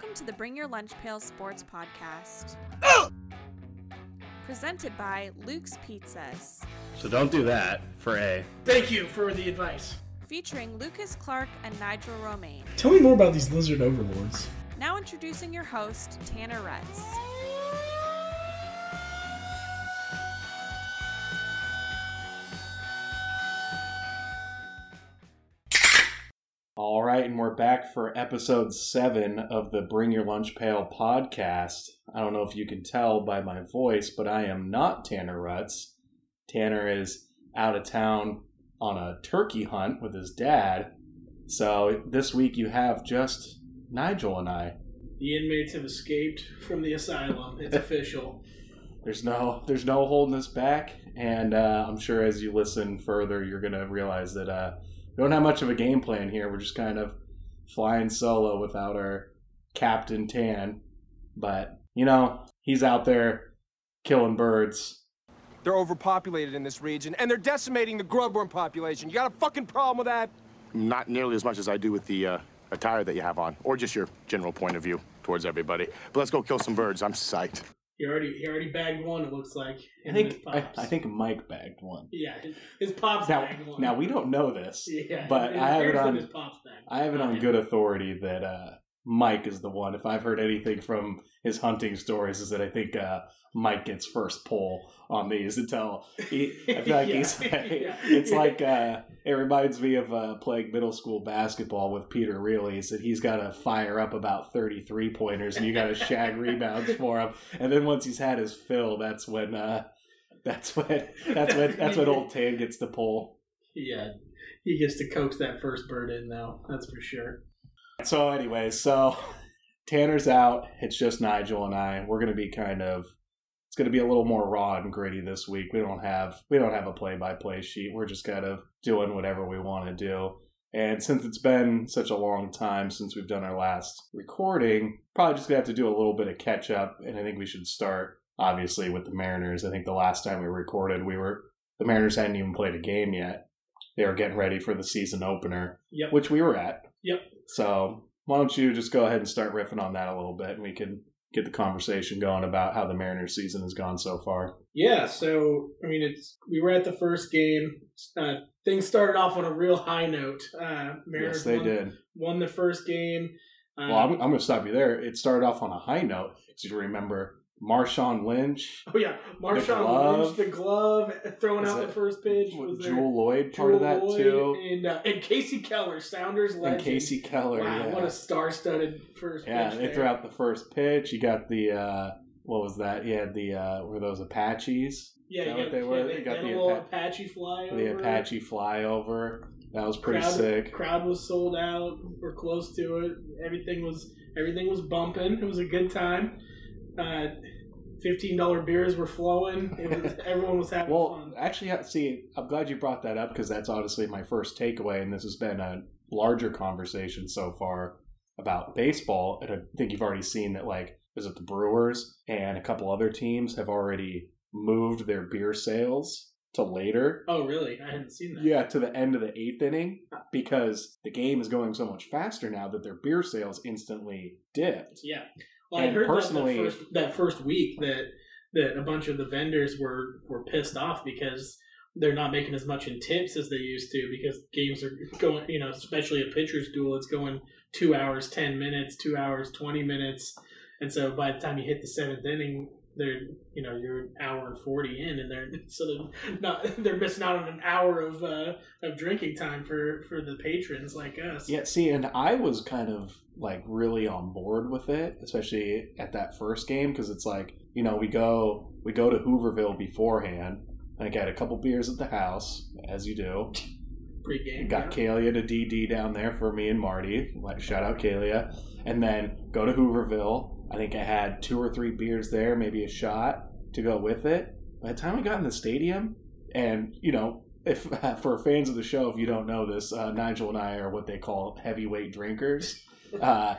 Welcome to the Bring Your Lunch Pail Sports Podcast. Presented by Luke's Pizzas. So don't do that for A. Thank you for the advice. Featuring Lucas Clark and Nigel Romaine. Tell me more about these lizard overlords. Now introducing your host, Tanner Rutz. We're back for episode seven of the Bring Your Lunch Pail podcast. I don't know if you can tell by my voice, but I am not Tanner Rutz. Tanner is out of town on a turkey hunt with his dad. So this week you have just Nigel and I. The inmates have escaped from the asylum. It's official. There's no there's no holding us back, and uh, I'm sure as you listen further, you're gonna realize that uh, we don't have much of a game plan here. We're just kind of flying solo without our captain Tan, but you know he's out there killing birds. They're overpopulated in this region, and they're decimating the grubworm population. You got a fucking problem with that? Not nearly as much as I do with the uh, attire that you have on, or just your general point of view towards everybody. But let's go kill some birds. I'm psyched. He already he already bagged one. It looks like. I think I. I think Mike bagged one. Yeah, his, his pops Now, bagged one. now we don't know this, Yeah, but I have it on His pops bagged. I have it on good authority that uh, Mike is the one. If I've heard anything from his hunting stories, is that I think uh, Mike gets first pull on these until he. I feel like Yeah, he's. yeah. It's like uh, it reminds me of uh, playing middle school basketball with Peter Reilly's that he's got to fire up about thirty three pointers and you got to shag rebounds for him, and then once he's had his fill, that's when. Uh, that's when that's when that's when old Tan gets the pull. Yeah, he gets to coax that first bird in though. That's for sure. So, anyway, so Tanner's out. It's just Nigel and I. We're gonna be kind of. It's gonna be a little more raw and gritty this week. We don't have we don't have a play by play sheet. We're just kind of doing whatever we want to do. And since it's been such a long time since we've done our last recording, probably just gonna have to do a little bit of catch up. And I think we should start obviously with the Mariners. I think the last time we recorded, we were the Mariners hadn't even played a game yet. They were getting ready for the season opener Yep. which we were at. Yep. So why don't you just go ahead and start riffing on that a little bit, and we can get the conversation going about how the Mariners season has gone so far. Yeah, so I mean, it's we were at the first game. Uh, things started off on a real high note. Uh, Mariners yes, they won, did. won the first game. Uh, Well, I'm, I'm going to stop you there. It started off on a high note. So you remember Marshawn Lynch, oh yeah, Marshawn glove. Lynch, the glove, throwing out the first pitch was. Jewell Loyd, part of that Loyd too, and uh, and Kasey Keller, Sounders legend. and Kasey Keller. Wow, yeah, what a star-studded first yeah. pitch. They there. threw out the first pitch. You got the uh, what was that? You had the uh, were those Apaches? Yeah, you what got, they were? Yeah, You they, got the had a little Apa- Apache fly. The Apache flyover. That was pretty crowd, sick. Crowd was sold out. We're close to it. Everything was everything was bumping. It was a good time. Uh, Fifteen dollar beers were flowing. Was, everyone was having Well, fun. actually, uh, see, I'm glad you brought that up because that's honestly my first takeaway, and this has been a larger conversation so far about baseball. And I think you've already seen that, like, is it the Brewers and a couple other teams have already moved their beer sales to later. Oh, really? I hadn't seen that. Yeah, to the end of the eighth inning because the game is going so much faster now that their beer sales instantly dipped. Yeah. Well, I heard personally- that, first, that first week that that a bunch of the vendors were were pissed off because they're not making as much in tips as they used to because games are going, you know, especially a pitcher's duel, it's going two hours, ten minutes, two hours, twenty minutes, and so by the time you hit the seventh inning, they're you know you're an hour and forty in, and they're so they're not they're missing out on an hour of uh, of drinking time for for the patrons like us. Yeah, see, and I was kind of like really on board with it, especially at that first game, because it's like you know we go we go to Hooverville beforehand. I had a couple beers at the house, as you do. Pre-game. Got yeah. Kalia to DD down there for me and Marty. Like shout out Kalia, and then go to Hooverville. I think I had two or three beers there, maybe a shot to go with it. By the time we got in the stadium, and you know, if for fans of the show, if you don't know this, uh, Nigel and I are what they call heavyweight drinkers. Uh,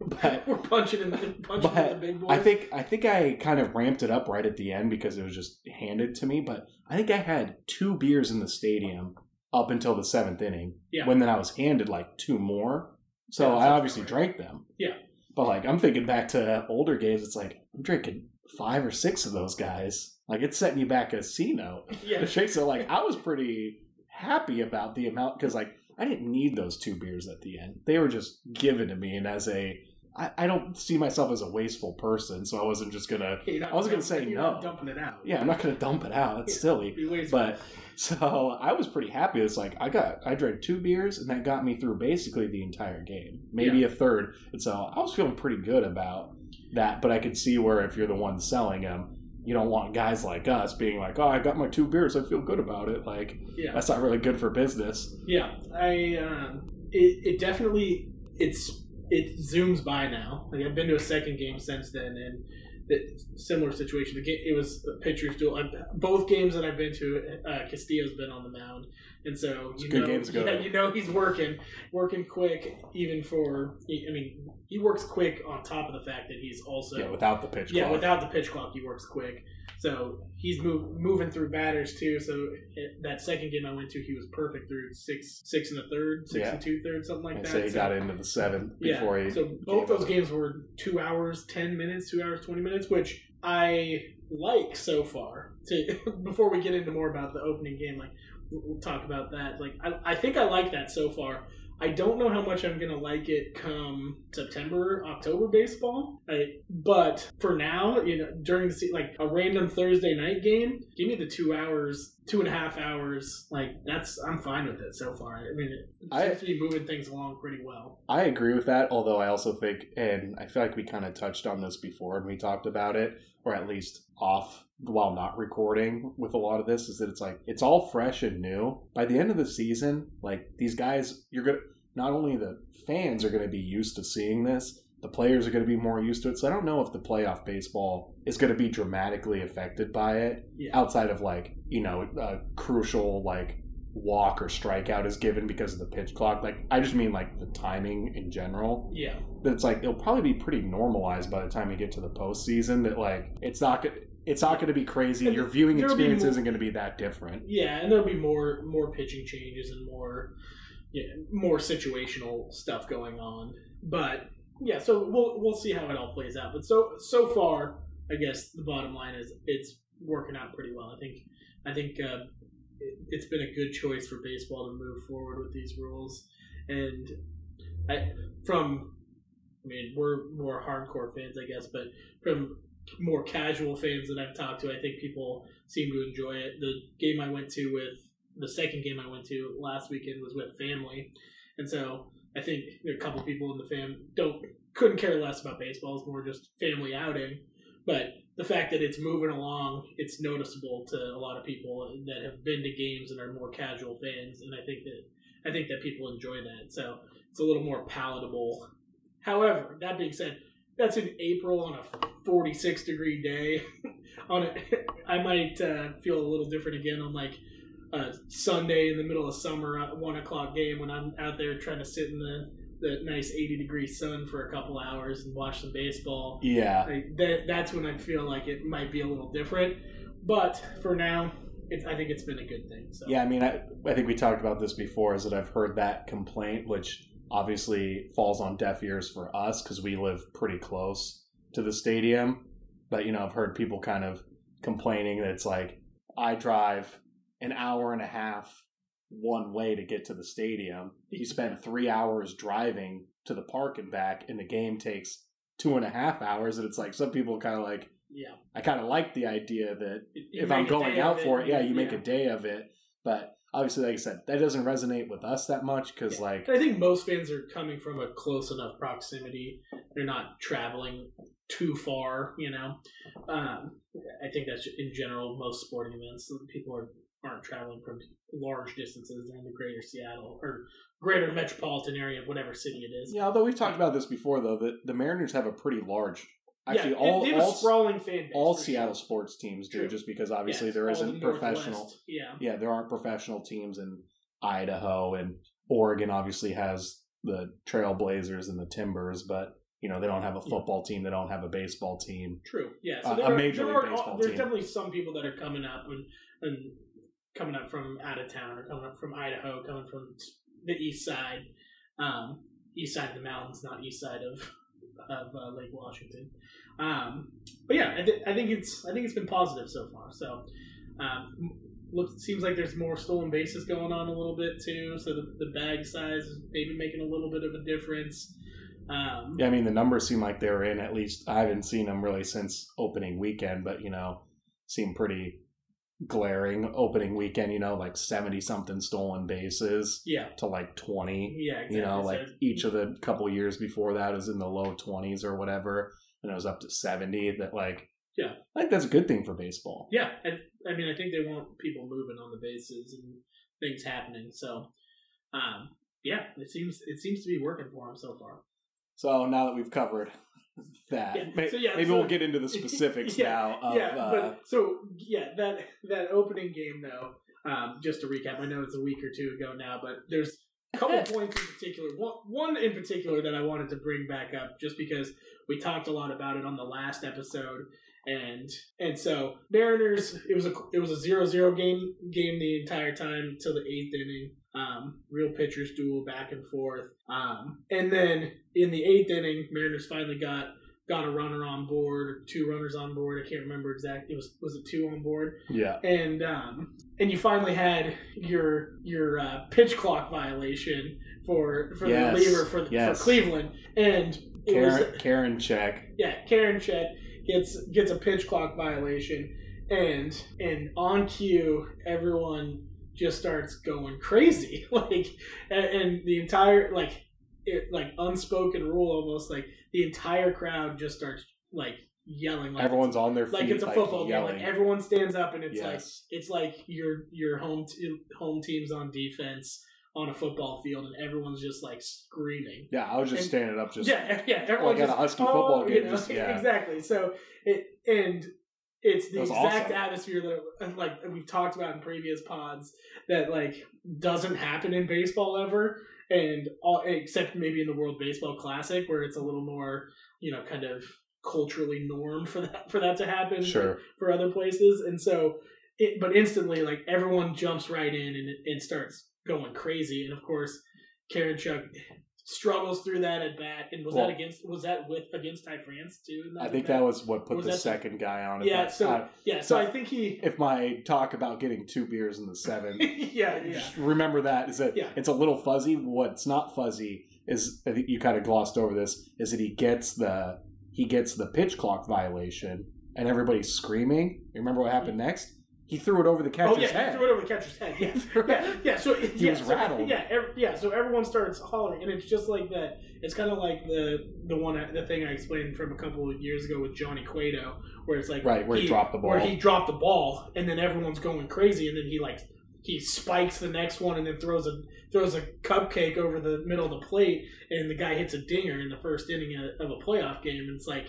but We're punching in the punching in the big boys. I think I think I kind of ramped it up right at the end because it was just handed to me. But I think I had two beers in the stadium up until the seventh inning. Yeah. When then I was handed like two more. So Yeah, I obviously right. drank them. Yeah. But like I'm thinking back to older games, it's like I'm drinking five or six of those guys. Like it's setting you back a C note. Yeah. The so like I was pretty happy about the amount because like I didn't need those two beers at the end. They were just given to me, and as a I, I don't see myself as a wasteful person, so I wasn't just gonna. I wasn't gonna say no. dumping it out. Yeah, I'm not gonna dump it out. That's silly. But so I was pretty happy. It's like I got I drank two beers and that got me through basically the entire game, maybe a third. And so I was feeling pretty good about that. But I could see where if you're the one selling them, you don't want guys like us being like, "Oh, I got my two beers. I feel good about it." Like yeah, that's not really good for business. yeah. I um, it it definitely it's it zooms by now. Like I've been to a second game since then, and the similar situation. The game, it was a pitcher's duel. i both games that I've been to, uh, Castillo's been on the mound, and so It's you know, games yeah, you know he's working, working quick. Even for, I mean, he works quick on top of the fact that he's also yeah, without the pitch. yeah, clock. without the pitch clock, he works quick. So he's move, moving through batters too. So it, that second game I went to, he was perfect through six, six and a third, six Yeah. and two thirds, something like I'd that. say he So- got into the seventh yeah. before he. so both those up. games were two hours, ten minutes, two hours, twenty minutes, which I like so far. To before we get into more about the opening game, like we'll talk about that. Like I, I think I like that so far. I don't know how much I'm gonna like it come September, October baseball. I, but for now, you know, during the se- like a random Thursday night game, give me the two hours, two and a half hours. Like that's I'm fine with it so far. I mean, it I- seems to be moving things along pretty well. I agree with that, although I also think, and I feel like we kind of touched on this before and we talked about it, or at least off while not recording with a lot of this, is that it's like, it's all fresh and new. By the end of the season, like these guys, you're to, not only the fans are to be used to seeing this, the players are to be more used to it. So I don't know if the playoff baseball is to be dramatically affected by it Yeah. outside of like, you know, a crucial like walk or strikeout is given because of the pitch clock. Like I just mean like the timing in general. Yeah. That it's like it'll probably be pretty normalized by the time you get to the postseason. That like it's not good. It's not going to be crazy. And Your viewing experience more- isn't going to be that different. Yeah, and there'll be more more pitching changes and more yeah, more situational stuff going on. But yeah, so we'll we'll see how it all plays out. But so so far, I guess the bottom line is it's working out pretty well. I think I think uh, it, it's been a good choice for baseball to move forward with these rules. And I from I mean we're more hardcore fans, I guess, but from more casual fans that I've talked to, I think people seem to enjoy it. The game I went to with the second game I went to last weekend was with family, and so I think a couple people in the fam don't couldn't care less about baseball. It's more just family outing, but the fact that it's moving along, it's noticeable to a lot of people that have been to games and are more casual fans, and I think that I think that people enjoy that. So it's a little more palatable. However, that being said, that's in April on a 46 degree day. on it, I might uh, feel a little different again on like a Sunday in the middle of summer, at one o'clock game when I'm out there trying to sit in the the nice 80 degree sun for a couple hours and watch some baseball. Yeah, Like, that, that's when I feel like it might be a little different. But for now, it's, I think it's been a good thing. So yeah. I mean, I, I think we talked about this before. Is that I've heard that complaint, which obviously falls on deaf ears for us because we live pretty close to the stadium. But you know, I've heard people kind of complaining that it's like I drive an hour and a half one way to get to the stadium. You spend three hours driving to the park and back, and the game takes two and a half hours. And it's like some people kind of like, yeah. I kind of like the idea that You if I'm going out of for it, yeah, you make yeah. a day of it. But obviously, like I said, that doesn't resonate with us that much because, Yeah. like, I think most fans are coming from a close enough proximity. They're not traveling too far, you know. Um, I think that's in general most sporting events. People are aren't traveling from large distances in the greater Seattle or greater metropolitan area of whatever city it is. yeah. Although we've talked about this before, though, that the Mariners have a pretty large, actually, yeah, all they have all, a sprawling fan base. all Seattle sure. sports teams do, True. just because obviously Yes, there isn't the professional. Yeah, Yeah, there aren't professional teams in Idaho and Oregon. Obviously, has the Trailblazers and the Timbers, but you know they don't have a Yeah. football team. They don't have a baseball team. True. Yeah. Uh, there a are- Major there League are- Baseball There's team. definitely some people that are coming up and, and coming up from out of town or coming up from Idaho, coming from the east side, um, east side of the mountains, not east side of of uh, Lake Washington. Um, but yeah, I, th- I think it's I think it's been positive so far. So um, looks seems like there's more stolen bases going on a little bit too. So the, the bag size is maybe making a little bit of a difference. Um, Yeah, I mean the numbers seem like they were in at least. I haven't seen them really since opening weekend, but you know, seem pretty glaring opening weekend. You know, like seventy something stolen bases yeah, to like twenty. yeah, exactly. You know, So like each of the couple years before that is in the low twenties or whatever, and it was up to seventy. That like, Yeah. I think that's a good thing for baseball. Yeah, I, I mean, I think they want people moving on the bases and things happening. So, um, yeah, it seems it seems to be working for them so far. So now that we've covered that, Yeah, may- so yeah, maybe so- we'll get into the specifics Yeah, now. Of, yeah, uh, but so yeah, that that opening game though. Um, just to recap, I know it's a week or two ago now, but there's couple points in particular. One, one in particular that I wanted to bring back up, just because we talked a lot about it on the last episode, and and so Mariners. It was a it was a zero zero game game the entire time till the eighth inning. Um, real pitchers duel back and forth. Um, and then in the eighth inning, Mariners finally got got a runner on board, or two runners on board. I can't remember exactly. It was was it two on board? yeah, And um, and you finally had your your uh, pitch clock violation for for Yes, the reliever for yes. for Cleveland, and it Karen, was Karinchak. yeah, Karinchak gets gets a pitch clock violation, and and on cue, everyone just starts going crazy, like, and the entire like it like unspoken rule almost like the entire crowd just starts like yelling like Everyone's on their feet, like it's a football game. Like everyone stands up and it's like it's like your your home t- home team's on defense on a football field and everyone's just like screaming. yeah. I was just and- standing up, just yeah, yeah. Everyone like at a oh, just, Husky oh, football you know, just- yeah. exactly. So it and it's the exact awesome. atmosphere that uh, like we've talked about in previous pods that like doesn't happen in baseball ever, and all except maybe in the World Baseball Classic where it's a little more you know kind of culturally normed for that for that to happen sure. for other places, and so it, but instantly like everyone jumps right in and, and starts going crazy, and of course Karinchak struggles through that at bat, and was Well- that against was that with against Ty France too? I think that was what put Was the second guy on. Yeah. So yeah, so so- I think he if my talk about getting two beers in the seventh, yeah yeah just remember that is that Yeah. it's a little fuzzy. What's not fuzzy is I think you kind of glossed over this is that he gets the he gets the pitch clock violation and everybody's screaming. You remember what happened mm-hmm. next? He threw it over the oh, catcher's head. oh yeah head. he threw it over the catcher's head yeah. yeah, yeah. So He yeah, was so, rattled. Yeah, ev- yeah. So everyone starts hollering, and it's just like that. It's kind of like the the one the thing I explained from a couple of years ago with Johnny Cueto, where it's like Right, where he dropped the ball. where he dropped the ball, and then everyone's going crazy, and then he like he spikes the next one, and then throws a throws a cupcake over the middle of the plate, and the guy hits a dinger in the first inning of of a playoff game. And it's like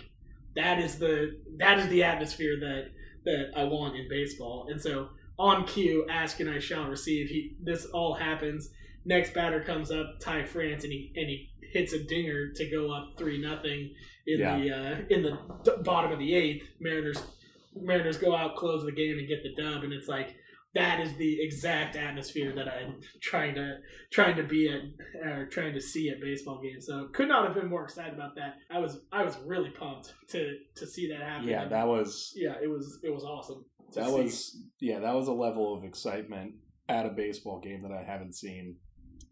that is the that is the atmosphere that that I want in baseball, and so on cue, ask and I shall receive. He this all happens. Next batter comes up, Ty France, and he and he hits a dinger to go up three nothing in Yeah. the uh, in the d- bottom of the eighth. Mariners Mariners go out, close the game, and get the dub. And it's like that is the exact atmosphere that I'm trying to trying to be at or trying to see at baseball games. So could not have been more excited about that. I was I was really pumped to to see that happen. yeah, that was yeah, it was it was awesome. that see. was yeah that was a level of excitement at a baseball game that I haven't seen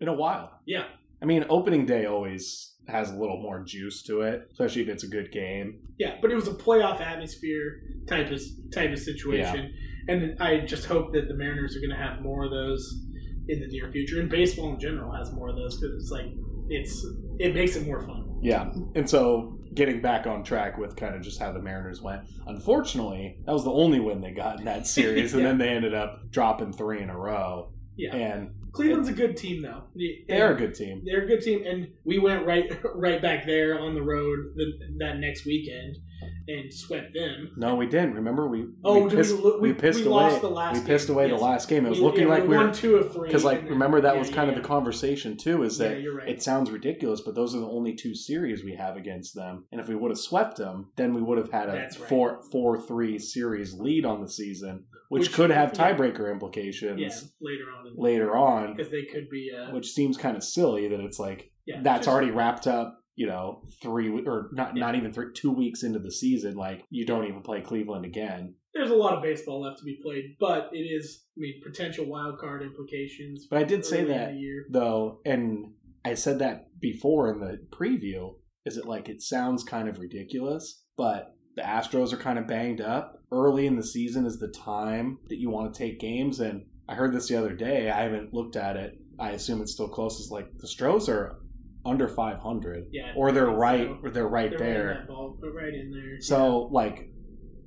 in a while. yeah. I mean, opening day always has a little more juice to it, especially if it's a good game. Yeah, but it was a playoff atmosphere type of type of situation, and I just hope that the Mariners are going to have more of those in the near future. And baseball in general has more of those because it's like it's it makes it more fun. Yeah. And so getting back on track with kind of just how the Mariners went. Unfortunately, that was the only win they got in that series, and then they ended up dropping three in a row. Yeah, And Cleveland's a good team though. they're a good team. They're a good team, and we went right right back there on the road the, that next weekend and swept them. No, we didn't. Remember, we Oh, we pissed, we lo- we- pissed we away. the last we pissed game, away yes. the last game. It was We- looking like we won were two of three. because, like, remember that yeah, was yeah, kind of yeah. the conversation too. Is that yeah, right. It sounds ridiculous, but those are the only two series we have against them. And if we would have swept them, then we would have had a That's right. four four three series lead on the season, which, Which- could have tiebreaker implications later on. In later on. because they could be. Uh, Which seems kind of silly that it's like that's already wrapped up you know, three or not not even three, two weeks into the season, like you don't even play Cleveland again. There's a lot of baseball left to be played, but it is, I mean, potential wild card implications. But I did say that year. though, and I said that before in the preview. Is it like it sounds kind of ridiculous, but the Astros are kind of banged up. Early in the season is the time that you want to take games, and I heard this the other day. I haven't looked at it. I assume it's still close. Is like the Stros are under 500, Yeah, or they're right, so. or they're right They're there. that ball, right in there. So like,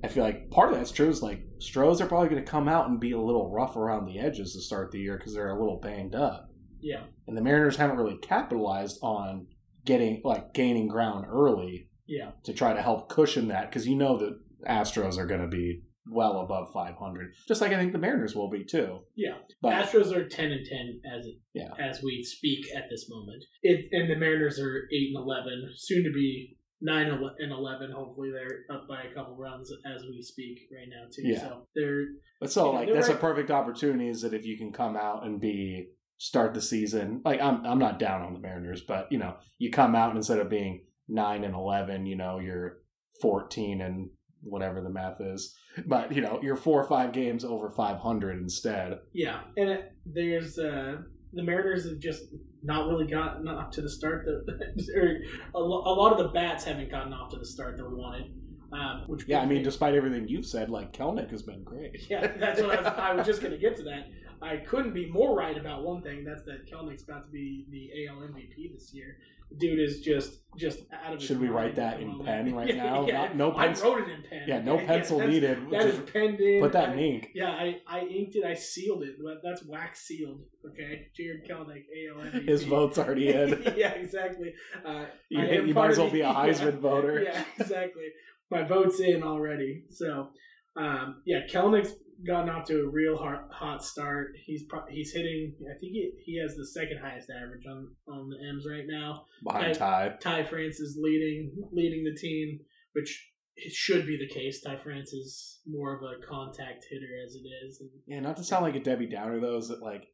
I feel like part of that's true is like Stros are probably going to come out and be a little rough around the edges to start the year because they're a little banged up, yeah, and the Mariners haven't really capitalized on getting like gaining ground early yeah, to try to help cushion that because you know the Astros are going to be well above 500, just like I think the Mariners will be too. yeah. But Astros are ten and ten as Yeah. as we speak at this moment. It and the Mariners are eight and eleven, soon to be nine and eleven. Hopefully, they're up by a couple runs as we speak right now too. Yeah. So they're But so, Yeah, like, that's a perfect opportunity. Is that if you can come out and be start the season like I'm, I'm not down on the Mariners, but you know, you come out and instead of being nine and eleven, you know, you're fourteen and whatever the math is, but you know, you're four or five games over five hundred instead. yeah, and it, there's uh the Mariners have just not really gotten off to the start that or a, a lot of the bats haven't gotten off to the start that we wanted. Um, which Yeah, I mean, me- despite everything you've said, like Kelenic has been great. Yeah, that's what I was, I was just going to get to that. I couldn't be more right about one thing. That's that Kelenic's about to be the AL MVP this year. Dude is just just out of. his Should we write that in moment. pen right Yeah, now? yeah. Not- no I pencil- wrote it in pen. Yeah, no pencil that's- needed. That is Just penned in. Put that I- in ink. Yeah, I, I inked it. I sealed it. That's wax sealed. Okay, Jarred Kelenic, AL MVP. His vote's already in. yeah, exactly. Uh, You, I you might as well be a Heisman yeah. voter. Yeah, exactly. My vote's in already. So, um, yeah, Kelenic's gotten off to a real hot, hot start. He's pro- he's hitting. I think he, he has the second highest average on on the M's right now. Behind Ty. Ty France is leading leading the team, which it should be the case. Ty France is more of a contact hitter as it is. And Yeah, not to sound like a Debbie Downer though, is that like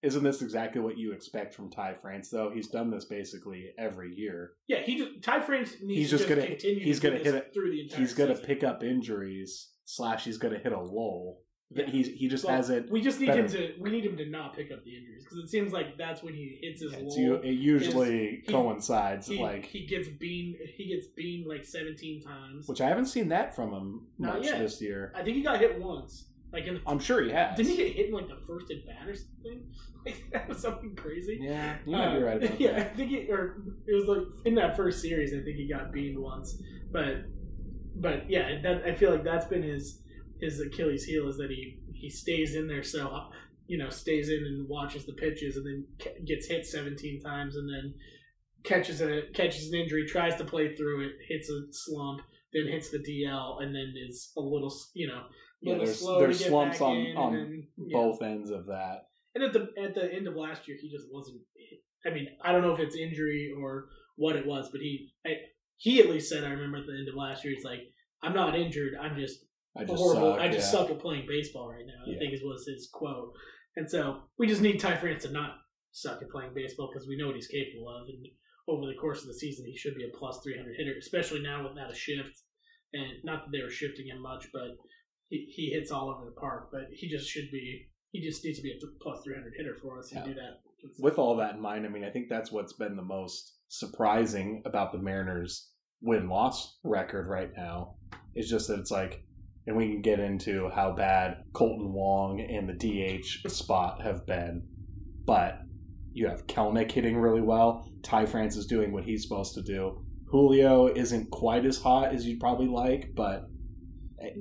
isn't this exactly what you expect from Ty France though? He's done this basically every year. yeah, he just Ty France needs He's to just just gonna- continue. he's to gonna hit it- through the entire. He's gonna season. pick up injuries slash he's gonna hit a lull. That Yeah. He's he just Well, hasn't We just need better. him to. We need him to not pick up the injuries because it seems like that's when he hits his it's lull. it usually coincides he, like he gets beamed. He gets beamed like seventeen times. which I haven't seen that from him Not much yet. this year. I think he got hit once. Like in the, I'm sure he has. didn't he get hit in like the first at bat or something? Like that was something crazy. Yeah, you might be Uh, right about yeah, that. I think it or it was like in that first series. I think he got beamed once, but but yeah, that I feel like that's been his his Achilles heel is that he he stays in there so you know stays in and watches the pitches and then gets hit 17 times and then catches a catches an injury, tries to play through it, hits a slump, then hits the DL, and then is a little you know. Yeah, there's- slow there's to get slumps back on- in, on then, yeah. Both ends of that. And at the at the end of last year, he just wasn't. I mean, I don't know if it's injury or what it was, but he I, he at least said I remember at the end of last year, he's like, "I'm not injured. I'm just, I just horrible. suck, I just yeah. suck at playing baseball right now." I Yeah. think is was his quote. And so we just need Ty France to not suck at playing baseball because we know what he's capable of. And over the course of the season, he should be a plus 300 hitter, especially now without a shift. And not that they were shifting him much, but he, he hits all over the park. But he just should be. He just needs to be a plus 300 hitter for us Yeah. to do that. with all that in mind, I mean, I think that's what's been the most surprising about the Mariners' win loss record right now. Is just that it's like, and we can get into how bad Kolten Wong and the DH spot have been, but you have Kelenic hitting really well. Ty France is doing what he's supposed to do. Julio isn't quite as hot as you'd probably like, but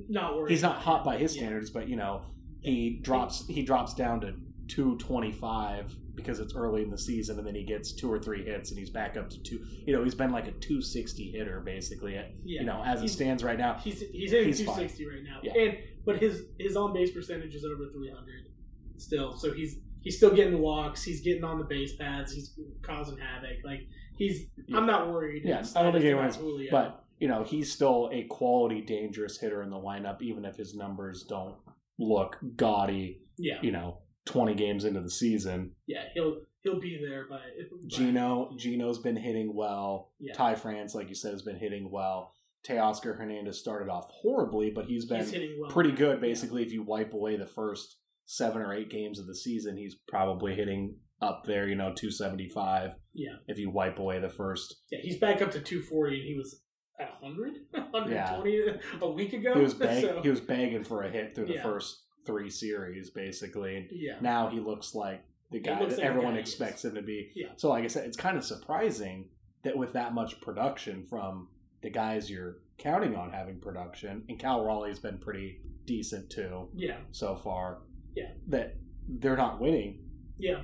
not worried. he's not hot by his Yeah. standards, but you know, he drops he drops down to 225 because it's early in the season and then he gets two or three hits and he's back up to two you know he's been like a 260 hitter basically Yeah. you know as it stands right now He's he's hitting He's fine. 260 right now, Yeah. and but his his on base percentage is over 300 still. So he's he's still getting walks. He's getting on the base paths. He's causing havoc. Like he's I'm not worried. Yeah, I don't think anyone's- but you know he's still a quality dangerous hitter in the lineup even if his numbers don't look gaudy yeah, you know 20 games into the season yeah, he'll he'll be there by, by Geno Geno's been hitting well. Yeah. Ty France, like you said, has been hitting well. Teoscar Hernandez started off horribly, but he's been He's well. pretty good. Basically, if you wipe away the first seven or eight games of the season, he's probably hitting up there. You know, two seventy five. Yeah. If you wipe away the first, Yeah, he's back up to 240, and he was at 100, 120 a week ago. he was bang, So, he was begging for a hit through the Yeah. first three series, basically. yeah, Now he looks like the guy that like everyone guy expects him to be. Yeah. So, like I said, it's kind of surprising that with that much production from the guys you're counting on having production, and Cal Raleigh's been pretty decent too yeah, so far. Yeah. That they're not winning. yeah.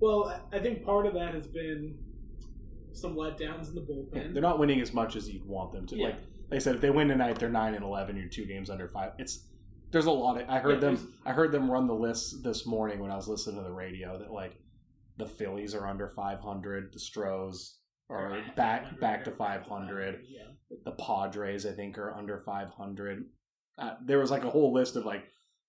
Well, I- think part of that has been some letdowns in the bullpen. They're not winning as much as you'd want them to. Yeah. Like, like I said, if they win tonight, they're nine and eleven. You're two games under five. It's there's a lot of. I heard Yeah, them. I heard them run the list this morning when I was listening to the radio that like the Phillies are under 500. The Stros are back back to 500. Yeah, The Padres, I think, are under 500. Uh, there was like a whole list of like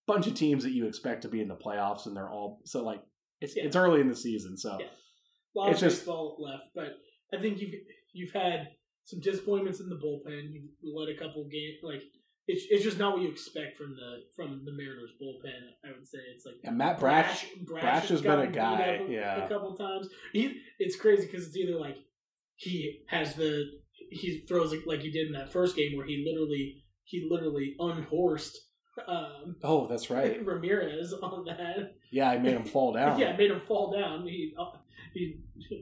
bunch of teams that you expect to be in the playoffs, and they're all so like it's Yeah. it's early in the season, so Yeah. a lot It's of just- baseball left, but I think you've you've had some disappointments in the bullpen. You've let a couple games like it's it's just not what you expect from the from the Mariners bullpen. I would say it's like and Matt Brash. Brash has been a guy, a, yeah. a couple times. He it's crazy because it's either like he has the he throws it like he did in that first game where he literally he literally unhorsed um, Oh, that's right. Ramirez on that. Yeah, I made him fall down. Yeah, I made him fall down. He, uh, he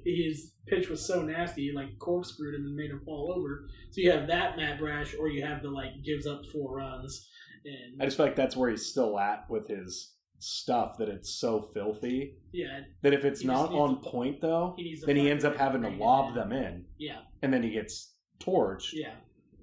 his pitch was so nasty, he, like corkscrewed him and made him fall over. So you have that Matt Brash, or you have the like gives up four runs, and I just feel like that's where he's still at with his stuff that it's so filthy yeah, that if it's not on to- point though, he then he ends up having to lob in. them in, yeah, and then he gets torched. yeah,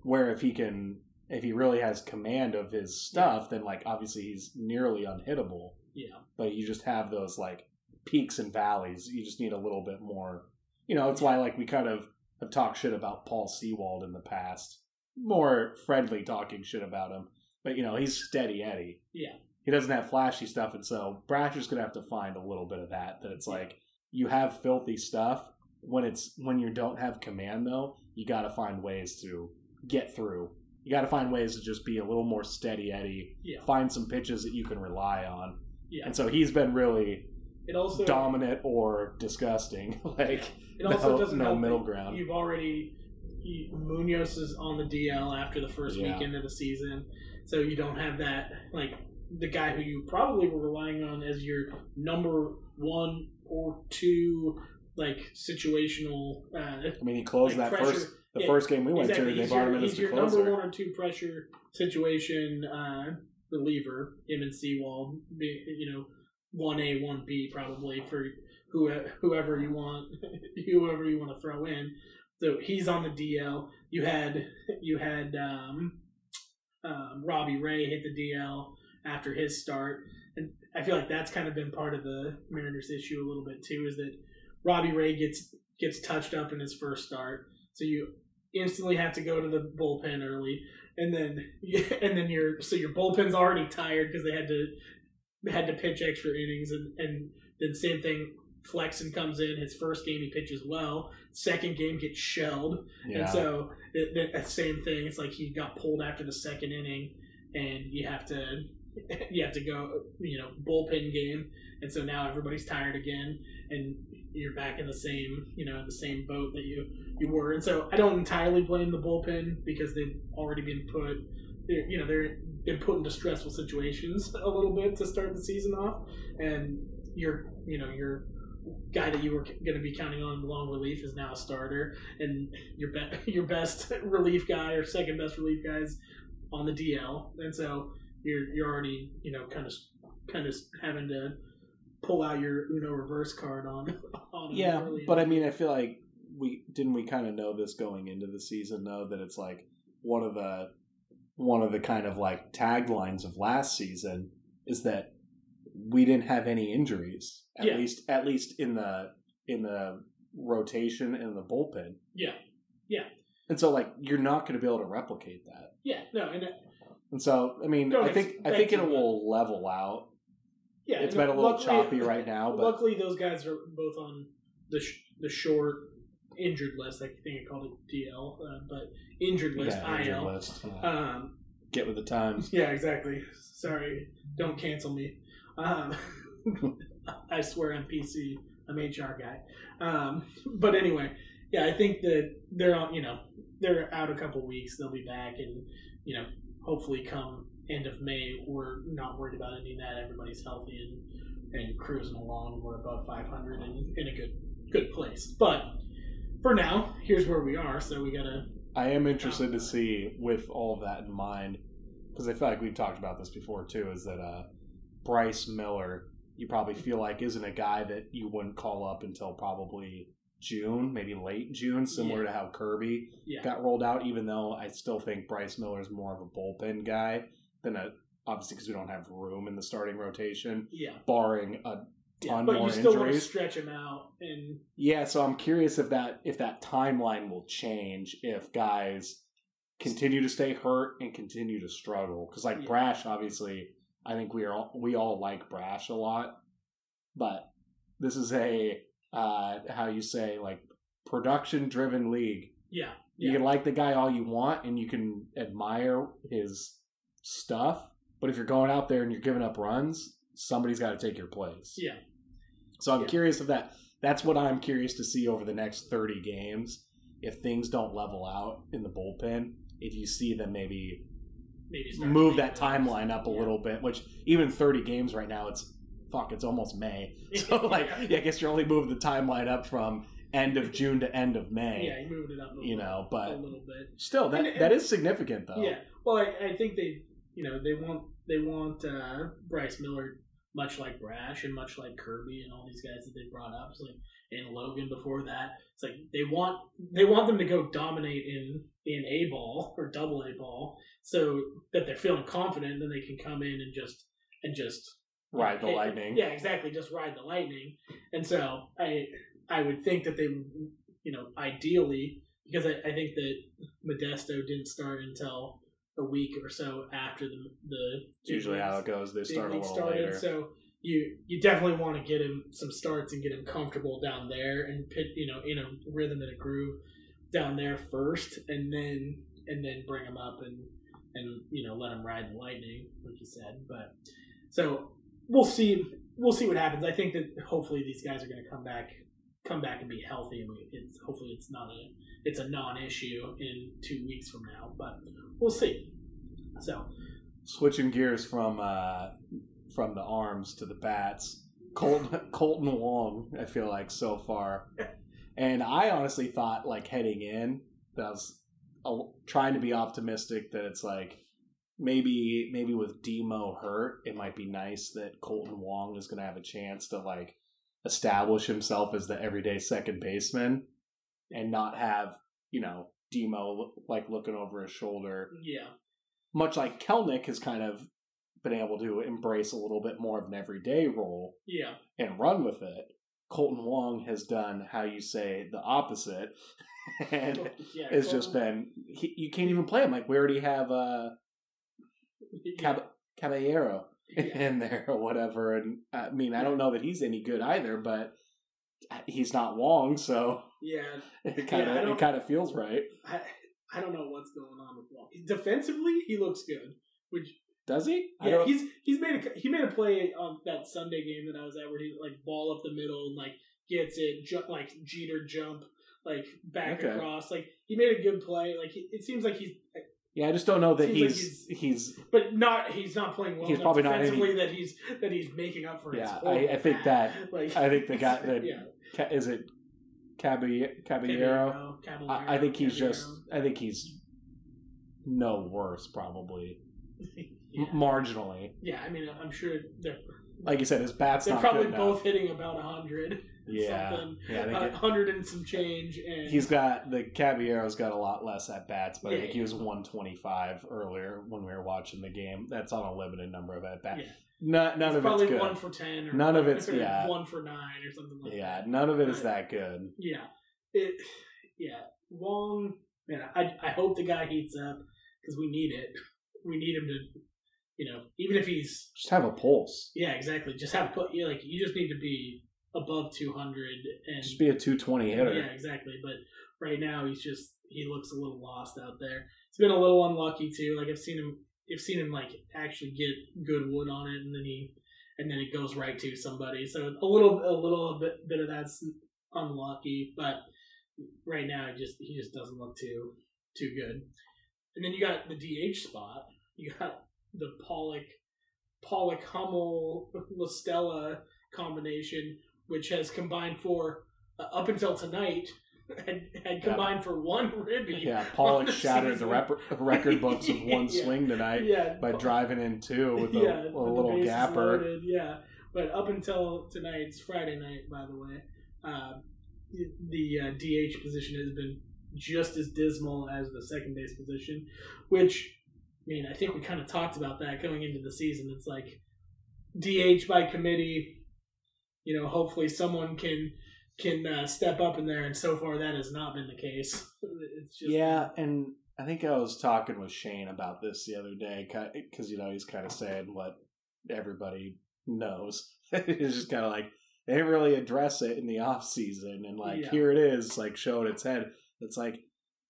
Where if he can, if he really has command of his stuff, then like obviously he's nearly unhittable. yeah, But you just have those like peaks and valleys. You just need a little bit more. You know, it's why like we kind of have talked shit about Paul Sewald in the past, more friendly talking shit about him. But you know, he's steady Eddie. yeah, he doesn't have flashy stuff, and so Brasher's gonna have to find a little bit of that. That it's like you have filthy stuff when it's when you don't have command though. You got to find ways to get through. You got to find ways to just be a little more steady, Eddie. yeah, Find some pitches that you can rely on, yeah. and so he's been really It also dominant or disgusting. like It also no, doesn't have no help middle ground. You've already you, Munoz is on the DL after the first Yeah. weekend of the season, so you don't have that like the guy who you probably were relying on as your number one or two like situational. Uh, I mean, he closed like that pressure- first the yeah, first game we went exactly. to. They brought him in as the your closer. number one or two pressure situation uh, reliever. Him and Sewald, be, you know, one A, one B probably for who, whoever you want, whoever you want to throw in. So he's on the DL. You had you had um, um, Robbie Ray hit the DL after his start, and I feel like that's kind of been part of the Mariners' issue a little bit too. Is that Robbie Ray gets gets touched up in his first start, so you instantly have to go to the bullpen early, and then and then your so your bullpen's already tired because they had to had to pitch extra innings, and and then same thing. Flexen comes in his first game he pitches well. Second game gets shelled, yeah. and so the, the same thing. It's like he got pulled after the second inning, and you have to you have to go you know bullpen game, and so now everybody's tired again, and you're back in the same you know the same boat that you you were. And so I don't entirely blame the bullpen because they've already been put. They're, you know they're been put into stressful situations a little bit to start the season off, and your you know your guy that you were going to be counting on in long relief is now a starter, and your be- your best relief guy or second best relief guy is on the DL, and so you're you're already you know kind of kind of having to pull out your Uno reverse card on on Yeah, but I mean, I feel like we didn't we kind of know this going into the season though that it's like one of the one of the kind of like taglines of last season is that we didn't have any injuries at Yeah. least at least in the in the rotation and the bullpen. yeah, yeah. And so like you're not going to be able to replicate that. yeah, no, and uh, And so I mean, Don't I think I think it will level out. Yeah, it's been a little luckily- choppy right now, but luckily those guys are both on the sh- the short injured list. I think I called it DL, uh, but injured list yeah, injured IL. list. Um, get with the times. yeah, exactly. Sorry, don't cancel me. Um, I swear I'm PC. I'm HR guy. Um, but anyway, yeah, I think that they're on. You know, they're out a couple weeks. They'll be back, and you know, hopefully come end of May, we're not worried about any of that. Everybody's healthy and and cruising along. We're above 500 and in a good good place. But for now, here's where we are. So we gotta. I am interested to see, with all that in mind, because I feel like we've talked about this before too, is that uh, Bryce Miller, you probably feel like isn't a guy that you wouldn't call up until probably June, maybe late June, similar to how Kirby Yeah. got rolled out. Even though I still think Bryce Miller is more of a bullpen guy than a obviously because we don't have room in the starting rotation, Yeah. barring a Yeah, ton but more you still want to stretch him out, and Yeah, so I'm curious if that if that timeline will change if guys continue to stay hurt and continue to struggle. Because like Yeah. Brash obviously I think we are all, we all like Brash a lot but this is a uh how you say like production driven league. Yeah, you yeah, can like the guy all you want and you can admire his stuff but if you're going out there and you're giving up runs somebody's got to take your place yeah, so I'm Yeah. curious if that that's what I'm curious to see over the next 30 games if things don't level out in the bullpen if you see them maybe maybe start move that timeline up a Yeah. little bit which even 30 games right now it's fuck it's almost May so like Yeah. yeah I guess you're only moving the timeline up from end of June to end of May Yeah, you moved it up. A you little- know a but little bit. still that And- that is significant though Yeah. Well, I, I think they, you know, they want they want uh, Bryce Miller much like Brash and much like Kirby and all these guys that they brought up. It's like and Logan before that. It's like they want they want them to go dominate in in a ball or double a ball, so that they're feeling confident. Then they can come in and just and just ride the hit- lightning Yeah, exactly. Just ride the lightning. And so I I would think that they you know, ideally, because I, I think that Modesto didn't start until a week or so after the the usually how it goes they start a little started. later So you you definitely want to get him some starts and get him comfortable down there and pit, you know in a rhythm and a groove down there first, and then and then bring him up and and you know let him ride the lightning, like you said. But so we'll see we'll see what happens. I think that hopefully these guys are going to come back come back and be healthy, and we, it's hopefully it's not a it's a non-issue in two weeks from now, but we'll see. So switching gears from uh, from the arms to the bats. Kolten, Kolten Wong, I feel like so far, and I honestly thought like heading in that I was uh, trying to be optimistic that it's like maybe maybe with Demo hurt, it might be nice that Kolten Wong is going to have a chance to like establish himself as the everyday second baseman and not have you know Demo like looking over his shoulder yeah, much like Kelenic has kind of been able to embrace a little bit more of an everyday role yeah, and run with it. Kolten Wong has done how you say the opposite, and yeah. it's just been he, you can't even play him. Like we already have uh, Cab- Caballero yeah. in there or whatever, and I mean I don't know that he's any good either, but he's not Wong, so yeah. it kind of don't- it kind of feels right. I I don't know what's going on with Wong. Defensively, he looks good. Which Does he? Yeah, he's he's made a he made a play on that Sunday game that I was at where he like ball up the middle and like gets it ju- like Jeter jump like back Okay. across. Like he made a good play. Like he, it seems like he's uh, yeah, I just don't know that Seems like he's he's but not he's not playing well He's probably not defensively any- that he's that he's making up for Yeah, I- I think that- like I think the guy that yeah is it Caballero? Caballero, I, I think he's Caballero. just. I think he's no worse, probably yeah. Marginally. yeah. I mean, I'm sure they're Like you said, his bat's they're probably both enough. hitting about hundred. Yeah, something. yeah. Uh, hundred and some change, and he's got the Caballero's got a lot less at bats, but I think he was 125 earlier when we were watching the game. That's on a limited number of at bats. Yeah. None, none He's of it's probably good. one for ten. Or None of it's- yeah. one for nine or something like yeah, that. none of it is Right. that good. Yeah, it. Yeah, Wong. Man, I I hope the guy heats up because we need it. We need him to you know, even if he's Just have a pulse. yeah, exactly, just have put yeah, like you just need to be above two hundred and Just be a 220 hitter. yeah, exactly. But right now he's just he looks a little lost out there. He's been a little unlucky too. Like I've seen him, I've seen him like actually get good wood on it, and then he and then it goes right to somebody. So a little a little bit bit of that's unlucky, but right now he just he just doesn't look too too good. And then you got the DH spot. You got the Pollock Pollock Hummel La Stella combination, which has combined for uh, up until tonight had, had combined for one ribby. Yeah, Pollock shattered the rep- record books of one Yeah. swing tonight Yeah, by driving in two with a, yeah, a little gapper. loaded, yeah, but up until tonight's Friday night, by the way. Uh, the the, uh, DH position has been just as dismal as the second base position, which I mean, I think we kind of talked about that going into the season. It's like DH by committee. You know, hopefully someone can can uh, step up in there, and so far that has not been the case. It's just Yeah, and I think I was talking with Shane about this the other day because you know he's kind of saying what everybody knows. it's just kind of like they didn't really address it in the off season, and like Yeah. here it is, like showing its head. It's like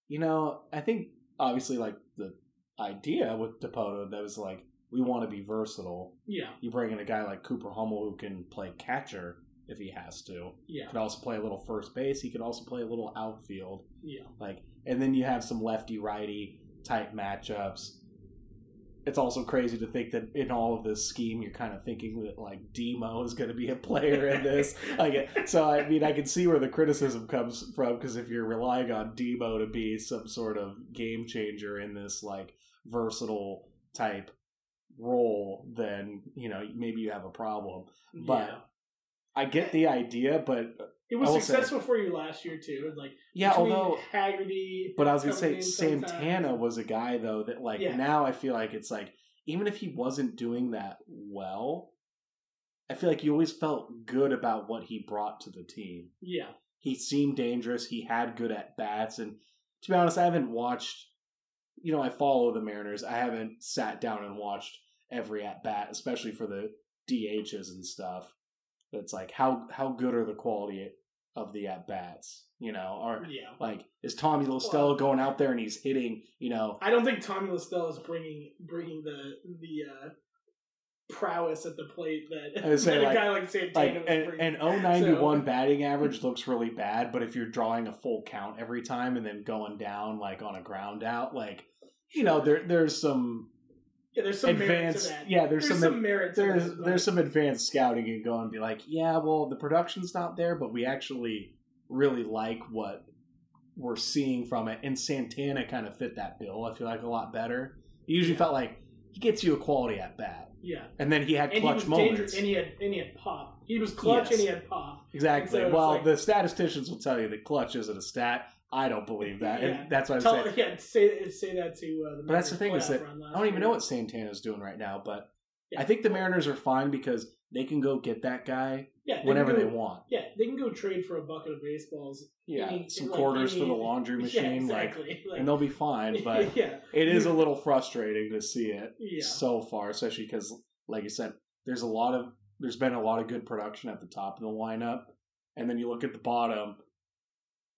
you know, I think obviously like the idea with Dipoto that was like we want to be versatile. yeah, You bring in a guy like Cooper Hummel who can play catcher if he has to. yeah, Could also play a little first base. He could also play a little outfield. yeah. Like, and then you have some lefty righty type matchups. It's also crazy to think that in all of this scheme, you're kind of thinking that like Demo is going to be a player in this. like, so I mean, I can see where the criticism comes from because if you're relying on Demo to be some sort of game changer in this like versatile type role, then you know maybe you have a problem. But yeah. I get the idea, but It was will say- successful for you last year too. Like yeah, although Haggerty, But I was gonna say. Santana was a guy though that like Yeah. now I feel like it's like even if he wasn't doing that well, I feel like you always felt good about what he brought to the team. yeah, He seemed dangerous. He had good at bats, and to be honest, I haven't watched. You know, I follow the Mariners. I haven't sat down and watched every at bat, especially for the DHs and stuff. It's like how how good are the quality of the at bats? You know, or yeah. like, is Tommy La Stella Well- going out there and he's hitting? You know, I don't think Tommy La Stella is bringing bringing the the uh, prowess at the plate that, say, that like- a guy like Santana like was an, bringing. an 091 So- batting average looks really bad, but if you're drawing a full count every time and then going down like on a ground out, like you know, there there's some yeah, there's some merit to advanced. that. Yeah, there's, There's some. some merit to there's that, there's some advanced scouting and go and be like, yeah, well, the production's not there, but we actually really like what we're seeing from it. And Santana kind of fit that bill. I feel like a lot better. He usually Yeah. felt like he gets you a quality at bat, yeah. and then he had And clutch moments. and he had and he had pop. He was clutch, Yes. and he had pop. Exactly. So well, like- the statisticians will tell you that clutch isn't a stat. I don't believe that, Yeah. and that's what I'm Tell, saying. yeah, say say that to uh, the. But that's the thing is that playoff run last I don't even year. know what Santana's doing right now, but Yeah. I think the Mariners are fine because they can go get that guy yeah, can whenever go- they want. Yeah, they can go trade for a bucket of baseballs. Yeah, Any- some like quarters any- for the laundry machine, Yeah, like, exactly. Like, and they'll be fine. But yeah, it is a little frustrating to see it so far, especially because, like you said, there's a lot of there's been a lot of good production at the top of the lineup, and then you look at the bottom,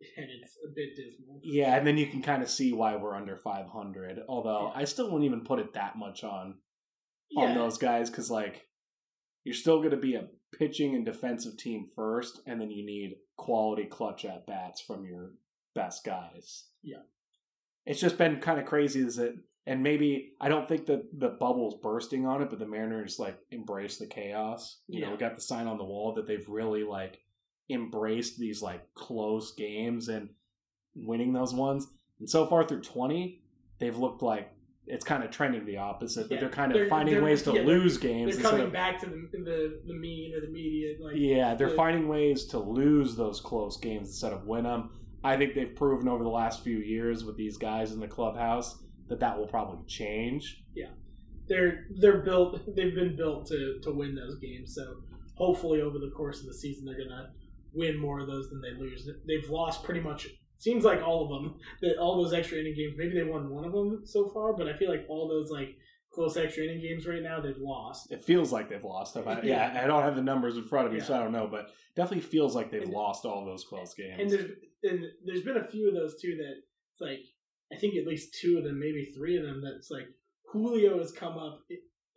and it's a bit dismal. yeah, and then you can kind of see why we're under 500. Although Yeah. I still wouldn't even put it that much on Yeah, on those guys because like you're still going to be a pitching and defensive team first, and then you need quality clutch at bats from your best guys. Yeah. it's just been kind of crazy. Is it? And maybe I don't think that the bubble's bursting on it, but the Mariners like embrace the chaos. You know, Yeah. we got the sign on the wall that they've really like embraced these like close games and winning those ones. And so far through twenty, they've looked like it's kind of trending the opposite. Yeah. they're kind of They're- finding they're- ways to yeah, they're- lose games. they're coming of- back to the the the mean or the median. Like yeah, they're the- finding ways to lose those close games instead of win them. I think they've proven over the last few years with these guys in the clubhouse that that will probably change. Yeah, they're they're built. They've been built to to win those games. So hopefully, over the course of the season, they're gonna win more of those than they lose. They've lost pretty much. Seems like all of them. That all those extra inning games. Maybe they won one of them so far, but I feel like all those like close extra inning games right now, they've lost. It feels like they've lost. I, yeah. Yeah. I don't have the numbers in front of me, so I don't know, but definitely feels like they've And- lost all those close games. And there's and there's been a few of those too that it's like I think at least two of them, maybe three of them. That's like Julio has come up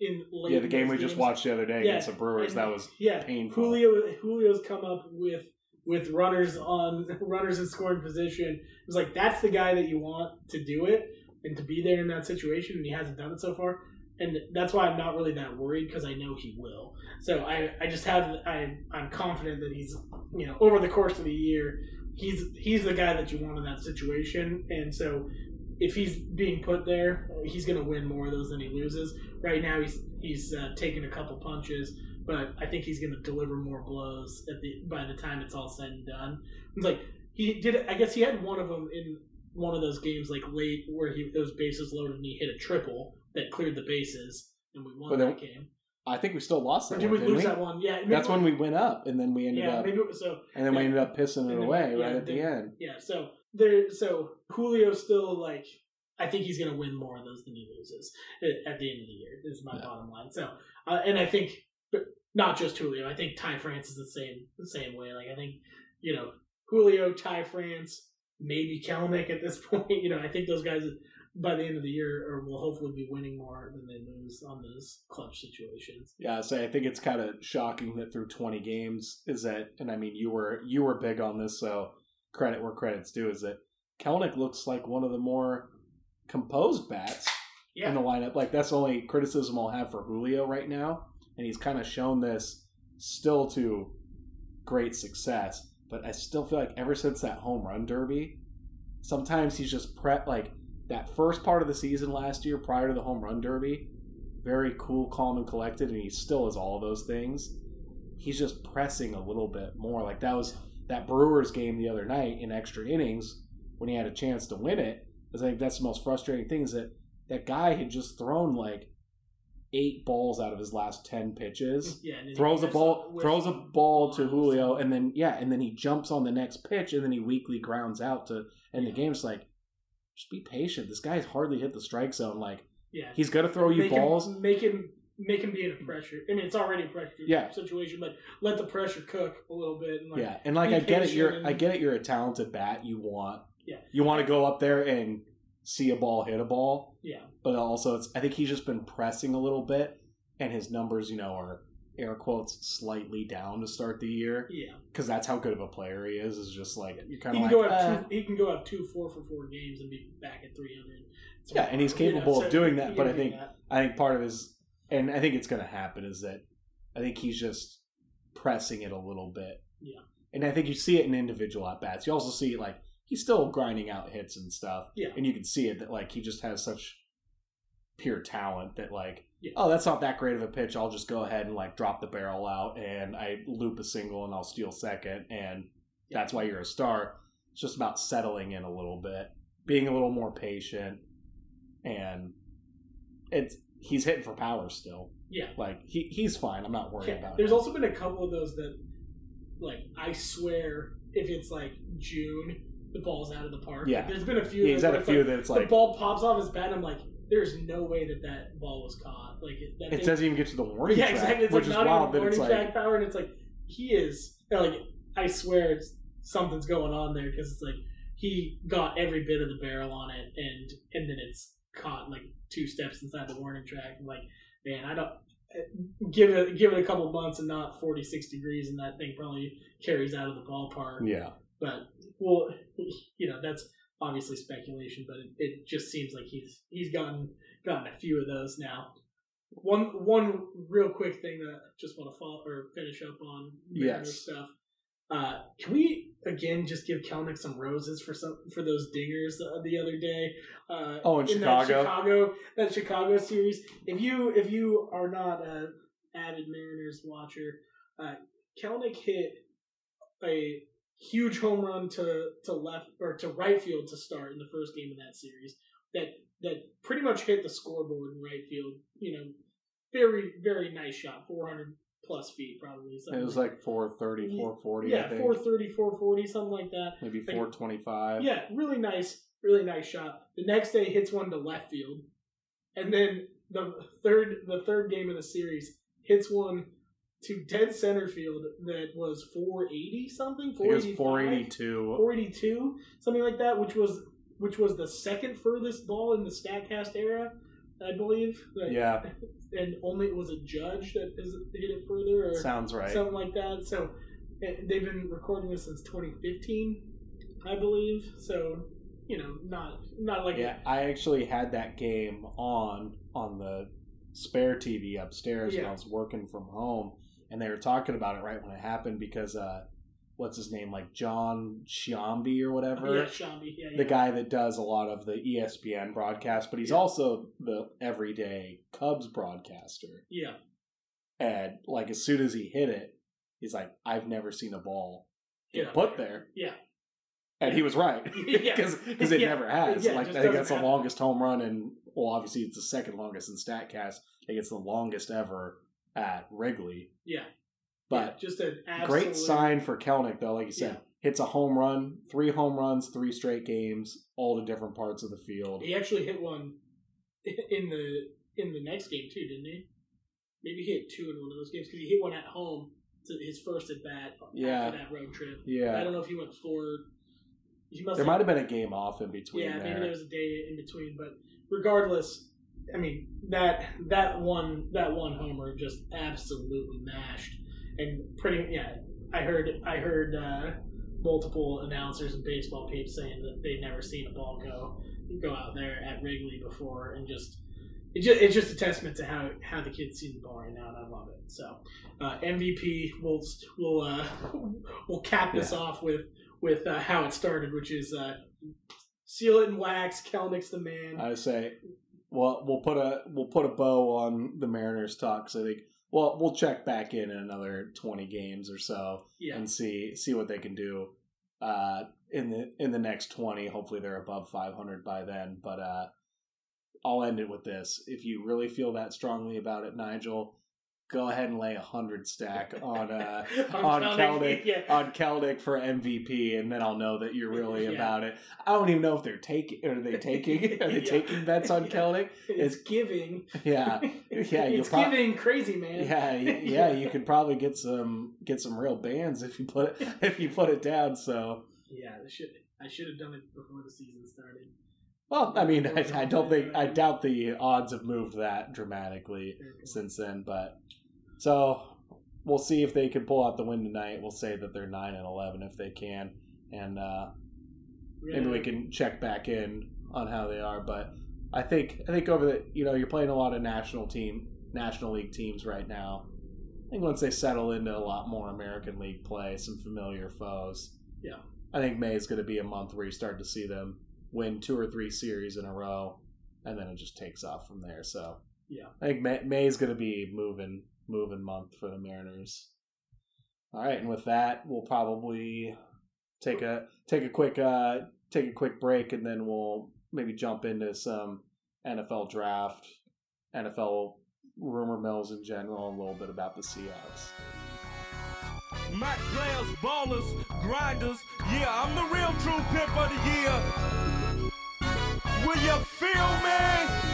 in late. yeah, the game we just watched the other day Yeah, against the Brewers, and- that was yeah painful. Julio Julio's come up with with runners on runners in scoring position. It was like that's the guy that you want to do it and to be there in that situation, and he hasn't done it so far. And that's why I'm not really that worried because I know he will. So I, I just have I I'm confident that he's you know over the course of the year he's he's the guy that you want in that situation. And so if he's being put there, he's going to win more of those than he loses. Right now he's he's uh, taking a couple punches but I think he's going to deliver more blows at the by the time it's all said and done. It's like he did. I guess he had one of them in one of those games, like late where he those bases loaded and he hit a triple that cleared the bases, and we won But then- that game. I think we still lost Or that did one, we lose we? that one? Yeah, That's when we went up, and then we ended yeah, up, maybe so. and then we ended up pissing it then- away yeah, right at the end. Yeah, so there. So Julio still like. I think he's going to win more of those than he loses at at the end of the year. Is my Yeah. bottom line. So, uh, and I think not just Julio. I think Ty France is the same the same way. Like I think you know Julio, Ty France, maybe Kelenic at this point. You know, I think those guys by the end of the year or will hopefully be winning more than they lose on those clutch situations. Yeah, so I think it's kind of shocking that through 20 games is that, and I mean you were you were big on this, so credit where credit's due. Is that Kelenic looks like one of the more composed bats Yeah, in the lineup. Like that's the only criticism I'll have for Julio right now, and he's kind of shown this still to great success. But I still feel like ever since that home run derby, sometimes he's just prep like that first part of the season last year prior to the home run derby, very cool, calm, and collected, and he still is all of those things. He's just pressing a little bit more. Like that was that Brewers game the other night in extra innings when he had a chance to win it. Because I think that's the most frustrating thing is that that guy had just thrown like eight balls out of his last ten pitches. yeah. and Throws a ball, throws a ball to Julio, and then yeah, and then he jumps on the next pitch, and then he weakly grounds out to end the Yeah. game. It's like, just be patient. This guy's hardly hit the strike zone. Like Yeah, he's gonna throw you make balls. Him, make him make him be in a pressure. I mean, it's already a pressure Yeah. situation, but let the pressure cook a little bit. And like, yeah, and like I get it. You're and- I get it. You're a talented bat. You want Yeah. you want to go up there and see a ball hit a ball. yeah, but also it's I think he's just been pressing a little bit, and his numbers, you know, are air quotes slightly down to start the year yeah. because that's how good of a player he is. Is just like you're kind can of go like, up "Eh." two. He can go up two four for four games and be back at three hundred. Yeah, and he's capable of doing that, but I think- that. I think part of his, and I think it's going to happen is that I think he's just pressing it a little bit. Yeah. and I think you see it in individual at bats. You also see like he's still grinding out hits and stuff. Yeah. and you can see it that like he just has such pure talent that like Yeah. oh that's not that great of a pitch i'll just go ahead and like drop the barrel out and i loop a single and i'll steal second and that's why you're a star it's just about settling in a little bit being a little more patient and it's he's hitting for power still Yeah. like he, he's fine i'm not worried Okay, about There's him. also been a couple of those that, like, I swear, if it's like June, the ball's out of the park. Yeah. Like, there's been a few. yeah, he's that had a few like, that it's like the ball pops off his bat. and I'm like, there's no way that that ball was caught. Like it, that it thing- doesn't even get to the warning yeah, track, exactly. It's which like is not wild even warning like track power, and it's like he is like I swear it's something's going on there because it's like he got every bit of the barrel on it, and and then it's caught like two steps inside the warning track. I'm like, man, I don't give it give it a couple months and not 46 degrees, and that thing probably carries out of the ballpark. yeah But well, you know that's obviously speculation, but it, it just seems like he's he's gotten gotten a few of those now. One one real quick thing that I just want to follow or finish up on Yes. stuff. Uh, can we again just give Kelenic some roses for some for those dingers uh, the other day? Uh, Oh, in that Chicago? Chicago that Chicago series. If you if you are not a avid Mariners watcher, uh, Kelenic hit a huge home run to to left or to right field to start in the first game of that series. That that pretty much hit the scoreboard in right field. You know, very very nice shot, four hundred plus feet probably. it was like 430 440 I yeah, think. 430, 440, something like that. maybe Like- 425 Yeah, really nice, really nice shot. The next day hits one to left field, and then the third the third game of the series hits one to dead center field that was 480 something I it was 485 482. 482 something like that which was which was the second furthest ball in the statcast era i believe Like, Yeah, and only it was a judge that hit it further or sounds right. something like that. So eh, they've been recording this since 2015 i believe. So you know not not like Yeah, I actually had that game on on the spare TV upstairs when I was working from home, and they were talking about it right when it happened because uh, what's his name, like Jon Sciambi or whatever, yeah, Shambi, yeah, yeah. the guy that does a lot of the ESPN broadcast, but he's Yeah. also the everyday Cubs broadcaster. yeah And like as soon as he hit it, he's like, "I've never seen a ball Get up put there. there." yeah And he was right Yeah. because it Yeah. never has. Yeah, like I think that's the longest home run, and well, obviously it's the second longest in Statcast. I think it's the longest ever at Wrigley. yeah But Yeah, just an great sign for Kelenic, though. Like you said, Yeah. hits a home run, three home runs, three straight games, all the different parts of the field. He actually hit one in the in the next game too, didn't he? Maybe he hit two in one of those games because he hit one at home to his first at bat Yeah. after that road trip. Yeah, I don't know if he went four. He must there have, might have been a game off in between yeah, maybe there. there was a day in between, but regardless, I mean that that one that one homer just absolutely mashed and pretty yeah. I heard I heard uh, multiple announcers and baseball peeps saying that they'd never seen a ball go go out there at Wrigley before, and just it just, it's just a testament to how how the kids see the ball right now, and I love it. So uh, MVP, we'll we'll uh, we'll cap this off with with uh, how it started, which is uh, seal it in wax. Kelenic's the man. I say, well, we'll put a we'll put a bow on the Mariners talk. So I think, well, we'll check back in in another twenty games or so. yeah, and see see what they can do uh, in the in the next twenty. Hopefully, they're above five hundred by then. But uh, I'll end it with this: if you really feel that strongly about it, Nigel, go ahead and lay a hundred stack on uh, on Kelenic yeah. on Kelenic for MVP, and then I'll know that you're really Yeah. about it. I don't even know if they're taking are they taking are they Yeah. taking bets on Kelenic? It's giving. Yeah, yeah, it's prob- giving crazy man. yeah, yeah, you could probably get some get some real bands if you put it if you put it down. So, Yeah, I should I should have done it before the season started. well, I mean, I, I don't think I doubt the odds have moved that dramatically since then. But so we'll see if they can pull out the win tonight. We'll say that they're nine and eleven if they can, and uh, maybe we can check back in on how they are. But I think I think over the you know you're playing a lot of national team national league teams right now. I think once they settle into a lot more American League play, some familiar foes. Yeah. I think May is going to be a month where you start to see them win two or three series in a row, and then it just takes off from there. So Yeah. I think May, May is going to be moving moving month for the Mariners. All right, and with that, we'll probably take a take a quick uh, take a quick break, and then we'll maybe jump into some NFL draft, NFL rumor mills in general, and a little bit about the Seahawks. Mac players, ballers, grinders. Yeah, I'm the real true pimp of the year. Will you feel me?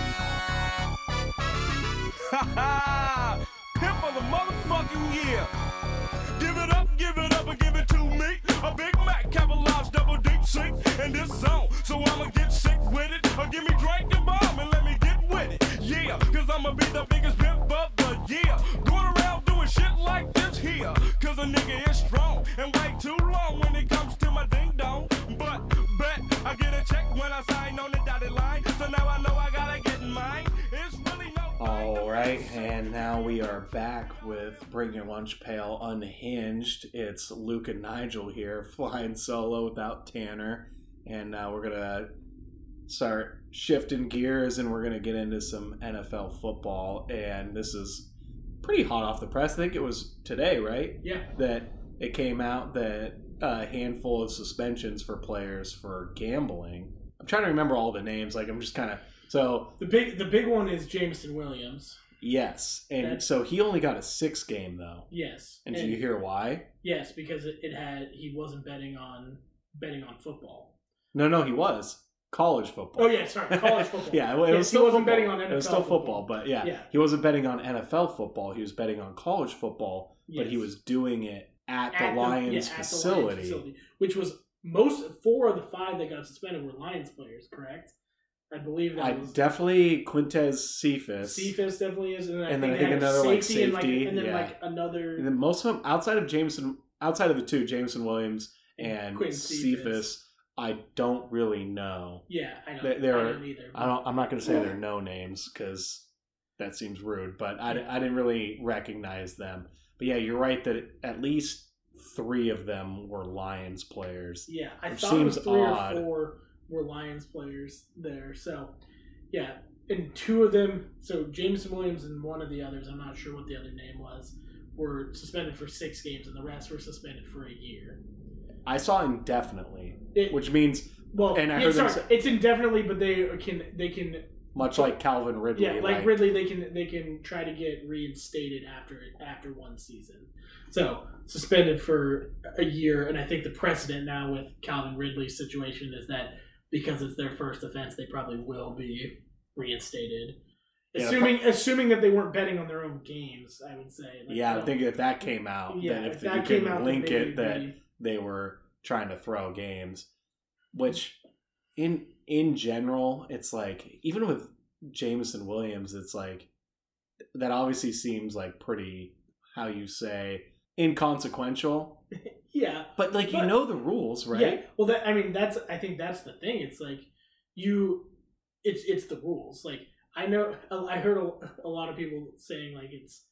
Ha ha! Motherfucking year. Give it up, give it up, and give it to me. A Big Mac, capitalized double deep sink in this zone. So I'ma get sick with it. Or give me drink the bomb and let me get with it. Yeah, cause I'ma be the biggest pimp of the year. Going around doing shit like this here. Cause a nigga is strong and wait too long when it comes to my ding dong. But bet I get a check when I sign on the dotted line. So now I know right, and now we are back with Bring Your Lunch Pail Unhinged. It's Luke and Nigel here, flying solo without Tanner, and uh, we're gonna start shifting gears, and we're gonna get into some NFL football. And this is pretty hot off the press. I think it was today, right? Yeah. That it came out that a handful of suspensions for players for gambling. I'm trying to remember all the names. Like I'm just kind of so The big the big one is Jameson Williams. Yes, and That's- so he only got a six game though. Yes. And do you hear why? Yes, because it, it had he wasn't betting on betting on football. No, no, he was. college football. Oh yeah, sorry, college football. Yeah, it, it Yes, was he still wasn't football. betting on It was NFL still football, football. but yeah, Yeah. he wasn't betting on NFL football. He was betting on college football, but he Yes. was doing it at, the Lions yeah, at the facility, which was most four of the five that got suspended were Lions players. Correct? I believe that I was definitely Quintez Cephas. Cephas definitely is, and, And I then I think, think they had another, like, safety and, safety, and then yeah. like another And then most of them outside of Jameson, outside of the two, Jameson Williams and Quentin Cephas, I don't really know. Yeah, I know. They- they're- I don't either. I don't. I'm not going to say they're no names because that seems rude. But I, I didn't really recognize them. But yeah, you're right that at least three of them were Lions players. Yeah, I thought it was three odd. or four were Lions players there. So, yeah, and two of them. So Jameson Williams and one of the others. I'm not sure what the other name was. Were suspended for six games, and the rest were suspended for a year. I saw indefinitely, It, which means well, and I yeah, heard sorry, say- it's indefinitely, but they can they can much like Calvin Ridley, yeah, like, Ridley, they can they can try to get reinstated after after one season. So suspended for a year, and I think the precedent now with Calvin Ridley's situation is that because it's their first offense, they probably will be reinstated. Yeah, Assuming assuming that they weren't betting on their own games, I would say. Like, yeah, I think if that came out, yeah, then if, if you that could came out, link it that be- they were trying to throw games, which in in general, it's like even with Jameson Williams, it's like that obviously seems like pretty how you say inconsequential, yeah, but like you know the rules, right? Yeah. Well, that I mean, that's I think that's the thing. It's like you, it's it's the rules. Like I know I heard a, a lot of people saying like it's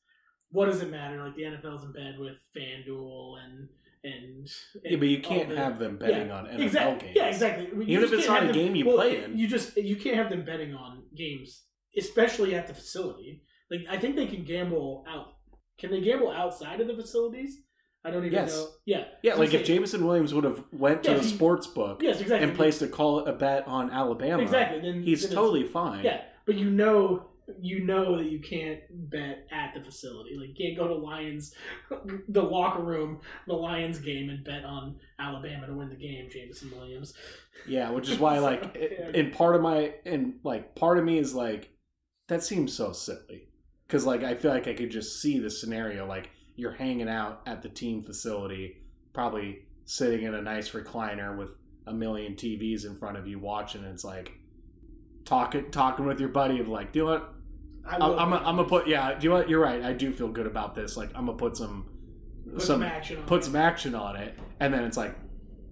what does it matter? Like the NFL's in bed with FanDuel and and, Yeah, but you can't the- have them betting yeah, on NFL exactly, games. Yeah, exactly. You Even if it's can't a them- game you well, play in. you just you can't have them betting on games, especially at the facility. Like I think they can gamble out. Can they gamble outside of the facilities? I don't even Yes. know. Yeah. Yeah, So like if Jameson Williams would have went to Yeah, the if he- sports book Yes, exactly. and placed a call a bet on Alabama, Exactly. Then he's then totally fine. Yeah, but you know, you know that you can't bet at the facility. Like, you can't go to Lions, the locker room, the Lions game, and bet on Alabama to win the game. Jameson Williams. Yeah, which is why, So, like, yeah. and part of my and like part of me is like, that seems so silly, because like I feel like I could just see the scenario like you're hanging out at the team facility, probably sitting in a nice recliner with a million TVs in front of you watching. It's like talking talking with your buddy of like, do you what? I I'm I'm gonna put yeah. Do you what? You're right. I do feel good about this. Like I'm gonna put some put some, action on. put it. some action on it, and then it's like,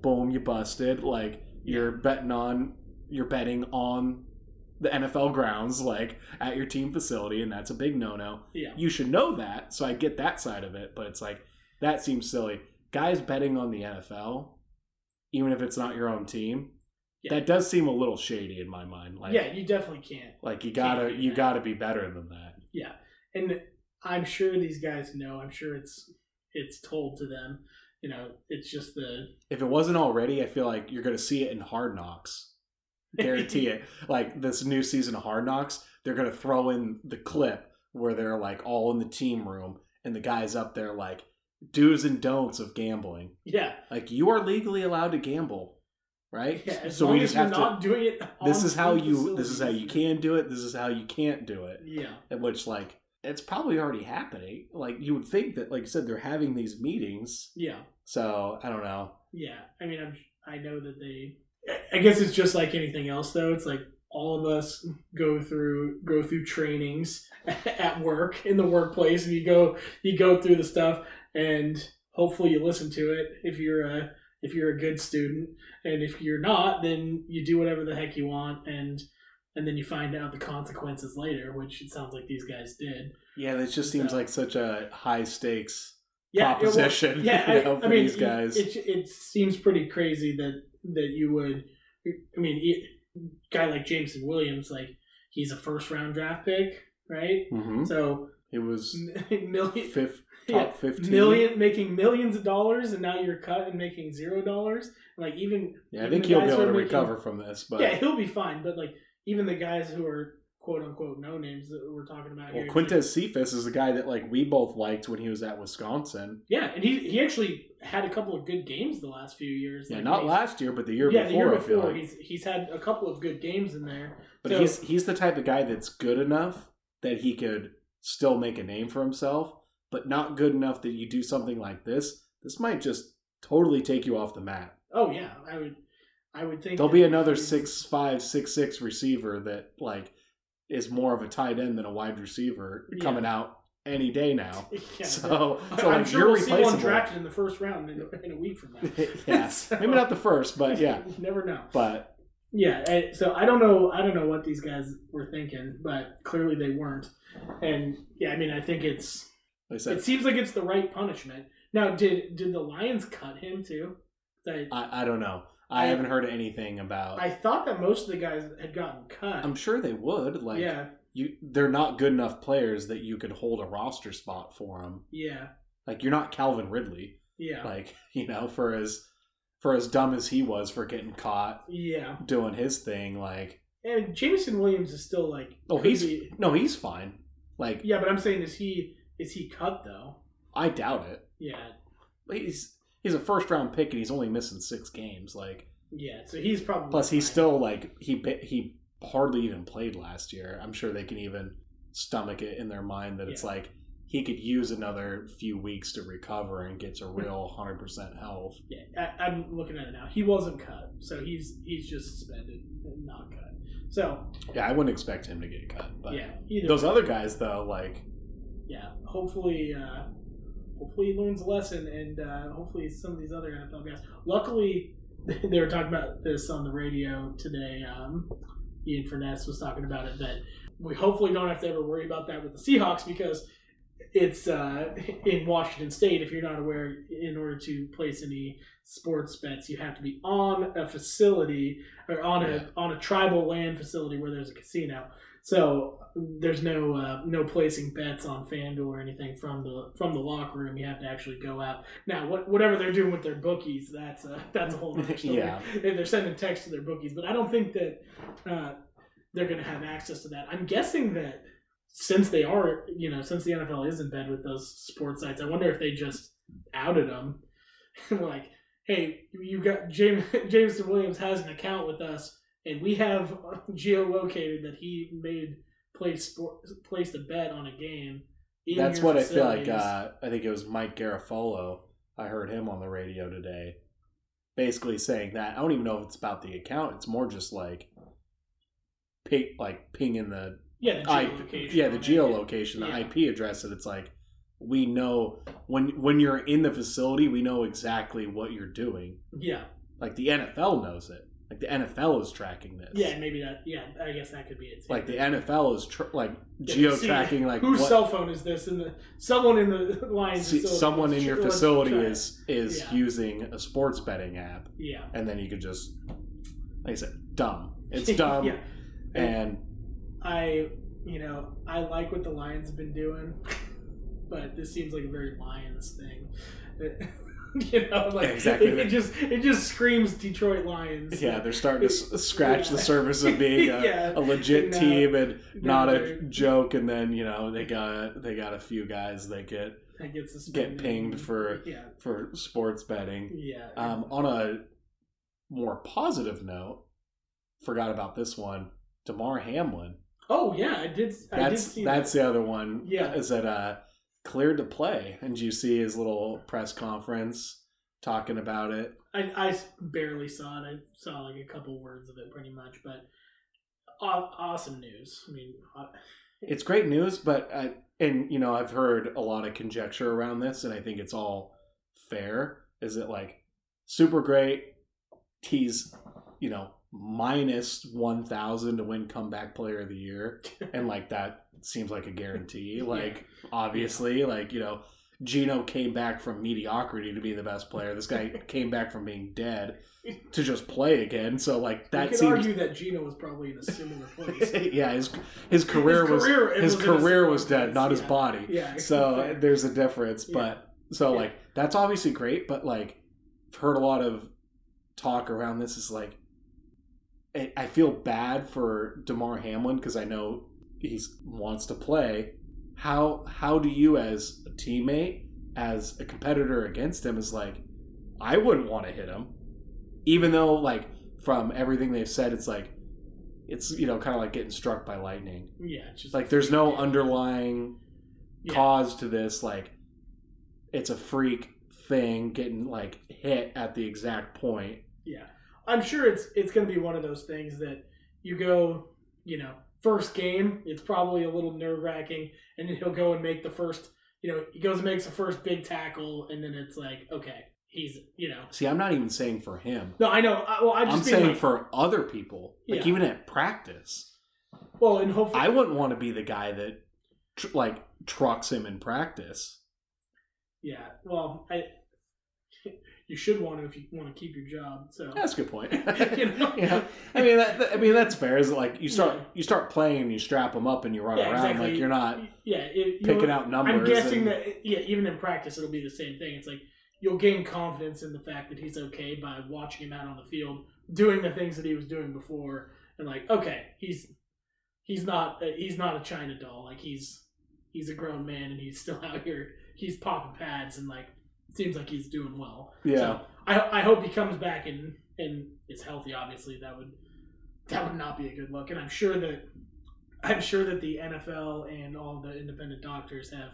boom, you busted. Like you're betting on you're betting on the NFL grounds, like at your team facility, and that's a big no no. Yeah. You should know that, so I get that side of it, but it's like that seems silly. Guys betting on the NFL, even if it's not your own team, Yeah. that does seem a little shady in my mind. Like, yeah, you definitely can't. like you gotta you that. gotta be better than that. Yeah, and I'm sure these guys know. I'm sure it's it's told to them. You know, it's just the if it wasn't already, I feel like you're going to see it in Hard Knocks. Guarantee it. Like this new season of Hard Knocks, they're going to throw in the clip where they're like all in the team room and the guys up there like do's and don'ts of gambling. yeah. Like you are legally allowed to gamble, right? Yeah, so we just have not to. doing it. This is how you. This is how you can do it. This is how you can't do it. Yeah, And Which like it's probably already happening. Like you would think that, like you said, they're having these meetings. yeah. So I don't know. Yeah, I mean, I'm, I know that they. I guess it's just like anything else, though. It's like all of us go through go through trainings at work in the workplace, and you go you go through the stuff, and hopefully you listen to it if you're a if you're a good student, and if you're not, then you do whatever the heck you want, and and then you find out the consequences later, which it sounds like these guys did. Yeah, that just seems So- like such a high stakes yeah, it proposition. yeah, you I, know, I for mean, these guys. It, it, it seems pretty crazy that that you would. I mean, it, guy like Jameson Williams, like he's a first round draft pick, right? hmm So It was million, fifth, top fifteen. million, making millions of dollars, and now you're cut and making zero dollars. Like even Yeah, I think he'll be able to making- recover from this, but yeah, he'll be fine. But like even the guys who are quote unquote no names that we're talking about Well, here. Quintez Cephas is a guy that like we both liked when he was at Wisconsin. Yeah, and he he actually had a couple of good games the last few years. Yeah, Like, not last year, but the year yeah, before. the year I feel before like. he's he's had a couple of good games in there. But So- he's he's the type of guy that's good enough that he could still make a name for himself, but not good enough that you do something like this. This might just totally take you off the map. Oh yeah, I would I would think There'll be another six five, six six receiver that like is more of a tight end than a wide receiver Yeah. coming out any day now. Yeah, So, I- so I'm like sure you're we'll see one drafted in the first round in, a- in a week from now. yeah, So- maybe not the first, but yeah. you never know. But Yeah, eh, so I don't know. I don't know what these guys were thinking, but clearly they weren't. And yeah, I mean, I think it's. like I said, It seems like it's the right punishment. Now, did did the Lions cut him too? I, I, I don't know. I, I- haven't heard anything about. I thought that most of the guys had gotten cut. I'm sure they would. Like, yeah, you, they're not good enough players that you could hold a roster spot for them. yeah, Like, you're not Calvin Ridley. yeah, Like, you know, for as for as dumb as he was for getting caught yeah. doing his thing, like, And Jameson Williams is still like. oh, he's be- no, he's fine. Like, yeah, but I'm saying is he is he cut though? I doubt it. Yeah, He's he's a first round pick and he's only missing six games. Like, yeah. So he's probably plus he's still like he he hardly even played last year. I'm sure they can even stomach it in their mind that it's like he could use another few weeks to recover and get to real 100% health. Yeah, I, I'm looking at it now. He wasn't cut, so he's he's just suspended and not cut. So Yeah, I wouldn't expect him to get cut. But yeah, those way. other guys, though, like, yeah. Hopefully, uh, hopefully he learns a lesson, and uh, hopefully some of these other NFL guys. Luckily, they were talking about this on the radio today. Um, Ian Furness was talking about it that we hopefully don't have to ever worry about that with the Seahawks because it's uh, in Washington State. If you're not aware, in order to place any sports bets, you have to be on a facility or on a on a tribal land facility where there's a casino. So there's no uh, no placing bets on FanDuel or anything from the from the locker room. You have to actually go out. Now, what, whatever they're doing with their bookies, that's a, that's a whole other story. Yeah. And they're sending text to their bookies, but I don't think that uh, they're going to have access to that. I'm guessing that since they are, you know, since the NFL is in bed with those sports sites, I wonder if they just outed them, like, hey, you got James Jameson Williams has an account with us, and we have geolocated that he made placed sport, placed a bet on a game. in that's what I feel like. Uh, I think it was Mike Garafolo. I heard him on the radio today, basically saying that. I don't even know if it's about the account. It's more just like, ping, like pinging the yeah, the geolocation. yeah, the geolocation, the Yeah. IP address, and it's like we know when when you're in the facility, we know exactly what you're doing. Yeah, Like the NFL knows it. Like the NFL is tracking this. yeah, maybe that. Yeah, I guess that could be it. Too. Like the NFL is tr- like Yeah, geo tracking. Like whose what- cell phone is this? And the someone in the Lions. see, someone in your facility is is Yeah. using a sports betting app, yeah, and then you could just, like I said, dumb. It's dumb, yeah, and I, you know, I like what the Lions have been doing, but this seems like a very Lions thing. you know, like Exactly. It, it just it just screams Detroit Lions. yeah, they're starting to s- scratch the surface of being a, Yeah. a legit No. team and not a joke. And then you know they got they got a few guys that get That gets get pinged for yeah, for sports betting. yeah. Um, on a more positive note, forgot about this one. Damar Hamlin. oh yeah, I did. I did That's see that's that. the other one. Yeah. is that uh cleared to play? And you see his little press conference talking about it. I, I barely saw it. I saw like a couple words of it, pretty much. But awesome news. I mean, uh, It's great news, but uh, and you know I've heard a lot of conjecture around this, and I think it's all fair. Is it like super great? He's you know minus one thousand to win comeback player of the year, and like that seems like a guarantee. Like obviously, like you know. Geno came back from mediocrity to be the best player. This guy came back from being dead to just play again. So like you that could seems argue that Geno was probably in a similar place. yeah, his his career was career- his was career was dead, place, not his body. Yeah, So there's a difference, Yeah. but so Yeah. like that's obviously great, but like I've heard a lot of talk around this is like I feel bad for Damar Hamlin because I know he wants to play. How how do you as a teammate, as a competitor against him, is like, I wouldn't want to hit him, even though like from everything they've said, it's like, it's you know kind of like getting struck by lightning. Yeah, just Like there's no underlying Yeah. cause to this. Like it's a freak thing getting like hit at the exact point. Yeah, I'm sure it's it's going to be one of those things that you go, you know, first game, it's probably a little nerve wracking, and then he'll go and make the first, you know, he goes and makes the first big tackle, and then it's like, okay, he's, you know, See, I'm not even saying for him. no, I know, I, well, I just I'm saying like, for other people, like Yeah. even at practice. well, and hopefully, I wouldn't want to be the guy that tr- like trucks him in practice. yeah, well, I, you should want to if you want to keep your job, so That's a good point. You know? yeah, I mean, that, that- I mean that's fair. Is like you start Yeah. you start playing and you strap them up and you run Yeah, around exactly. like you're not yeah, it, picking out numbers. I'm guessing and- that yeah, even in practice, it'll be the same thing. It's like you'll gain confidence in the fact that he's okay by watching him out on the field doing the things that he was doing before, and like okay, he's he's not he's not a China doll. Like he's he's a grown man and he's still out here. He's popping pads and like seems like he's doing well. yeah. So I I hope he comes back and and is healthy. Obviously, that would that would not be a good look. And I'm sure that I'm sure that the NFL and all the independent doctors have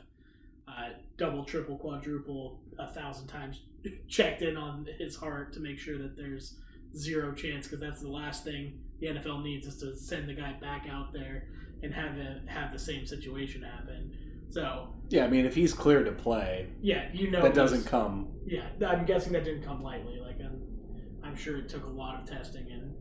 uh, double, triple, quadruple, a thousand times checked in on his heart to make sure that there's zero chance because that's the last thing the NFL needs is to send the guy back out there and have it, have the same situation happen. So yeah, I mean, if he's clear to play, yeah, you know that doesn't come. yeah, I'm guessing that didn't come lightly. Like I'm, I'm sure it took a lot of testing and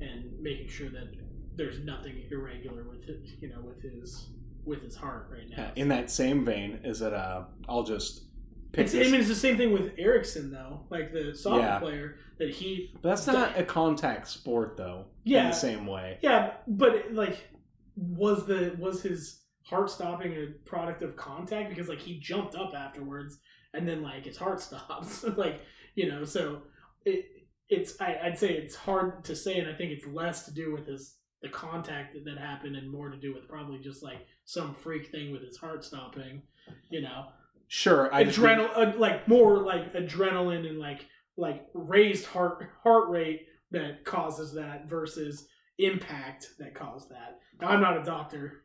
and making sure that there's nothing irregular with it, you know, with his with his heart right now. In that same vein, is that uh, I'll just pick it's, I mean, it's the same thing with Eriksen though, like the soccer Yeah. player that he. but that's not a contact sport, though. in Yeah. the same way. Yeah, but it, like, was the was his heart stopping a product of contact because like he jumped up afterwards and then like his heart stops, like you know, so it it's I, I'd say it's hard to say, and I think it's less to do with his the contact that, that happened and more to do with probably just like some freak thing with his heart stopping, you know, Sure, I just think- uh, like more like adrenaline and like like raised heart heart rate that causes that versus impact that caused that. Now I'm not a doctor.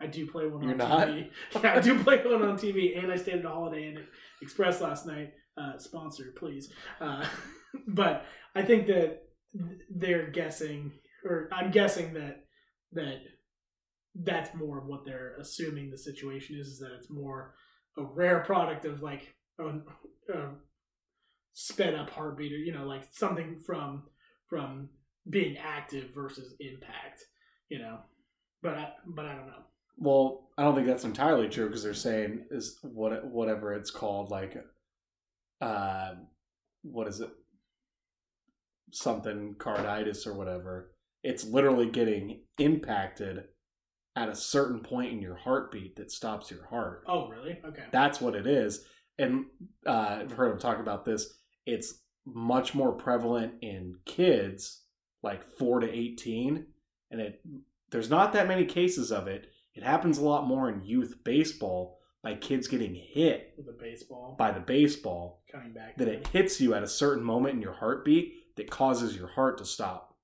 I do play one You're on not? TV. Yeah, I do play one on TV, and I stayed at a Holiday Inn Express last night. Uh, sponsor, please. Uh, but I think that they're guessing, or I'm guessing that that that's more of what they're assuming the situation is. Is that it's more a rare product of like a, a sped up heartbeat, or you know, like something from from being active versus impact. You know, but I but I don't know. Well, I don't think that's entirely true because they're saying is what whatever it's called, like, uh, what is it? Something carditis or whatever. It's literally getting impacted at a certain point in your heartbeat that stops your heart. Oh, really? Okay. That's what it is. And uh, I've heard him talk about this. It's much more prevalent in kids, like four to eighteen, and it there's not that many cases of it. It happens a lot more in youth baseball by kids getting hit With baseball by the baseball coming back. that it hits you at a certain moment in your heartbeat that causes your heart to stop.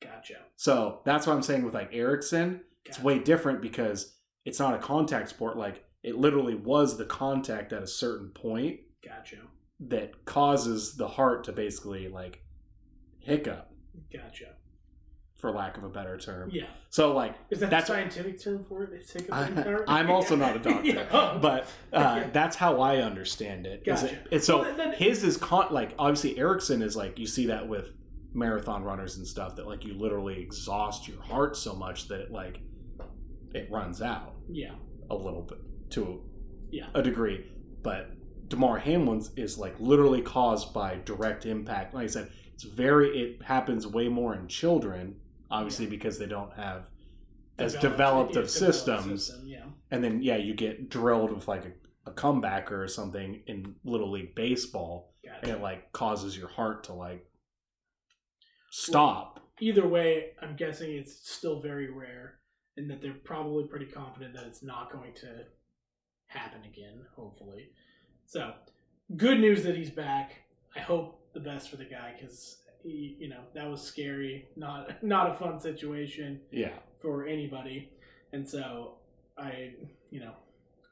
Gotcha. So that's what I'm saying with like Eriksen. It's way different because it's not a contact sport. Like it literally was the contact at a certain point Gotcha. that causes the heart to basically like hiccup, Gotcha. For lack of a better term. Yeah. So like Is that That's- the scientific term for it? I? I'm also not a doctor, Yeah. Oh. but uh, that's how I understand it. Gotcha. it- it's so Well, his is con- like obviously Eriksen is like you see that with marathon runners and stuff that like you literally exhaust your heart so much that it like it runs out yeah. a little bit to Yeah. a degree. But Damar Hamlin's is like literally caused by direct impact. Like I said, it's very it happens way more in children, obviously because they don't have as developed yeah, of systems. system, yeah. And then yeah, you get drilled with like a, a comebacker or something in little league baseball, and it like causes your heart to like stop. Either way, I'm guessing it's still very rare, and that they're probably pretty confident that it's not going to happen again. Hopefully, so good news that he's back. I hope the best for the guy because you know that was scary, not not a fun situation Yeah. for anybody. And so I, you know,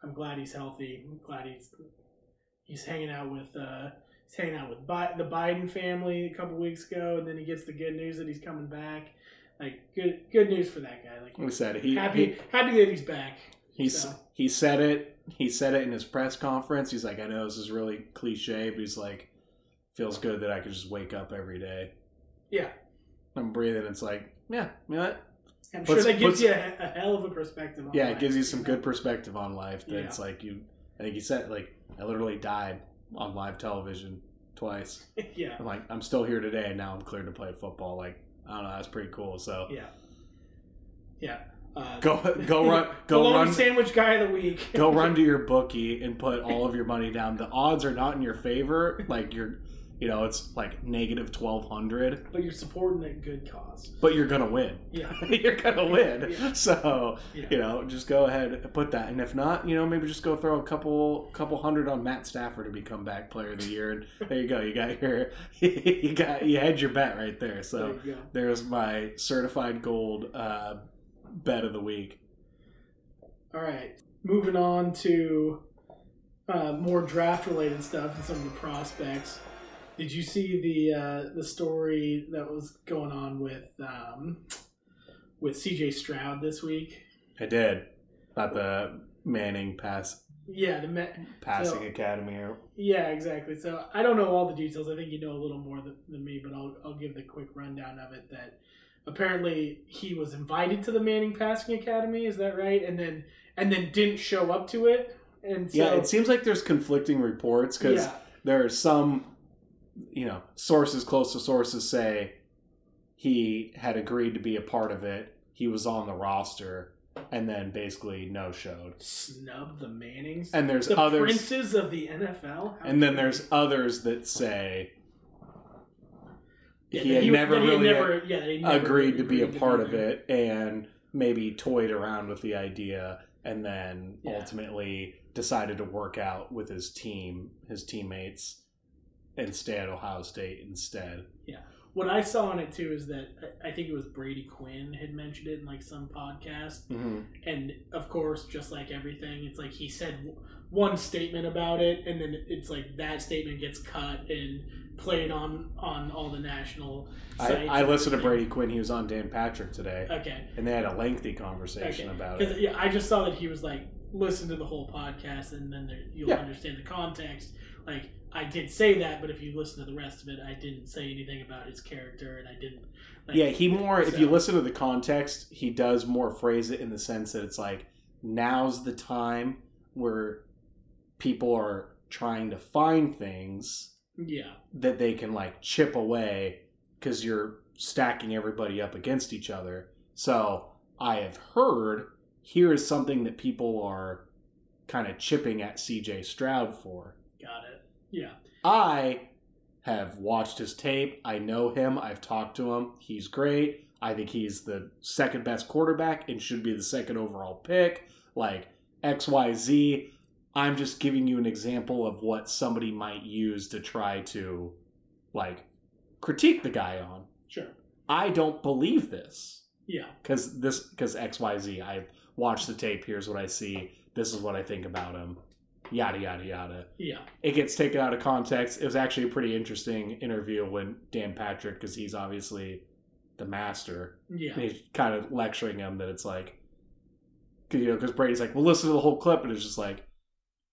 I'm glad he's healthy. I'm glad he's he's hanging out with uh he's hanging out with Bi- the Biden family a couple weeks ago, and then he gets the good news that he's coming back. Like good good news for that guy. Like We said he happy he, happy that he's back. he's So. he said it. He said it in his press conference. He's like, I know this is really cliche, but he's like, feels good that I could just wake up every day. Yeah, I'm breathing. It's like, yeah, you know what? I'm Puts- sure that gives puts- you a, a hell of a perspective. On Yeah, life, it gives you some good perspective on life. That Yeah. it's like you. I think you said like I literally died on live television twice. yeah, I'm like I'm still here today, and now I'm cleared to play football. Like I don't know, that's pretty cool. So yeah, yeah. Uh, go go run go run sandwich guy of the week. go run to your bookie and put all of your money down. The odds are not in your favor. Like you're, you know, it's like negative twelve hundred, but you're supporting a good cause. but you're gonna win. Yeah, you're gonna win. Yeah. So yeah. you know, just go ahead and put that. And if not, you know, maybe just go throw a couple couple hundred on Matt Stafford to become back player of the year. And there you go. You got your you got you had your bet right there. So there there's my certified gold uh, bet of the week. All right, moving on to uh, more draft related stuff and some of the prospects. Did you see the uh, the story that was going on with um, with CJ Stroud this week? I did about the Manning pass Yeah, the Me- passing So- academy. Or, yeah, exactly. So I don't know all the details. I think you know a little more than, than me, but I'll I'll give the quick rundown of it. That apparently he was invited to the Manning Passing Academy. Is that right? And then and then didn't show up to it. And so yeah, it seems like there's conflicting reports because yeah, there are some, you know, sources close to sources say he had agreed to be a part of it. He was on the roster, and then basically no showed. snub the Mannings. And there's the others, princes of the NFL. How and then there's others that say Yeah, he had never he really never, yeah, he never agreed to be a part of it, and maybe toyed around with the idea, and then Yeah. ultimately decided to work out with his team, his teammates, and stay at Ohio State instead. Yeah. What I saw on it too is that I think it was Brady Quinn had mentioned it in like some podcast, Mm-hmm. and of course, just like everything, it's like he said one statement about it, and then it's like that statement gets cut and played on on all the national. I, I listened to. Brady Quinn. He was on Dan Patrick today, Okay, and they had a lengthy conversation okay. about it. yeah, I just saw that he was like listen to the whole podcast, and then there, you'll Yeah. understand the context. Like I did say that, but if you listen to the rest of it, I didn't say anything about his character, and I didn't. Like, Yeah, he more. If you listen to the context, he does more phrase it in the sense that it's like now's the time where people are trying to find things Yeah, that they can like chip away because you're stacking everybody up against each other. So I have heard here is something that people are kind of chipping at CJ Stroud for. Yeah, I have watched his tape. I know him. I've talked to him. He's great. I think he's the second best quarterback and should be the second overall pick. Like XYZ. I'm just giving you an example of what somebody might use to try to like critique the guy on. sure. I don't believe this Yeah, because this because XYZ. I watched the tape. Here's what I see. This is what I think about him. Yada yada yada yeah, it gets taken out of context. It was actually a pretty interesting interview when Dan Patrick, because he's obviously the master, yeah, and he's kind of lecturing him that it's like, 'cause, you know, because Brady's like, well, listen to the whole clip, and it's just like,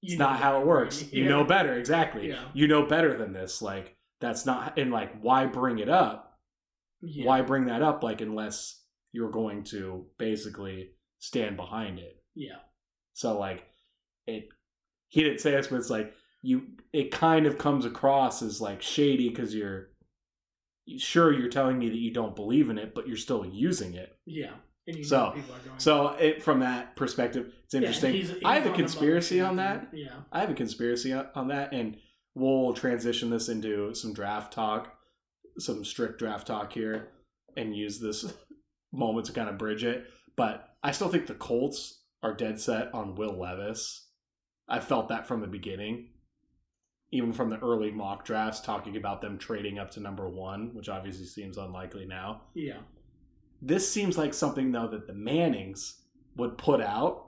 it's You not how it works. right? You know better, exactly. Yeah. You know better than this. Like that's not, and like, why bring it up? Yeah. Why bring that up? Like unless you're going to basically stand behind it. Yeah, So like it he didn't say this, but it's like you it kind of comes across as like shady because you're sure you're telling me that you don't believe in it, but you're still using it. yeah. And you So- know people are going. So it from that perspective, it's Yeah, interesting. he's- he's I have a conspiracy on that. Yeah, I have a conspiracy on on that, and we'll transition this into some draft talk, some strict draft talk here, and use this moment to kind of bridge it. But I still think the Colts are dead set on Will Levis. I felt that from the beginning, even from the early mock drafts, talking about them trading up to number one, which obviously seems unlikely now. Yeah. This seems like something though that the Mannings would put out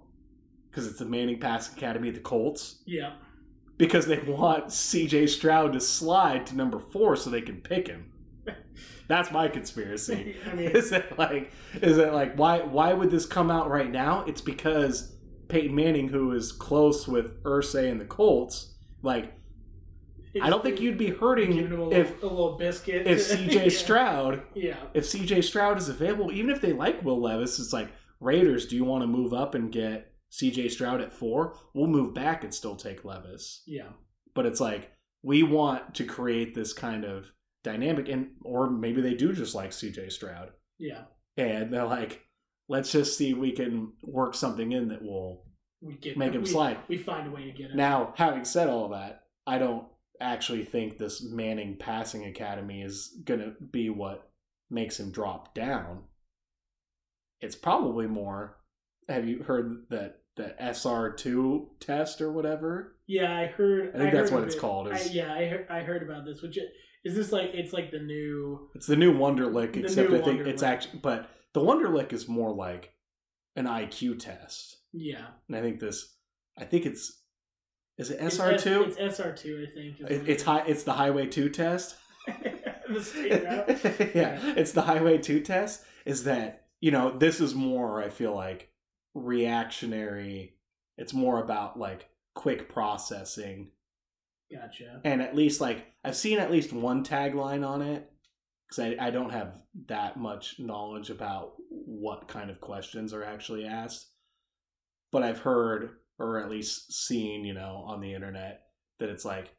because it's the Manning Passing Academy at the Colts Yeah. because they want CJ Stroud to slide to number four so they can pick him. That's my conspiracy. I mean, is it like is it like why why would this come out right now? It's because Peyton Manning, who is close with Irsay and the Colts, like I don't think you'd be hurting a little, if a little biscuit. if CJ Yeah. Stroud Yeah. if CJ Stroud is available, even if they like Will Levis, it's like Raiders. Do you want to move up and get CJ Stroud at four? We'll move back and still take Levis. Yeah. But it's like we want to create this kind of dynamic, and or maybe they do just like CJ Stroud, Yeah. and they're like, let's just see if we can work something in that will We get Make him we, slide. We find a way to get it. Now, having said all that, I don't actually think this Manning passing academy is going to be what makes him drop down. It's probably more. Have you heard that the SR2 test or whatever? Yeah, I heard. I think that's what it's it. called, I, yeah, I heard, I heard about this. Which is this like? It's like the new. It's the new Wonderlic, The except new I think it's actually, but the Wonderlic is more like an IQ test, Yeah. and I think this, I think it's, is it It's SR2? S- It's SR two, I think. It- it's high. It's the Highway Two test. the state route. yeah, it's the Highway 2 test. Is that, you know, this is more, I feel like, reactionary. It's more about like quick processing. Gotcha. And at least, like, I've seen at least one tagline on it because I, I don't have that much knowledge about what kind of questions are actually asked. But I've heard, or at least seen, you know, on the internet that it's like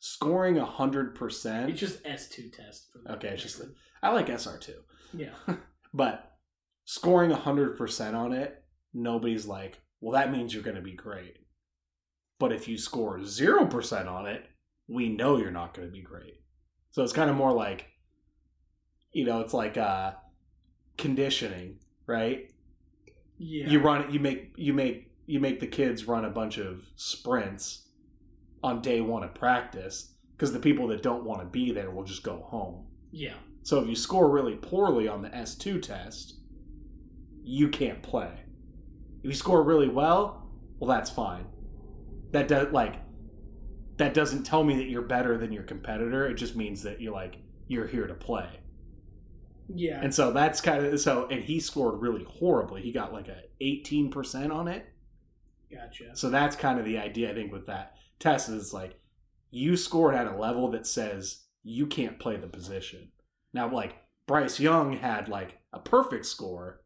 scoring a hundred percent. It's just S two test. For Okay, it's just I like SR two, yeah. but scoring hundred percent on it, nobody's like, well, that means you're going to be great. But if you score zero percent on it, we know you're not going to be great. So it's kind of more like, you know, it's like uh, conditioning, right? Yeah. You run it, you make you make you make the kids run a bunch of sprints on day one of practice because the people that don't want to be there will just go home. yeah. So if you score really poorly on the S2 test, you can't play. If you score really well, well that's fine. That does like that doesn't tell me that you're better than your competitor. It just means that you're like you're here to play. Yeah. And so that's kind of so and he scored really horribly. He got like a 18% on it. gotcha. So that's kind of the idea I think with that test is like you scored at a level that says you can't play the position. Now like Bryce Young had like a perfect score.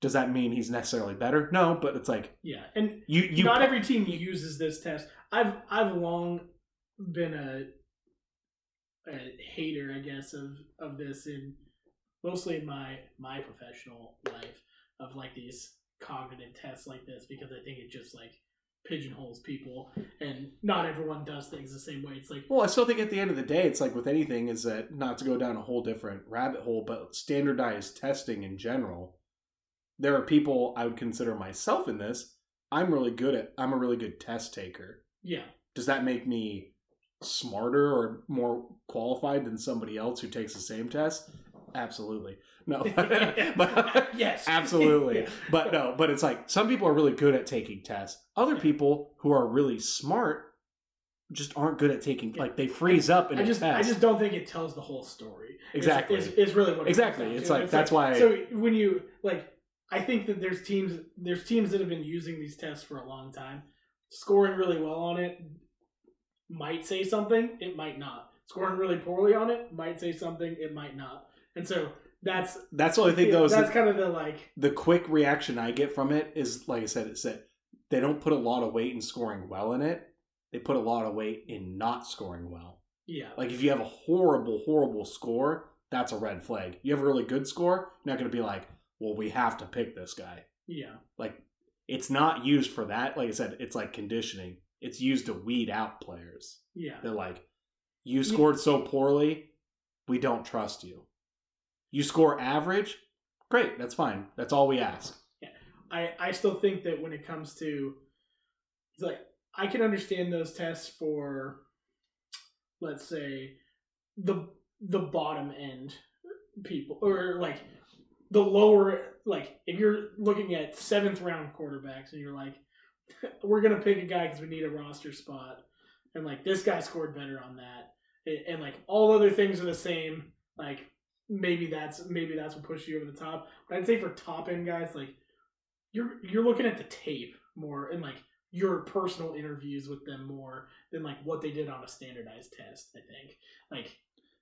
Does that mean he's necessarily better? No, but it's like Yeah. And you you not every team uses this test. I've I've long been a a hater, I guess, of of this in mostly in my my professional life of like these cognitive tests like this because I think it just like pigeonholes people and not everyone does things the same way. It's like Well, I still think at the end of the day, it's like with anything, is that not to go down a whole different rabbit hole, but standardized testing in general. There are people I would consider myself in this. I'm really good at. I'm a really good test taker. yeah. Does that make me smarter or more qualified than somebody else who takes the same test? Absolutely. No, but yes. absolutely. Yeah. But no, but it's like some people are really good at taking tests. Other people who are really smart just aren't good at taking like they freeze up in I just test. I just don't think it tells the whole story. Exactly. Is, is, really what it Exactly. comes down It's to. like- that's why- So when you like I think that there's teams there's teams that have been using these tests for a long time. Scoring really well on it might say something, it might not. Scoring really poorly on it might say something, it might not. And so that's That's the only thing though. Is that's that kind of the like the quick reaction I get from it is like I said, it's that they don't put a lot of weight in scoring well in it. They put a lot of weight in not scoring well. yeah. Like if you have a horrible, horrible score, that's a red flag. You have a really good score, you're not going to be like, well, we have to pick this guy. Yeah. Like it's not used for that. Like I said, it's like conditioning. It's used to weed out players. Yeah. They're like, you scored so poorly, we don't trust you. You score average, great. That's fine. That's all we ask. Yeah. I I still think that when it comes to it's like I can understand those tests for let's say the the bottom end people or like the lower like if you're looking at seventh round quarterbacks and you're like we're gonna pick a guy because we need a roster spot. And like this guy scored better on that. And, and like all other things are the same. Like maybe that's maybe that's what pushed you over the top. But i'd say for top end guys like you're you're looking at the tape more and like your personal interviews with them more than like what they did on a standardized test i think. Like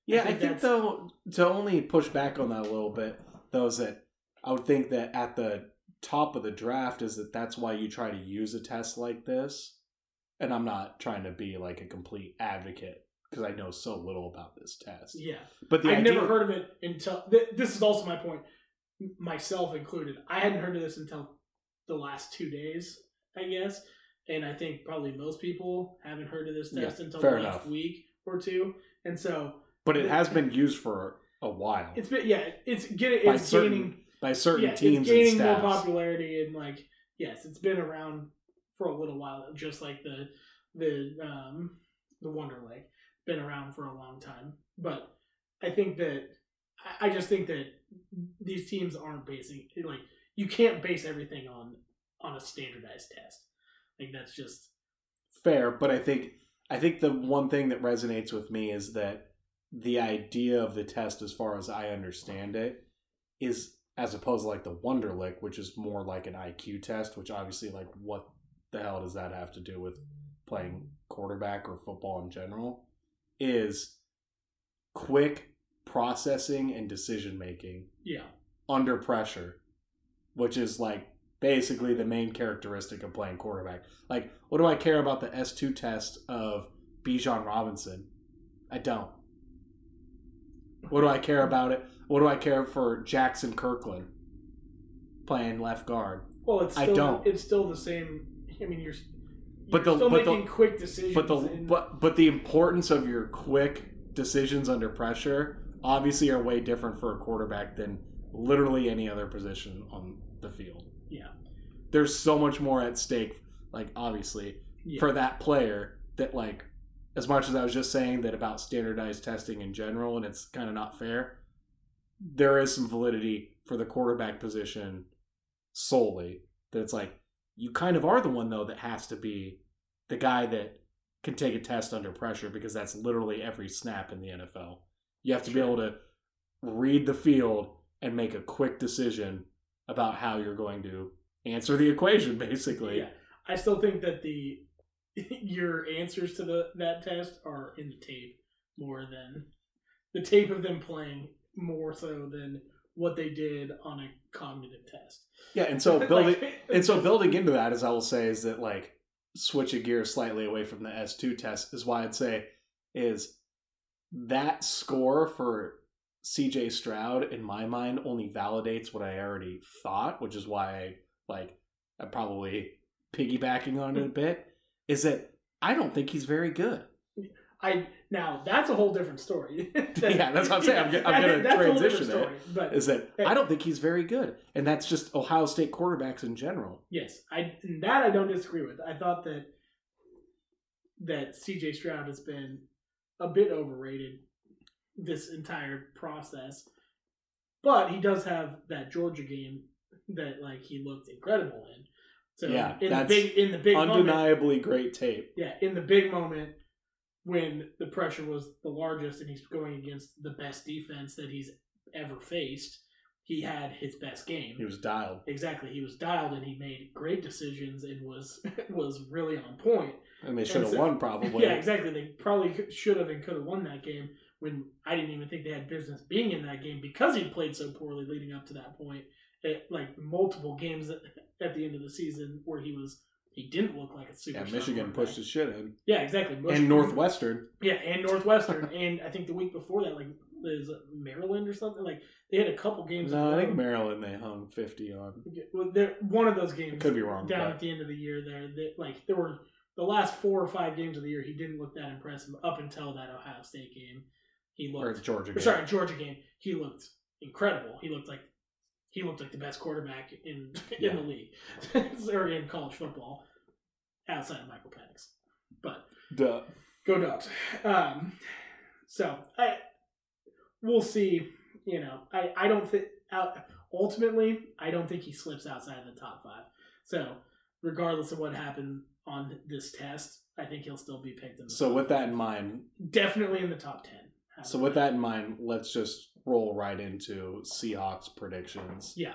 Yeah, I think think, though to only push back on that a little bit, though, is that I would think that at the top of the draft is that that's why you try to use a test like this. And I'm not trying to be like a complete advocate because I know so little about this test. yeah But the I've idea, never heard of it until th- this is also my point, myself included. I hadn't heard of this until the last two days, I guess, and I think probably most people haven't heard of this Yeah, test until the last enough. week or two, and so but it has been used for a while it's been yeah, it's get by it's certain gaining by certain yeah, teams it's gaining more popularity and like yes, it's been around for a little while, just like the the um the Wonderlic been around for a long time. But I think that I I just think that these teams aren't basing like you can't base everything on on a standardized test. Like that's just fair but i think i think the one thing that resonates with me is that the idea of the test as far as i understand it is as opposed to like the Wonderlic which is more like an iq test which obviously like what the hell does that have to do with playing quarterback or football in general is quick processing and decision making yeah. under pressure, which is like basically the main characteristic of playing quarterback. Like, what do I care about the S2 test of Bijan Robinson? I don't. What do I care about it? What do I care for Jaxson Kirkland playing left guard? Well, it's I still don't. it's still the same. I mean, you're, But you're the- still but the- making quick decisions. But the and- but but the importance of your quick decisions under pressure obviously are way different for a quarterback than literally any other position on the field. yeah, there's so much more at stake like obviously yeah. for that player that like as much as i was just saying that about standardized testing in general and it's kind of not fair there is some validity for the quarterback position solely that it's like you kind of are the one though that has to be the guy that can take a test under pressure because that's literally every snap in the NFL. You have to be able to read the field and make a quick decision about how you're going to answer the equation basically. Yeah, I still think that the your answers to the that test are in the tape more than the tape of them playing more so than what they did on a cognitive test. Yeah, and so building Like, and so building into that, as I will say, is that like switching gears slightly away from the S two test is why I'd say is that score for CJ Stroud in my mind only validates what I already thought, which is why I like I'm probably piggybacking on it a bit. Is that I don't think he's very good. I now that's a whole different story. Yeah, that's what I'm saying. I'm I'm that's whole different transition it. But Is that I don't think he's very good, and that's just Ohio State quarterbacks in general. Yes, I that I don't disagree with. I thought that that CJ Stroud has been a bit overrated this entire process, but he does have that Georgia game that like he looked incredible in. So Yeah, in the that's big in the big moment, Undeniably great tape. yeah, in the big moment when the pressure was the largest and he's going against the best defense that he's ever faced, he had his best game. He was dialed. Exactly. He was dialed and he made great decisions and was was really on point. And they should have so- won probably. Yeah, exactly. They probably should have and could have won that game when I didn't even think they had business being in that game because he played so poorly leading up to that point. It, like multiple games at, at the end of the season where he was he didn't look like a super. Yeah, Michigan pushed his shit in. Yeah, exactly. And Northwestern. Yeah, and Northwestern, and I think the week before that, like is Maryland or something. Like they had a couple games. No, I think. Maryland they hung fifty on. Well, one of those games Could be wrong. down but- at the end of the year there that like there were the last four or five games of the year he didn't look that impressive up until that Ohio State game. He or looked Georgia. or game. sorry, Georgia game. He looked incredible. He looked like he looked like the best quarterback in Yeah. in the league or in college football outside of Michael Penix. But Duh. go Dogs. Um, so I we'll see. You know, I I don't think out ultimately I don't think he slips outside of the top five. So regardless of what happened on this test, I think he'll still be picked in. The So with that in mind, definitely in the top ten. so with that in mind, let's just roll right into Seahawks predictions. yeah,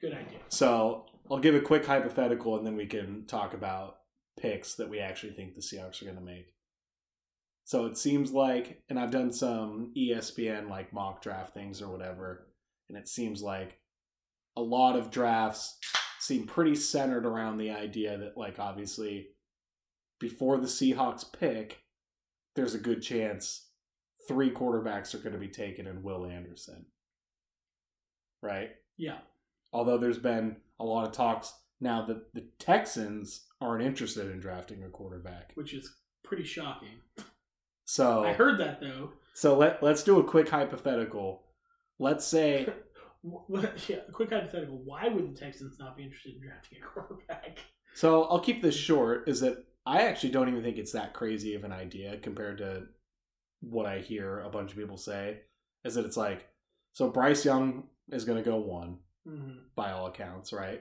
good idea. So I'll give a quick hypothetical, and then we can talk about picks that we actually think the Seahawks are going to make. So it seems like, and I've done some ESPN like mock draft things or whatever, and it seems like a lot of drafts seem pretty centered around the idea that, like, obviously, before the Seahawks pick, there's a good chance three quarterbacks are going to be taken in Will Anderson. Right? Yeah, although there's been a lot of talks now that the Texans aren't interested in drafting a quarterback. which is pretty shocking. So I heard that though. so let let's do a quick hypothetical. Let's say yeah, quick hypothetical. Why would the Texans not be interested in drafting a quarterback? so I'll keep this short is that I actually don't even think it's that crazy of an idea compared to what I hear a bunch of people say is that it's like so Bryce Young is going to go one Mm-hmm. by all accounts, right?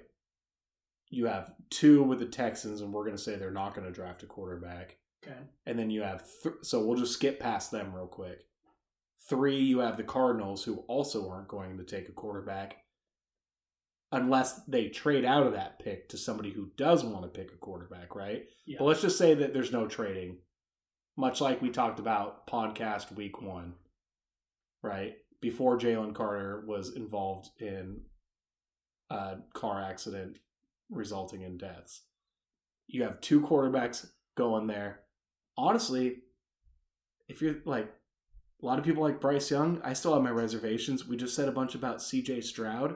You have two with the Texans and we're going to say they're not going to draft a quarterback. Okay. And then you have, th- so we'll just skip past them real quick. Three, you have the Cardinals, who also aren't going to take a quarterback unless they trade out of that pick to somebody who does want to pick a quarterback, right? Yeah. But let's just say that there's no trading, much like we talked about podcast week one, right? Before Jalen Carter was involved in a car accident resulting in deaths. You have two quarterbacks going there. Honestly, if you're like a lot of people like Bryce Young, I still have my reservations. We just said a bunch about CJ Stroud.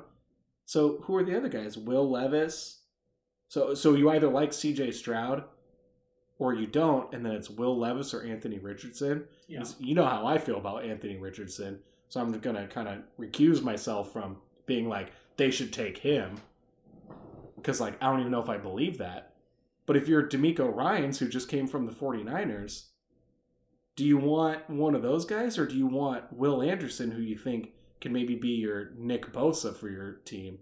So who are the other guys? Will Levis. So so you either like CJ Stroud or you don't, and then it's Will Levis or Anthony Richardson. Yeah. You know how I feel about Anthony Richardson, so I'm gonna kind of recuse myself from being like they should take him because like I don't even know if I believe that. But if you're DeMeco Ryans, who just came from the 49ers, do you want one of those guys or do you want Will Anderson, who you think can maybe be your Nick Bosa for your team?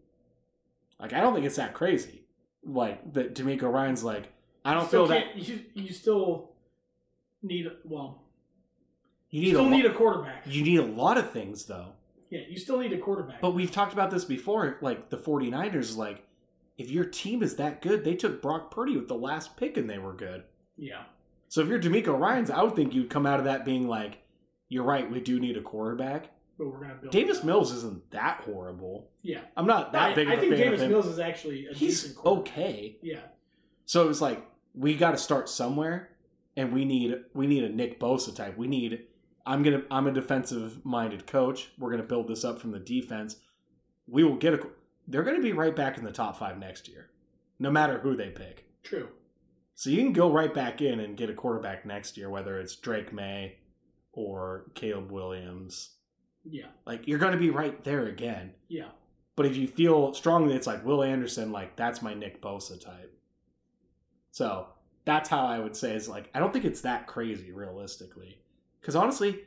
Like, I don't think it's that crazy. Like, that DeMeco Ryan's like, I don't feel that. You, you still need well. You You need, a still lo- need a quarterback. you need a lot of things, though. yeah, you still need a quarterback. But we've talked about this before. Like, the 49ers, like, if your team is that good, they took Brock Purdy with the last pick and they were good. yeah, So if you're DeMeco Ryan's, I would think you'd come out of that being like, you're right, we do need a quarterback. but we're gonna build. Davis. Mills isn't that horrible. Yeah, I'm not that I, big of I a think Davis of him. Mills is actually a He's decent quarterback. okay. Yeah, So it was like we got to start somewhere, and we need we need a Nick Bosa type. We need. I'm gonna. I'm a defensive minded coach. We're gonna build this up from the defense. We will get a. They're gonna be right back in the top five next year, no matter who they pick. true. So you can go right back in and get a quarterback next year, whether it's Drake Maye or Caleb Williams. Yeah, Like you're gonna be right there again. yeah, But if you feel strongly, it's like Will Anderson, like that's my Nick Bosa type. So that's how I would say is like I don't think it's that crazy realistically, because honestly,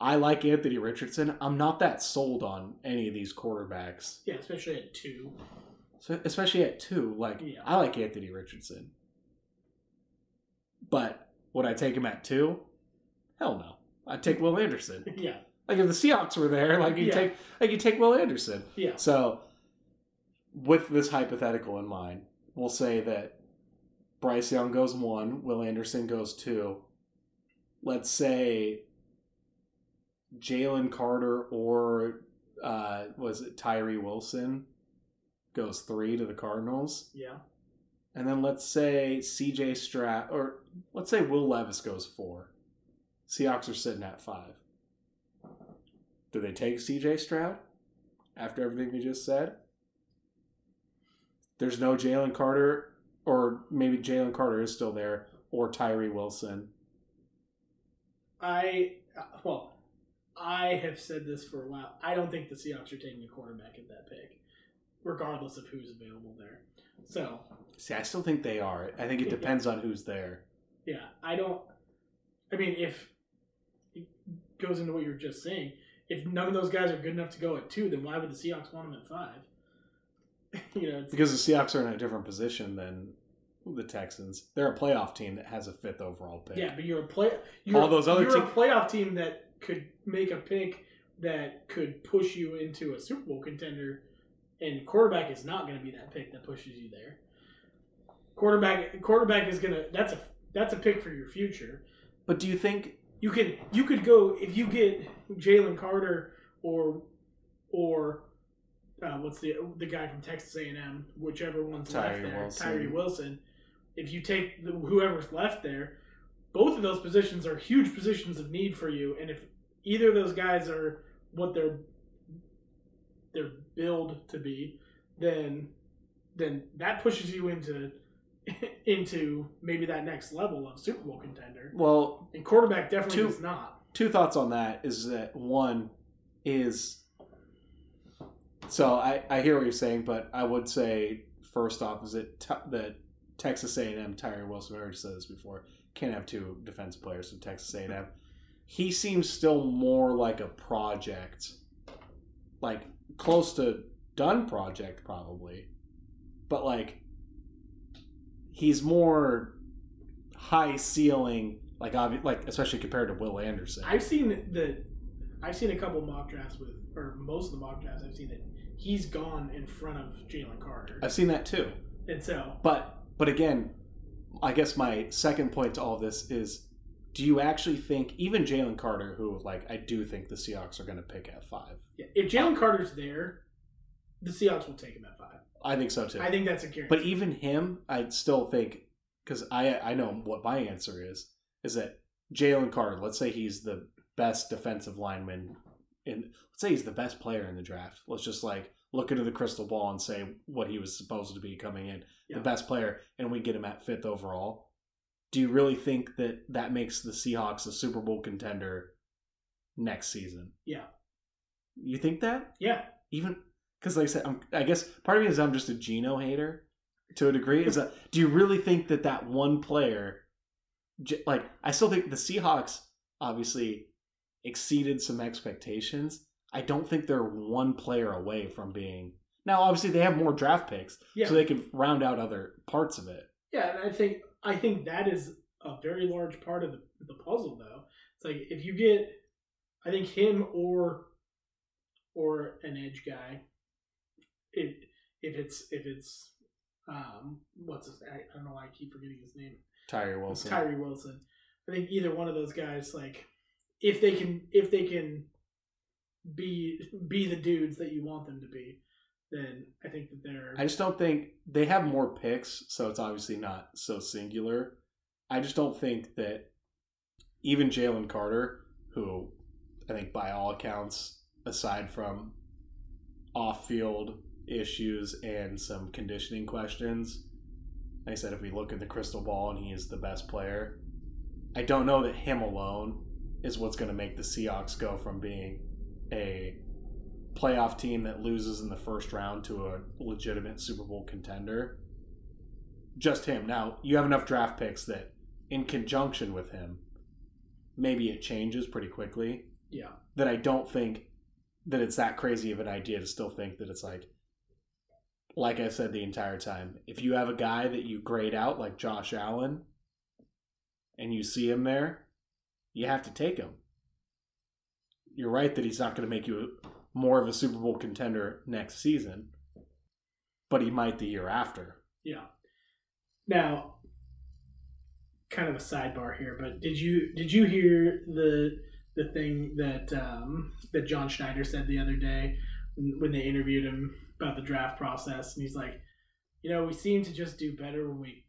I like Anthony Richardson. I'm not that sold on any of these quarterbacks, yeah. Especially at two. so especially at two. Like Yeah. I like Anthony Richardson, but would I take him at two? Hell no. I'd take Will Anderson. Yeah, Like if the Seahawks were there, like you Yeah. take like you take Will Anderson. yeah, So, with this hypothetical in mind, we'll say that Bryce Young goes one, Will Anderson goes two. Let's say Jalen Carter or uh, was it Tyree Wilson goes three to the Cardinals, yeah. and then let's say C.J. Stroud or let's say Will Levis goes four. Seahawks are sitting at five. Do they take C.J. Stroud after everything we just said? There's no Jalen Carter, or maybe Jalen Carter is still there, or Tyree Wilson. I uh, well, I have said this for a while. I don't think the Seahawks are taking a quarterback at that pick. regardless of who's available there. So See, I still think they are. I think it Yeah. depends on who's there. yeah, I don't. I mean, if it goes into what you were just saying, if none of those guys are good enough to go at two, then why would the Seahawks want them at five? you know, it's, Because the Seahawks are in a different position than the Texans. They're a playoff team that has a fifth overall pick. yeah, but you're a play. You're, All those other you're a playoff team that could make a pick that could push you into a Super Bowl contender, and quarterback is not going to be that pick that pushes you there. Quarterback, quarterback is gonna. That's a that's a pick for your future. But do you think You could you could go if you get Jalen Carter or or uh, what's the the guy from Texas A and M, whichever one's left there, Wilson. Tyree Wilson. If you take the, whoever's left there, both of those positions are huge positions of need for you, and if either of those guys are what they're they're billed to be, then then that pushes you into into maybe that next level of Super Bowl contender. well, And quarterback definitely Two- does not. two thoughts on that is that one is so I, I hear what you're saying, but I would say first off is that t- that Texas A&M Tyree Wilson I already said this before can't have two defensive players from Texas A&M. He seems still more like a project, like close to done project probably, but like he's more high ceiling, like obvi- like especially compared to Will Anderson. I've seen the, I've seen a couple mock drafts with, or most of the mock drafts I've seen that he's gone in front of Jalen Carter, I've seen that too. and so But but again, I guess my second point to all of this is do you actually think even Jalen Carter, who like I do think the Seahawks are gonna pick at five. yeah, if Jalen Carter's there, the Seahawks will take him at five. I think so too. I think that's a guarantee. but even him, I still think because I I know what my answer is is that Jalen Carter, let's say he's the best defensive lineman in let's say he's the best player in the draft. Let's just like look into the crystal ball and say what he was supposed to be coming in, Yeah. the best player, and we get him at fifth overall. Do you really think that that makes the Seahawks a Super Bowl contender next season? yeah, You think that? yeah, even because like I said, I'm, I guess part of me is I'm just a Geno hater to a degree. Is that do you really think that that one player, like I still think the Seahawks obviously exceeded some expectations. I don't think they're one player away from being. Now, obviously, they have more draft picks, yeah, so they can round out other parts of it. yeah. And I think I think that is a very large part of the, the puzzle, though. It's like if you get, I think him or or an edge guy, if if it's if it's um what's his I, I don't know why I keep forgetting his name. Tyree Wilson. Tyree Wilson. I think either one of those guys, like, if they can, if they can be be the dudes that you want them to be, then I think that they're. I just don't think they have more picks, so it's obviously not so singular. I just don't think that even Jalen Carter, who I think by all accounts, aside from off field issues and some conditioning questions, like I said, if we look at the crystal ball and he is the best player, I don't know that him alone is what's going to make the Seahawks go from being a playoff team that loses in the first round to a legitimate Super Bowl contender. Just him. Now, you have enough draft picks that, in conjunction with him, maybe it changes pretty quickly. yeah, That I don't think that it's that crazy of an idea to still think that it's like, like I said the entire time, if you have a guy that you grade out like Josh Allen and you see him there, you have to take him. You're right that he's not going to make you more of a Super Bowl contender next season, but he might the year after. yeah. Now, kind of a sidebar here, but did you did you hear the the thing that um, that John Schneider said the other day when, they interviewed him about the draft process, and he's like, you know, we seem to just do better when we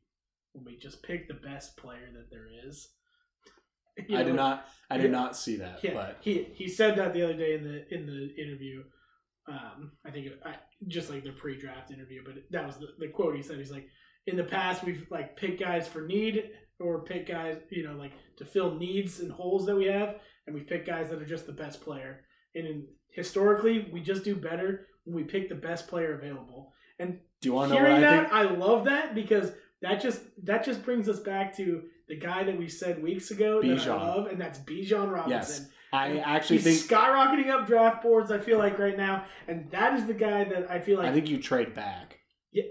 when we just pick the best player that there is. You I did not. I did not see that. Yeah, But he he said that the other day in the in the interview. Um, I think it, I, just like the pre-draft interview, but that was the, the quote he said. He's like, in the past we've like picked guys for need or pick guys, you know, like to fill needs and holes that we have, and we've picked guys that are just the best player. and in, historically, we just do better when we pick the best player available. And Do you want to know what I that, think? I love that because that just that just brings us back to the guy that we said weeks ago that I love, and that's Bijan Robinson. Yes. I actually He's think skyrocketing up draft boards. I feel like right now, and that is the guy that I feel like. I think you trade back. Yeah.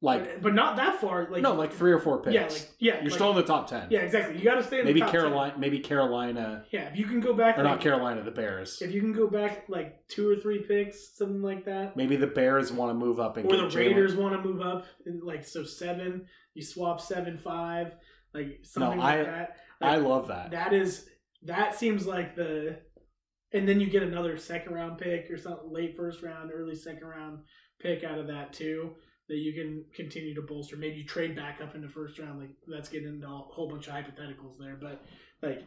Like but, but not that far. Like no, like three or four picks. yeah, like yeah, You're like- still in the top ten. yeah, exactly. You got to stay in Maybe the top 10. Maybe Carolina. Maybe Carolina, Yeah, if you can go back, or like, not Carolina, the Bears. If you can go back like two or three picks, something like that, Maybe the Bears want to move up and or get the Raiders want to move up, and like so seven, you swap seven five, like something I- like that. I love that. that is that seems like the, and then you get another second round pick or something, late first round, early second round pick out of that too. That you can continue to bolster. Maybe you trade back up into first round. Like that's getting into a whole bunch of hypotheticals there, but like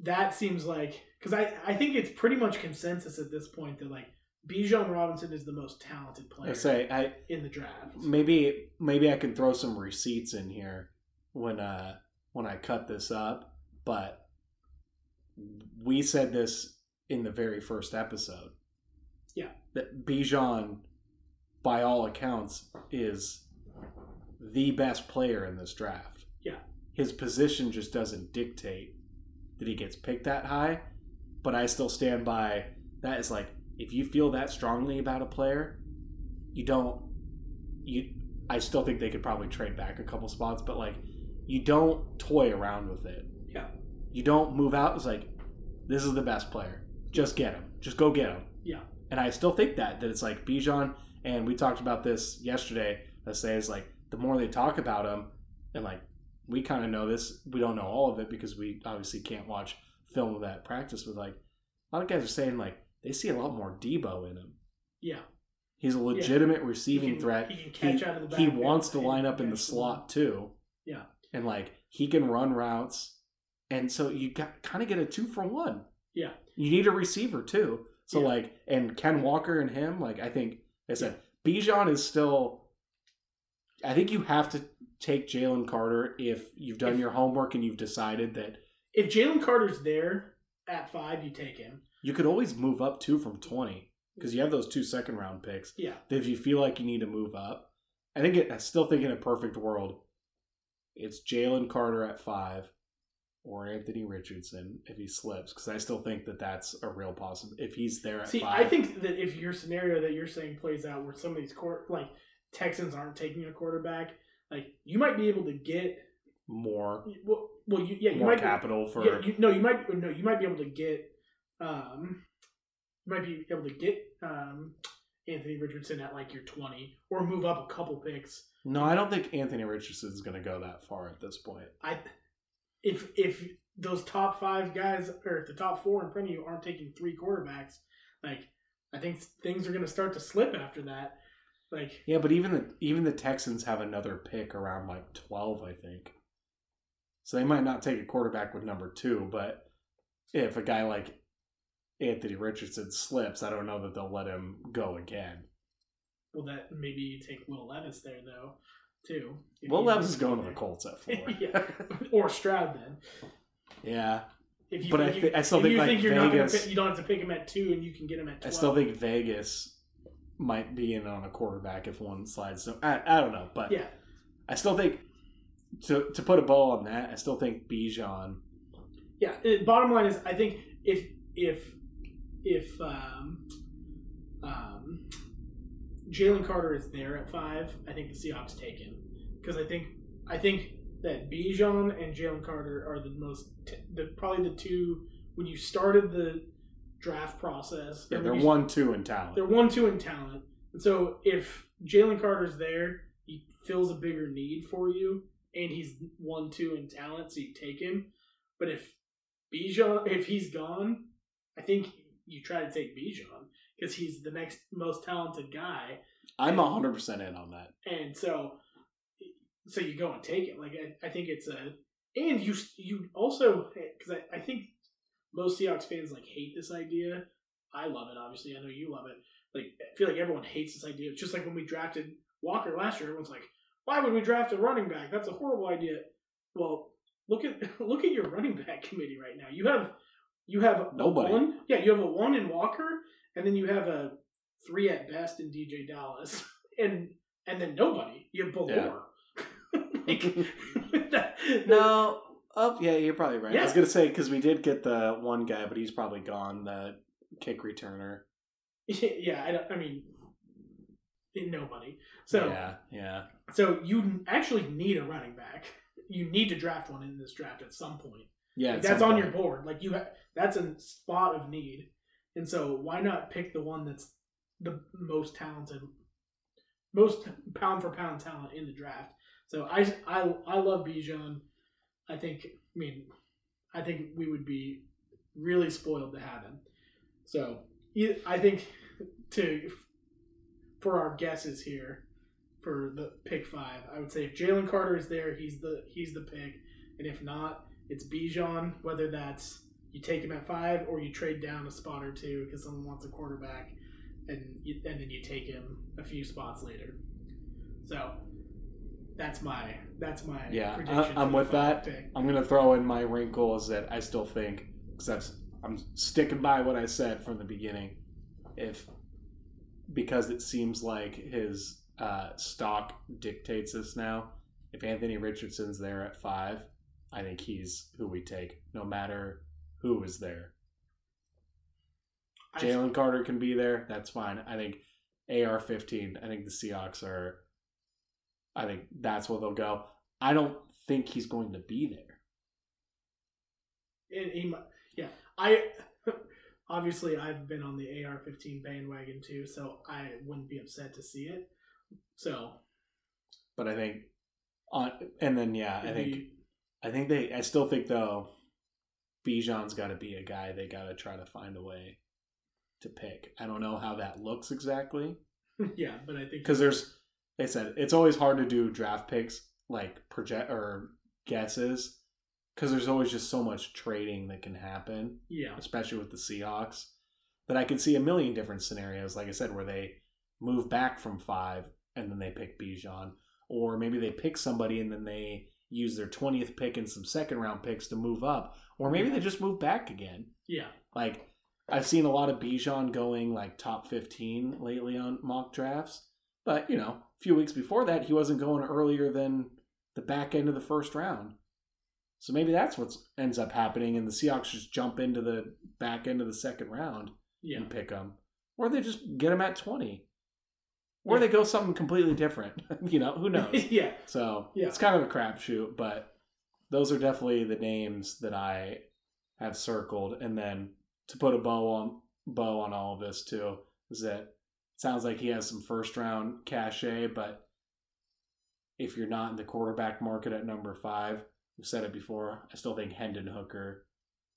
that seems like because I I think it's pretty much consensus at this point that like Bijan Robinson is the most talented player I say I in the draft. maybe maybe I can throw some receipts in here when uh when I cut this up, but we said this in the very first episode. Yeah. That Bijan by all accounts is the best player in this draft. Yeah. His position just doesn't dictate that he gets picked that high, but I still stand by that is like if you feel that strongly about a player, you don't you I still think they could probably trade back a couple spots, but like you don't toy around with it. Yeah. You don't move out. It's like this is the best player. Just get him. Just go get him. Yeah. And I still think that that it's like Bijan, and we talked about this yesterday. Let's say is like the more they talk about him, and like we kind of know this. We don't know all of it because we obviously can't watch film of that practice. But like a lot of guys are saying like they see a lot more Deebo in him. Yeah, He's a legitimate He receiving can- threat. He can catch He- out of the he wants to line up in the slot too. Yeah. And like he can run routes. And so you got kind of get a two for one. Yeah. You need a receiver too. So Yeah. like and Ken Walker and him, like I think I said, Bijan is still I think you have to take Jalen Carter if you've done If- your homework and you've decided that If Jalen Carter's there at five, you take him. you could always move up two from twenty. Because you have those two second round picks. Yeah, if you feel like you need to move up, I think it, I still think in a perfect world, it's Jalen Carter at five or Anthony Richardson if he slips, because I still think that that's a real possible. If he's there at See, five, I think that if your scenario that you're saying plays out, where some of these court like Texans aren't taking a quarterback, like you might be able to get more well, well you, yeah, you more might capital for Yeah, you, no, you might no, you might be able to get um, you might be able to get um Anthony Richardson at like your twenty, or move up a couple picks. No. I don't think Anthony Richardson is going to go that far at this point. I if if those top five guys or if the top four in front of you aren't taking three quarterbacks, like I think things are going to start to slip after that. Like Yeah, but even the even the Texans have another pick around like twelve, I think. So they might not take a quarterback with number two, but if a guy like Anthony Richardson slips, I don't know that they'll let him go again. Well, that maybe you take Will Levis there though, too. Will Levis is going to the. Colts at four. yeah, or Stroud then. yeah, If you But I think you, I still think, you like, think you're not pick, you don't have to pick him at two, and you can get him at. 12. I still think Vegas might be in on a quarterback if one slides. So I, I don't know, but Yeah, I still think to to put a bow on that, I still think Bijan. yeah. uh, bottom line is, I think if if if um, um, Jalen Carter is there at five, I think the Seahawks take him because I think I think that Bijan and Jalen Carter are the most t- the probably the two when you started the draft process. Yeah, they're you- one two in talent. They're one two in talent, and so if Jalen Carter's there, he fills a bigger need for you, and he's one two in talent, so you take him. But if Bijan, if he's gone, I think you try to take Bijan because he's the next most talented guy, I'm hundred percent in on that. and so so you go and take it. Like I, I think it's a, and you you also eh, because I, I think most Seahawks fans like hate this idea. I love it. Obviously, I know you love it. Like I feel like everyone hates this idea. It's just like when we drafted Walker last year. Everyone's like, "Why would we draft a running back? That's a horrible idea." Well, look at look at your running back committee right now. You have You have Nobody. One, yeah, you have a one in Walker, and then you have a three at best in DeeJay Dallas, and and then nobody. You have Ballore. like, that, No. Oh, yeah, you're probably right. I was gonna say because we did get the one guy, but he's probably gone. The kick returner. yeah, I, don't, I mean, nobody. So yeah, yeah, so you actually need a running back. You need to draft one in this draft at some point. yeah. Like, that's on point. your board. Like you, ha- that's a spot of need, and so why not pick the one that's the most talented, most pound for pound talent in the draft? So I, I, I love Bijan. I think. I mean, I think we would be really spoiled to have him. So I think to for our guesses here for the pick five, I would say if Jalen Carter is there, he's the he's the pick, and if not, it's Bijan. Whether that's you take him at five or you trade down a spot or two because someone wants a quarterback, and you, and then you take him a few spots later. So that's my that's my Yeah, I- prediction. I'm with that. Pick. I'm gonna throw in my wrinkles that I still think because I'm sticking by what I said from the beginning. If because it seems like his uh, stock dictates this now. If Anthony Richardson's there at five, I think he's who we take, no matter who is there. Jalen Carter can be there. That's fine. I think AR fifteen. I think the Seahawks are. I think that's where they'll go. I don't think he's going to be there. And he, yeah, I obviously I've been on the AR-15 bandwagon too, so I wouldn't be upset to see it. So But I think on and then yeah, I think I think they I still think though Bijan's got to be a guy they got to try to find a way to pick. I don't know how that looks exactly yeah, but I think because there's they said it's always hard to do draft picks like project or guesses because there's always just so much trading that can happen. yeah, especially with the Seahawks. But I can see a million different scenarios, like I said, where they move back from five and then they pick Bijan, or maybe they pick somebody and then they use their twentieth pick and some second round picks to move up, or maybe they just move back again. yeah, Like I've seen a lot of Bijan going like top fifteen lately on mock drafts, but you know, a few weeks before that, he wasn't going earlier than the back end of the first round. So maybe that's what ends up happening, and the Seahawks just jump into the back end of the second round yeah. and pick them, or they just get them at twenty, or Yeah. they go something completely different. you know, who knows? yeah, So Yeah. it's kind of a crapshoot, but those are definitely the names that I have circled. And then to put a bow on bow on all of this too is that it sounds like he has some first round cachet, but if you're not in the quarterback market at number five, we've said it before. I still think Hendon Hooker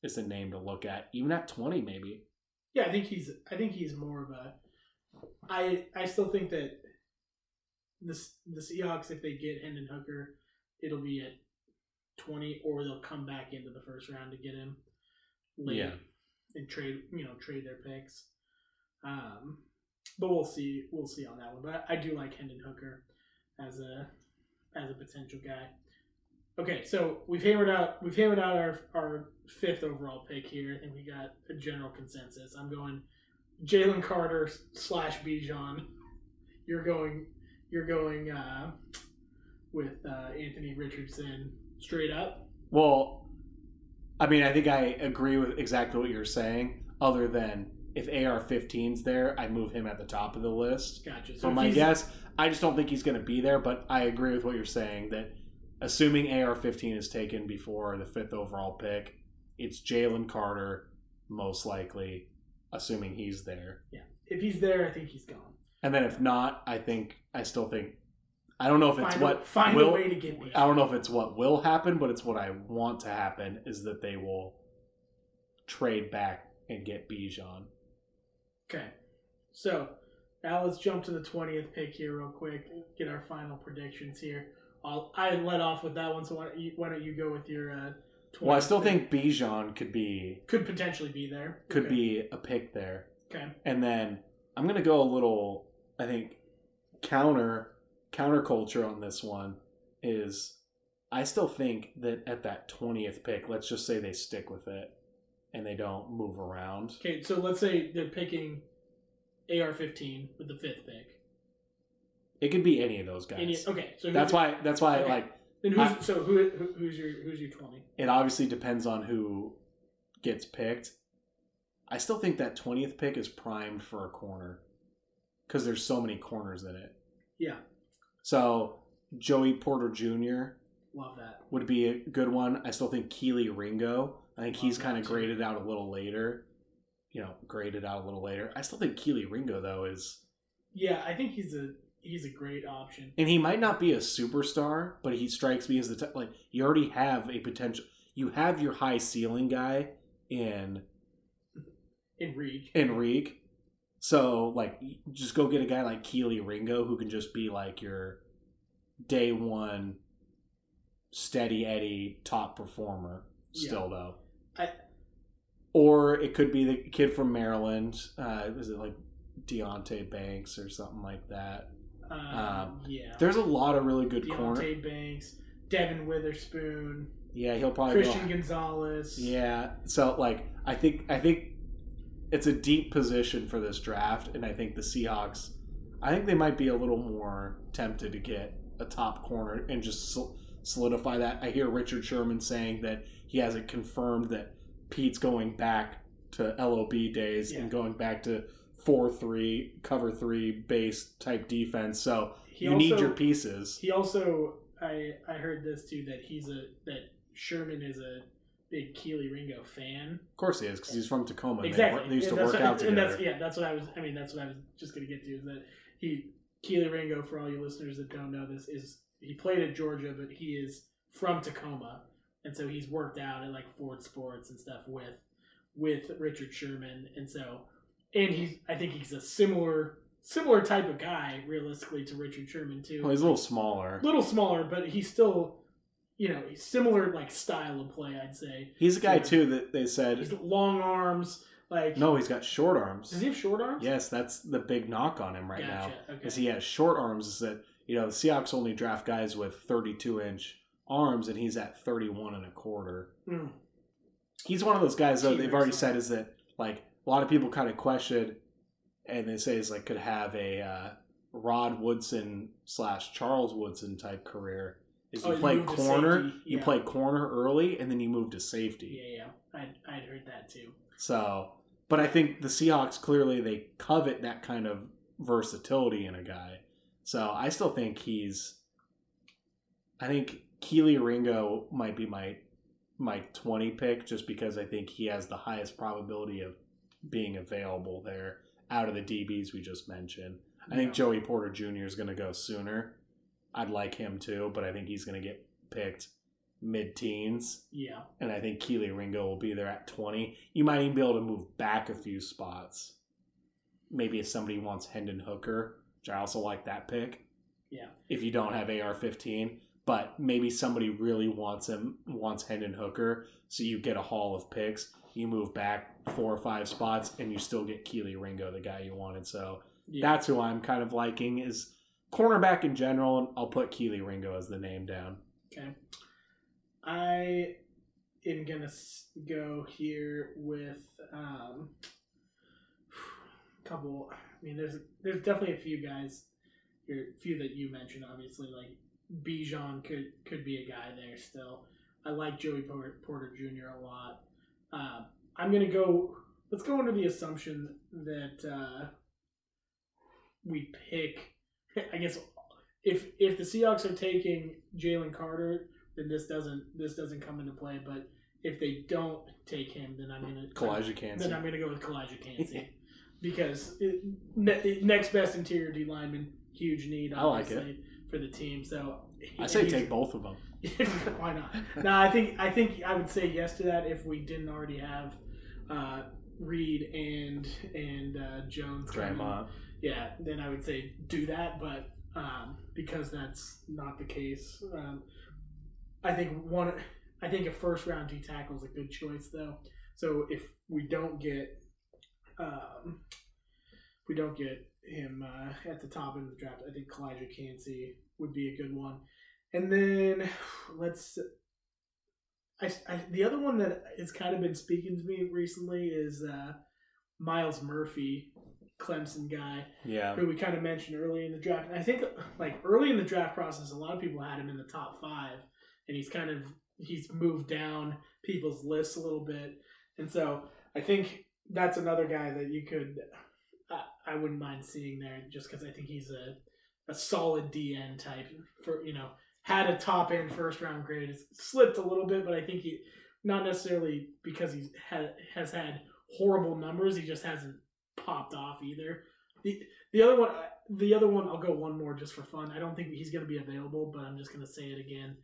is the name to look at, even at twenty, maybe. yeah. I think he's I think he's more of a. I I still think that this the Seahawks if they get Hendon Hooker, it'll be at twenty, or they'll come back into the first round to get him late Yeah. and trade you know trade their picks. Um, but we'll see we'll see on that one. But I, I do like Hendon Hooker as a as a potential guy. Okay, so we've hammered out we've hammered out our our fifth overall pick here, and we got a general consensus. I'm going Jalen Carter slash Bijan. You're going you're going uh, with uh, Anthony Richardson straight up. Well, I mean, I think I agree with exactly what you're saying. Other than if AR-15's there, I move him at the top of the list. Gotcha. So if my guess, I just don't think he's going to be there. But I agree with what you're saying that assuming AR-15 is taken before the fifth overall pick, it's Jalen Carter most likely, assuming he's there. Yeah. If he's there, I think he's gone. And then if not, I think I still think I don't know if it's Find, what a, find will a way to get me. I don't know if it's what will happen, but it's what I want to happen is that they will trade back and get Bijan. Okay. So now let's jump to the twentieth pick here real quick. Get our final predictions here. I'll, I let off with that one, so why don't you, why don't you go with your? Uh, 20th Well, I still think Bijan could be could potentially be there. could Okay. be a pick there. Okay. And then I'm gonna go a little I think counter counterculture on this one is I still think that at that twentieth pick, let's just say they stick with it. and they don't move around. Okay, so let's say they're picking AR-15 with the fifth pick. It could be any of those guys. Any, okay, so That's why. That's why. Okay. Like, Then who's I- so who, who who's your who's your twenty? it obviously depends on who gets picked. I still think that twentieth pick is primed for a corner because there's so many corners in it. Yeah, So Joey Porter Jr. love that. would be a good one. I still think Kelee Ringo. I think Love he's kind of graded out a little later. You know, graded out a little later. I still think Kelee Ringo though is, Yeah, I think he's a he's a great option. and he might not be a superstar, but he strikes me as the t- like you already have a potential. You have your high ceiling guy in Enrique. Enrique. So like, just go get a guy like Kelee Ringo who can just be like your day one steady Eddie top performer. Still though, I- or it could be the kid from Maryland. Uh, is it like Deonte Banks or something like that? Um, Um, yeah, There's a lot of really good corner. Deonte Banks, Devon Witherspoon, Yeah, he'll probably Christian go. Gonzalez. Yeah, so like I think I think it's a deep position for this draft, and I think the Seahawks, I think they might be a little more tempted to get a top corner and just solidify that. I hear Richard Sherman saying that he hasn't confirmed that Pete's going back to LOB days Yeah. and going back to four three cover three base type defense. So He you need your pieces. He also, I I heard this too that he's a that Sherman is a big Kelee Ringo fan. Of course he is because he's from Tacoma. and they exactly. wor- They, used to work what- out and together. that's yeah, that's what I was. I mean, that's what I was just gonna get to is that he Kelee Ringo. For all you listeners that don't know this, is he played at Georgia, but he is from Tacoma, and so he's worked out at like Ford Sports and stuff with with Richard Sherman, and so and he's I think he's a similar similar type of guy realistically to Richard Sherman too. Well, he's a little smaller. A little smaller, but he's still, you know, similar like style of play. I'd say He's a guy Yeah. too that they said he's long arms. Like no, he's got short arms. does he have short arms? Yes, that's the big knock on him right now. Gotcha, okay. Is he has short arms? Is that you know the Seahawks only draft guys with 32 inch arms, and he's at 31 and a quarter. Mm. He's one of those guys though. They've already said is that like a lot of people kind of question, and they say is like could have a uh, Rod Woodson slash Charles Woodson type career. Is you Oh, play corner, safety, you play corner early, and then you move to safety. Yeah, yeah. I I'd heard that too. So, but I think the Seahawks clearly they covet that kind of versatility in a guy. So I still think he's. I think Kelee Ringo might be my my twenty pick just because I think he has the highest probability of being available there out of the DBs we just mentioned. I think Joey Porter Jr. is going to go sooner. I'd like him too, but I think he's going to get picked mid teens Yeah, and I think Kelee Ringo will be there at 20. You might even be able to move back a few spots. Maybe if somebody wants Hendon Hooker, which I also like that pick. Yeah. If you don't have AR 15, but maybe somebody really wants him, wants Hendon Hooker, so you get a haul of picks. You move back four or five spots, and you still get Kelee Ringo, the guy you wanted. So yeah. that's who I'm kind of liking is cornerback in general. And I'll put Kelee Ringo as the name down. Okay. I am gonna go here with um, a couple. I mean, there's there's definitely a few guys here, a few that you mentioned. Obviously, like Bijan could could be a guy there still. I like Joey Porter, Porter Jr. a lot. Uh, I'm gonna go. Let's go under the assumption that uh, we pick. I guess if if the Seahawks are taking Jalen Carter, then this doesn't this doesn't come into play. But if they don't take him, then I'm gonna Calijah Kancey. Then I'm gonna go with Calijah Kancey because it, ne- next best interior D lineman, huge need I like obviously for the team. So I say take both of them. Why not? No, I think I think I would say yes to that if we didn't already have uh, Reed and and uh, Jones. coming. Dre'Mont. Yeah, then I would say do that, but um, because that's not the case, um, I think one. I think a first round D tackle is a good choice though. So if we don't get, um, if we don't get him uh, at the top end of the draft, I think Calijah Kancey would be a good one. And then let's. I, I the other one that has kind of been speaking to me recently is uh, Myles Murphy, Clemson guy, Yeah. who we kind of mentioned early in the draft. And I think like early in the draft process, a lot of people had him in the top five, and he's kind of he's moved down people's lists a little bit, and so I think that's another guy that you could I, wouldn't mind seeing there just because I think he's a a solid DN type for you know had a top end first round grade. It's slipped a little bit, but I think he not necessarily because he's had has had horrible numbers. He just hasn't popped off either. The the other one the other one I'll go one more just for fun. I don't think he's going to be available, but I'm just going to say it again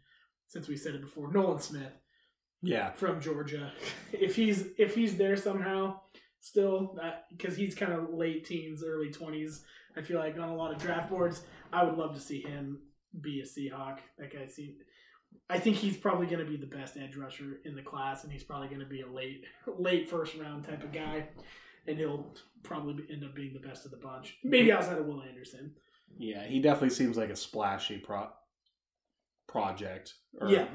since we said it before. Nolan Smith Yeah. from Georgia. If he's if he's there somehow still uh, because he's kind of late teens, early 20s, I feel like on a lot of draft boards, I would love to see him be a Seahawk. That guy seems I think he's probably going to be the best edge rusher in the class, and he's probably going to be a late, late first round type of guy, and he'll probably end up being the best of the bunch. Maybe outside of Will Anderson. Yeah. He definitely seems like a splashy pro- project or Yeah,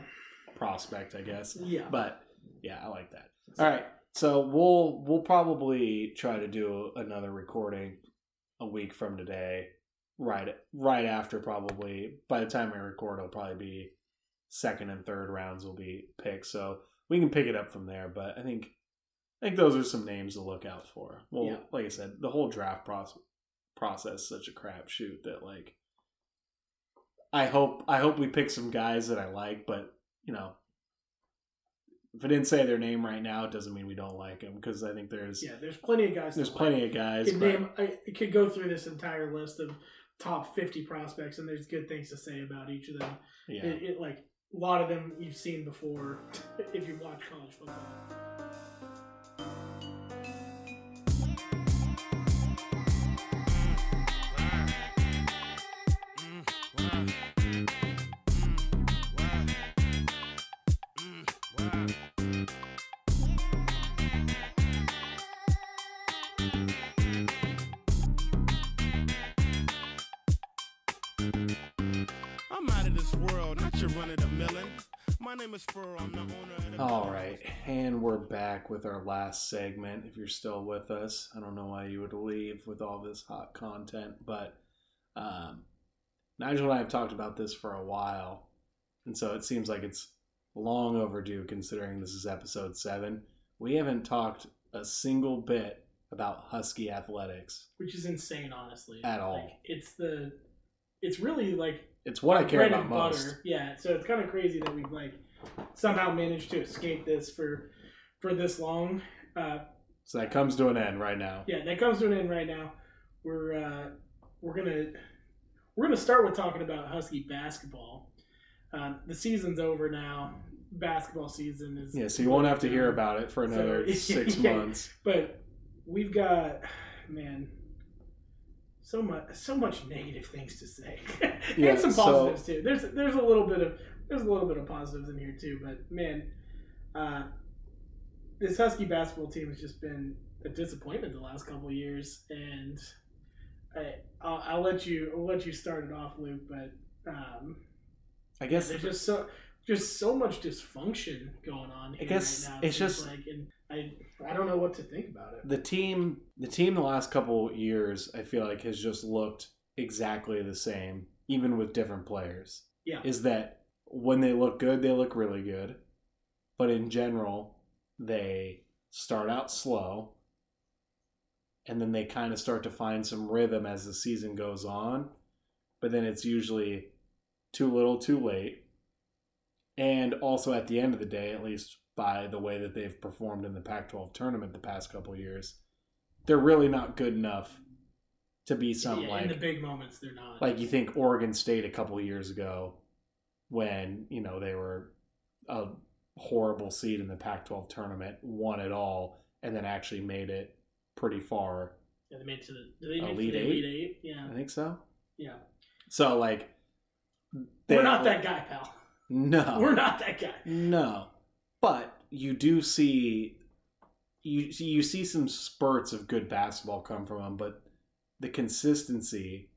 prospect, I guess. yeah. But yeah, I like that. All right. So we'll we'll probably try to do another recording a week from today. Right right after probably by the time I record it'll probably be second and third rounds will be picked. So we can pick it up from there. But I think I think those are some names to look out for. Well, Yeah. like I said, the whole draft process process is such a crapshoot that like I hope I hope we pick some guys that I like, but you know, if I didn't say their name right now, it doesn't mean we don't like them because I think there's Yeah, there's plenty of guys. to there's like. plenty of guys. could But, name I I could go through this entire list of top 50 prospects and there's good things to say about each of them yeah, it, it like a lot of them you've seen before if you watch college football All right, and we're back with our last segment. If you're still with us, I don't know why you would leave with all this hot content, but um, Nigel and I have talked about this for a while, and so it seems like it's long overdue considering this is episode seven. We haven't talked a single bit about Husky athletics. which is insane honestly At all. like, it's the it's really like It's what I care about most. butter yeah so it's kind of crazy that we've like somehow managed to escape this for for this long uh So that comes to an end right now. yeah that comes to an end right now we're uh we're gonna we're gonna start with talking about husky basketball um, the season's over now basketball season is Yeah, so you won't have to hear about it for So- another six Yeah. months. but we've got man so much so much negative things to say Yeah, and some so- positives too there's there's a little bit of there's a little bit of positives in here too but man uh this husky basketball team has just been a disappointment the last couple of years and I, I'll, I'll let you I'll let you start it off Luke but um I guess there's just so just so much dysfunction going on here guess right it's just- like and I I don't know what to think about it the team the team the last couple years i feel like has just looked exactly the same even with different players Yeah. is that when they look good they look really good. But in general they start out slow and then they kind of start to find some rhythm as the season goes on. But then it's usually too little too late. And also at the end of the day at least by the way that they've performed in the Pac-12 tournament the past couple years, they're really not good enough to be some yeah, like in the big moments they're not. like you think Oregon State a couple years ago when you know they were a horrible seed in the Pac-12 tournament, won it all, and then actually made it pretty far. Yeah, they made it to the they make Elite to the Eight? Elite Eight? Yeah. I think so. Yeah. So like, We're not that guy, pal. No, We're not that guy. No, but you do see you see you see some spurts of good basketball come from them, but the consistency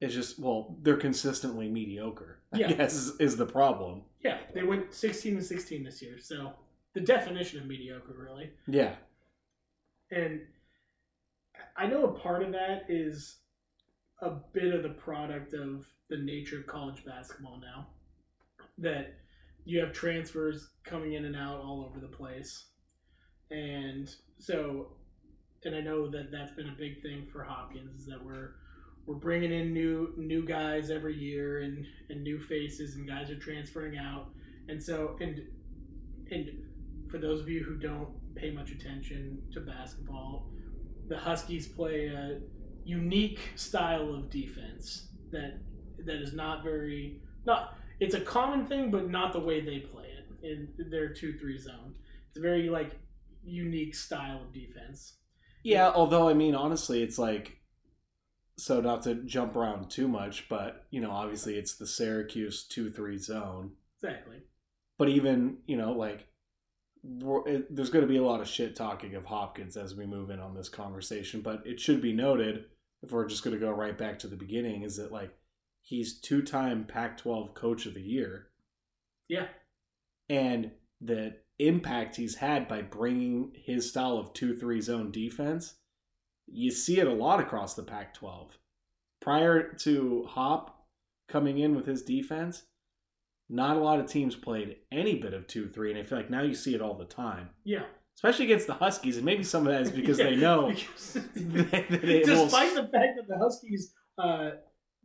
It's just well, they're consistently mediocre. I Yeah. guess is, is the problem. Yeah, they went 16 and 16 this year. So the definition of mediocre, really. Yeah, And I know a part of that is a bit of the product of the nature of college basketball now. That you have transfers coming in and out all over the place. And so, and I know that that's been a big thing for Hopkins is that we're we're bringing in new new guys every year and and new faces and guys are transferring out. And so and and for those of you who don't pay much attention to basketball, the Huskies play a unique style of defense that that is not very not it's a common thing but not the way they play it in their 2-3 zone. It's a very like unique style of defense. yeah. Although I mean, honestly, it's like so not to jump around too much, but you know, obviously it's the Syracuse two three zone. Exactly. But even you know, like it, there's going to be a lot of shit talking of Hopkins as we move in on this conversation. But it should be noted, if we're just going to go right back to the beginning, is that like he's two time Pac-12 Coach of the Year, Yeah. and the impact he's had by bringing his style of two three zone defense, you see it a lot across the Pac-12. Prior to Hop coming in with his defense, not a lot of teams played any bit of two three, and I feel like now you see it all the time, Yeah. especially against the Huskies, and maybe some of that is because they know. Because- that it will- despite the fact that the Huskies uh,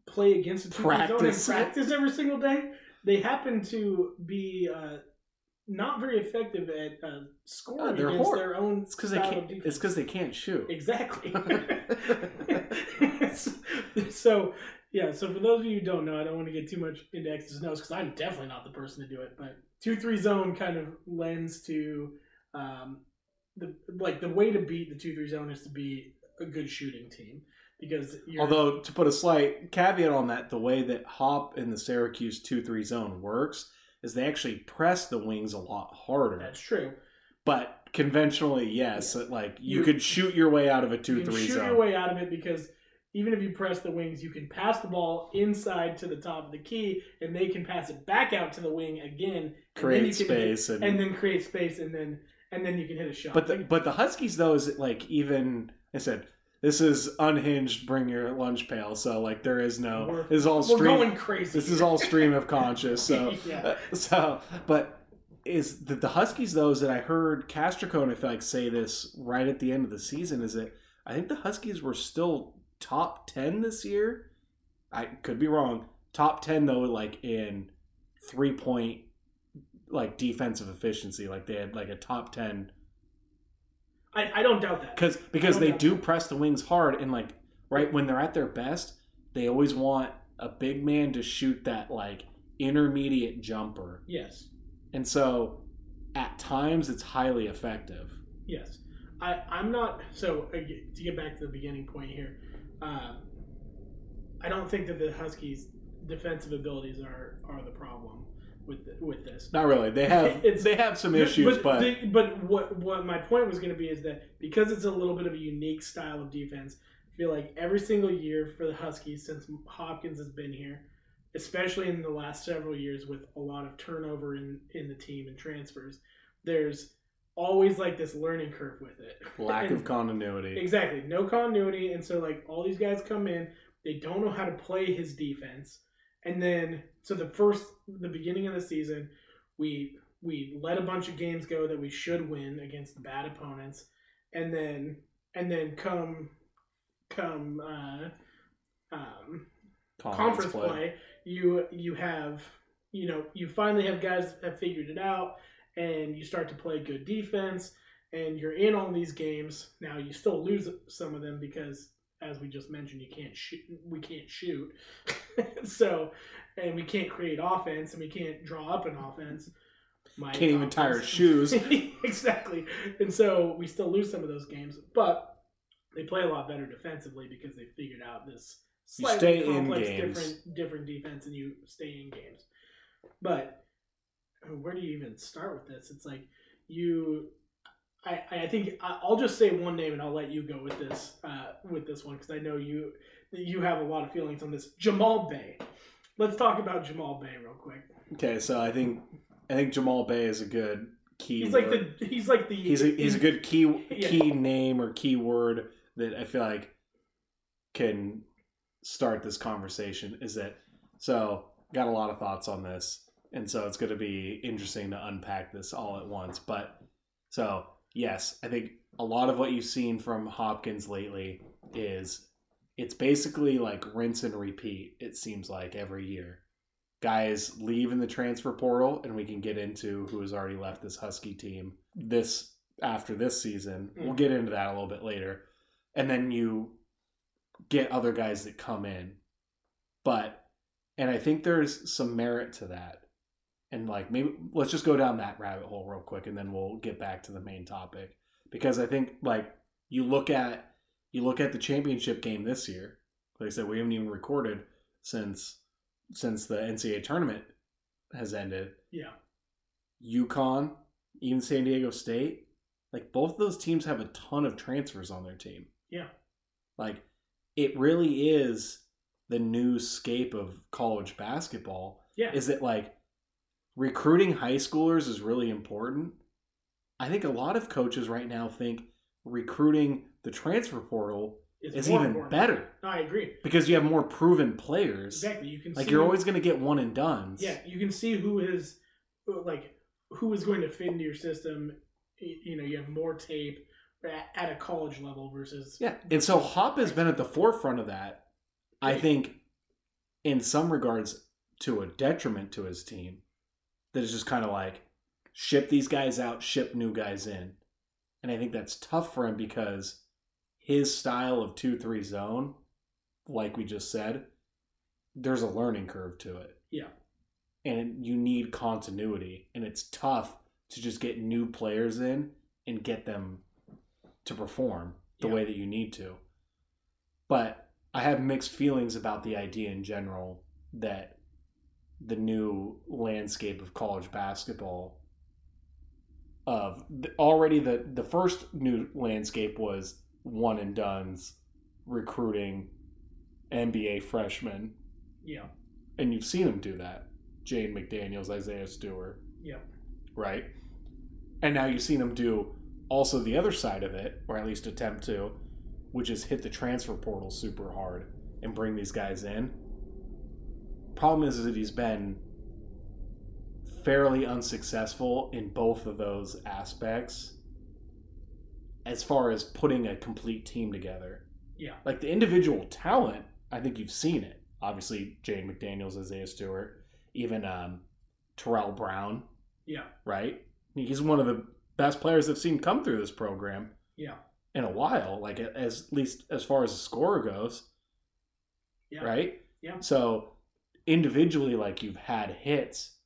play against zone and Practice. practice every single day, they happen to be uh, not very effective at uh, scoring against hor- their own It's because they can't. It's because they can't shoot. Exactly. so yeah, so for those of you who don't know, I don't want to get too much into X's and O's because I'm definitely not the person to do it. But two three zone kind of lends to um, the like the way to beat the two three zone is to be a good shooting team because you're, Although to put a slight caveat on that, the way that Hop in the Syracuse two three zone works is they actually press the wings a lot harder. that's true. But conventionally, yes, like you, You- could shoot your way out of a You two can three shoot zone. your way out of it because even if you press the wings, you can pass the ball inside to the top of the key, and they can pass it back out to the wing again, create can hit- space and, and then create space, and then and then you can hit a shot. but the but the Huskies though is like even I said this is unhinged. Bring your lunch pail. So like there is no. We're- This is all we're stream. going crazy. This is all stream of conscious. So Yeah. so but is the, the Huskies though is that I heard Castricone I feel like say this right at the end of the season is that I think the Huskies were still top ten this year. I could be wrong. Top ten though, like in three point like defensive efficiency. Like they had like a top ten I, I don't doubt that. because because they do that. press the wings hard and like right when they're at their best, they always want a big man to shoot that like intermediate jumper. Yes, And so at times it's highly effective. yes. I I'm not so uh, to get back to the beginning point here. Um, I don't think that the Huskies' defensive abilities are are the problem with the, with this. Not really. They have It's- they have some issues, but, the- but what what my point was going to be is that because it's a little bit of a unique style of defense, I feel like every single year for the Huskies since Hopkins has been here, especially in the last several years with a lot of turnover in in the team and transfers, there's always like this learning curve with it. lack And- of continuity. Exactly. No continuity. And so, like, all these guys come in, they don't know how to play his defense. And then, so the first, the beginning of the season, we we let a bunch of games go that we should win against bad opponents, and then and then come come uh, um, conference play. you you have you know you finally have guys that have figured it out and you start to play good defense and you're in on these games now you still lose some of them because as we just mentioned you can't shoot we can't shoot. So and we can't create offense and we can't draw up an offense. My Can't even tie our shoes. exactly. And so we still lose some of those games but they play a lot better defensively because they figured out this slightly stay in complex different different defense and you stay in games. But where do you even start with this? It's like you i i think i'll just say one name and i'll let you go with this uh with this one because i know you you have a lot of feelings on this. Jamal Bey. Let's talk about Jamal Bey real quick. Okay, so I think I think Jamal Bey is a good key. He's like word. the he's like the he's a he's a good key Yeah. key name or key word that I feel like can start this conversation. Is that so? Got a lot of thoughts on this, and so it's going to be interesting to unpack this all at once. But so yes, I think a lot of what you've seen from Hopkins lately is it's basically like rinse and repeat. It seems like every year. Guys leave in the transfer portal and we can get into who has already left this husky team this after this season. We'll mm. get into that a little bit later. And then you get other guys that come in. But and i think there's some merit to that and like maybe let's just go down that rabbit hole real quick and then we'll get back to the main topic because i think like you look at you look at the championship game this year like i said we haven't even recorded since since the ncaa tournament has ended yeah UConn, even San Diego State, like both of those teams have a ton of transfers on their team. Yeah. Like it really is the new scape of college basketball. yeah Is it like recruiting high schoolers is really important? I think a lot of coaches right now think recruiting the transfer portal It's is even important. better No, I agree because you have more proven players. exactly. You can Like you're always going to get one and done. yeah you can see who is like who is going to fit into your system. You know, you have more tape at, at a college level versus Yeah, and so Hop has been at the forefront of that. I think, in some regards, to a detriment to his team. That is just kind of like ship these guys out, ship new guys in, and I think that's tough for him because his style of two three zone, like we just said, there's a learning curve to it. Yeah. and you need continuity, and it's tough to just get new players in and get them to perform the Yeah. way that you need to. But I have mixed feelings about the idea in general that the new landscape of college basketball of already the the first new landscape was one and done's recruiting NBA freshmen yeah and you've seen them do that. Jaden McDaniels, Isaiah Stewart, yeah right? And now you've seen them do also the other side of it, or at least attempt to, which is hit the transfer portal super hard and bring these guys in. Problem is is that he's been fairly unsuccessful in both of those aspects as far as putting a complete team together. yeah Like the individual talent, I think you've seen it. Obviously, Jaden McDaniels, Isaiah Stewart, even um, Terrell Brown, yeah right? He's one of the best players I've seen come through this program yeah in a while, like as at least as far as the score goes, yeah right? Yeah. So individually, like you've had hits,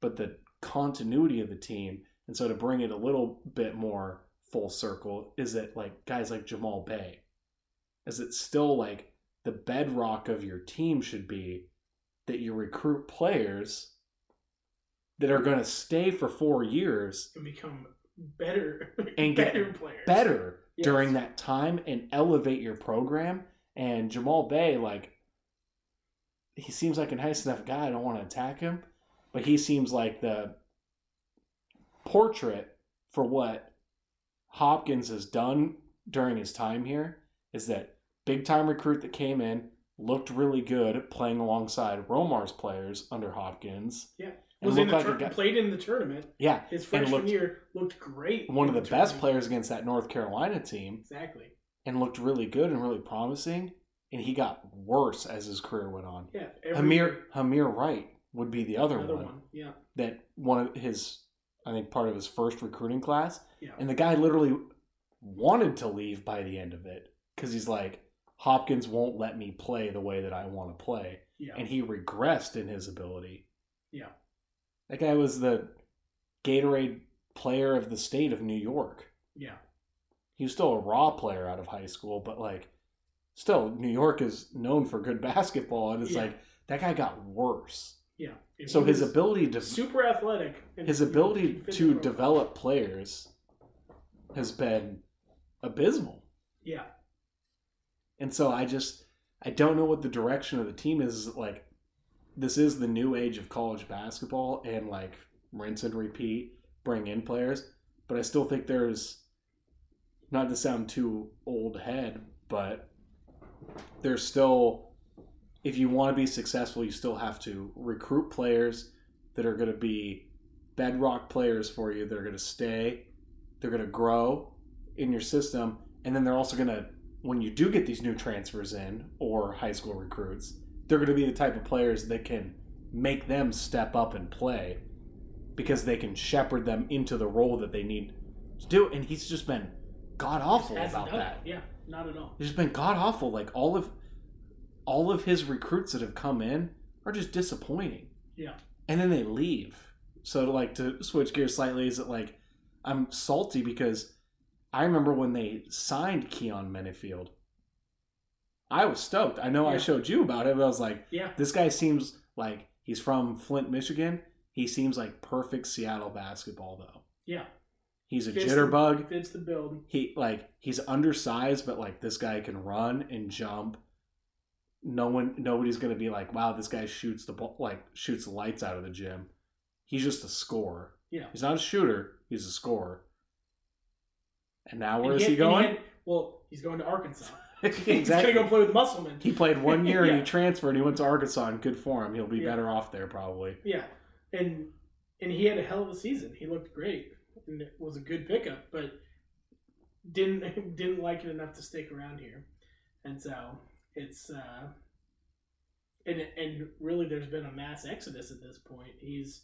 but the continuity of the team, and so to bring it a little bit more full circle, is that like guys like Jamal Bey, is it still like the bedrock of your team should be that you recruit players that are going to stay for four years and become better And get better players better Yes. during that time and elevate your program. And Jamal Bey, like, he seems like a nice enough guy. I don't want to attack him, but he seems like the portrait for what Hopkins has done during his time here is that big time recruit that came in looked really good playing alongside Romar's players under Hopkins. Yeah. Was in the like tur- guy- played in the tournament yeah, his freshman looked year looked great one of in the best players against that North Carolina team exactly and looked really good and really promising. And he got worse as his career went on. yeah Hameir Hameir Wright would be the other, one, one. yeah that one of his, I think, part of his first recruiting class. Yeah. And the guy literally wanted to leave by the end of it because he's like, Hopkins won't let me play the way that I want to play, yeah and he regressed in his ability. Yeah. That guy was the Gatorade player of the state of New York. yeah he was still a raw player out of high school, but like still New York is known for good basketball and it's Yeah. like that guy got worse. yeah And So his ability to super athletic and his ability to develop players has been abysmal. yeah And so I just I don't know what the direction of the team is. Like, this is the new age of college basketball, and like rinse and repeat, bring in players. But I still think there's, not to sound too old head, but there's still, if you want to be successful, you still have to recruit players that are going to be bedrock players for you. They're going to stay, they're going to grow in your system, and then they're also going to, when you do get these new transfers in or high school recruits, they're going to be the type of players that can make them step up and play because they can shepherd them into the role that they need to do. And he's just been god awful about that. it. Yeah, not at all. He's just been god awful. Like all of all of his recruits that have come in are just disappointing. Yeah. And then they leave. So like to switch gears slightly, is it like I'm salty because I remember when they signed Keyon Menifield. I was stoked. I know I showed you about it, but I was like, Yeah. this guy seems like he's from Flint, Michigan. He seems like perfect Seattle basketball though. Yeah. He's a Fits the- jitterbug. Fits the build. He like he's undersized, but like this guy can run and jump. No one, nobody's gonna be like, "Wow, this guy shoots the ball, like shoots the lights out of the gym." He's just a scorer. Yeah. He's not a shooter. He's a scorer. And now where And is he, and going? had- well, he's going to Arkansas. He's gonna go play with Musselman. He played one year and he transferred. and He went to Arkansas, and good for him. He'll be Yeah. better off there probably. Yeah, and and he had a hell of a season. He looked great and it was a good pickup, but didn't didn't like it enough to stick around here, and so it's uh, and and really there's been a mass exodus at this point. He's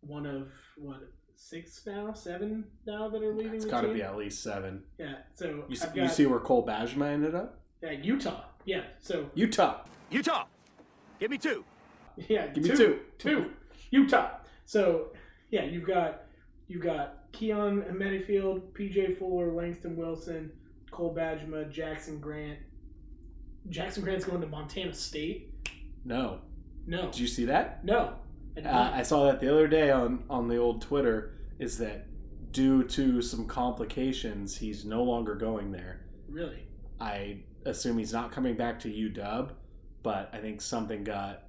one of what six now, seven now that are leaving. It's got to be at least seven. Yeah, so You, I've you see where Cole Bajema ended up? yeah, Utah. Yeah, so Utah. Utah, give me two. Yeah, Give me two, two. two. Utah. So yeah, you've got you've got Keyon Menifield, PJ Fuller, Langston Wilson, Cole Bajema, Jackson Grant. Jackson Grant's going to Montana State. No. No, Did you see that? no. I Uh. I saw that the other day on on the old Twitter. Is that due to some complications, he's no longer going there. really? I assume he's not coming back to UW, but I think something got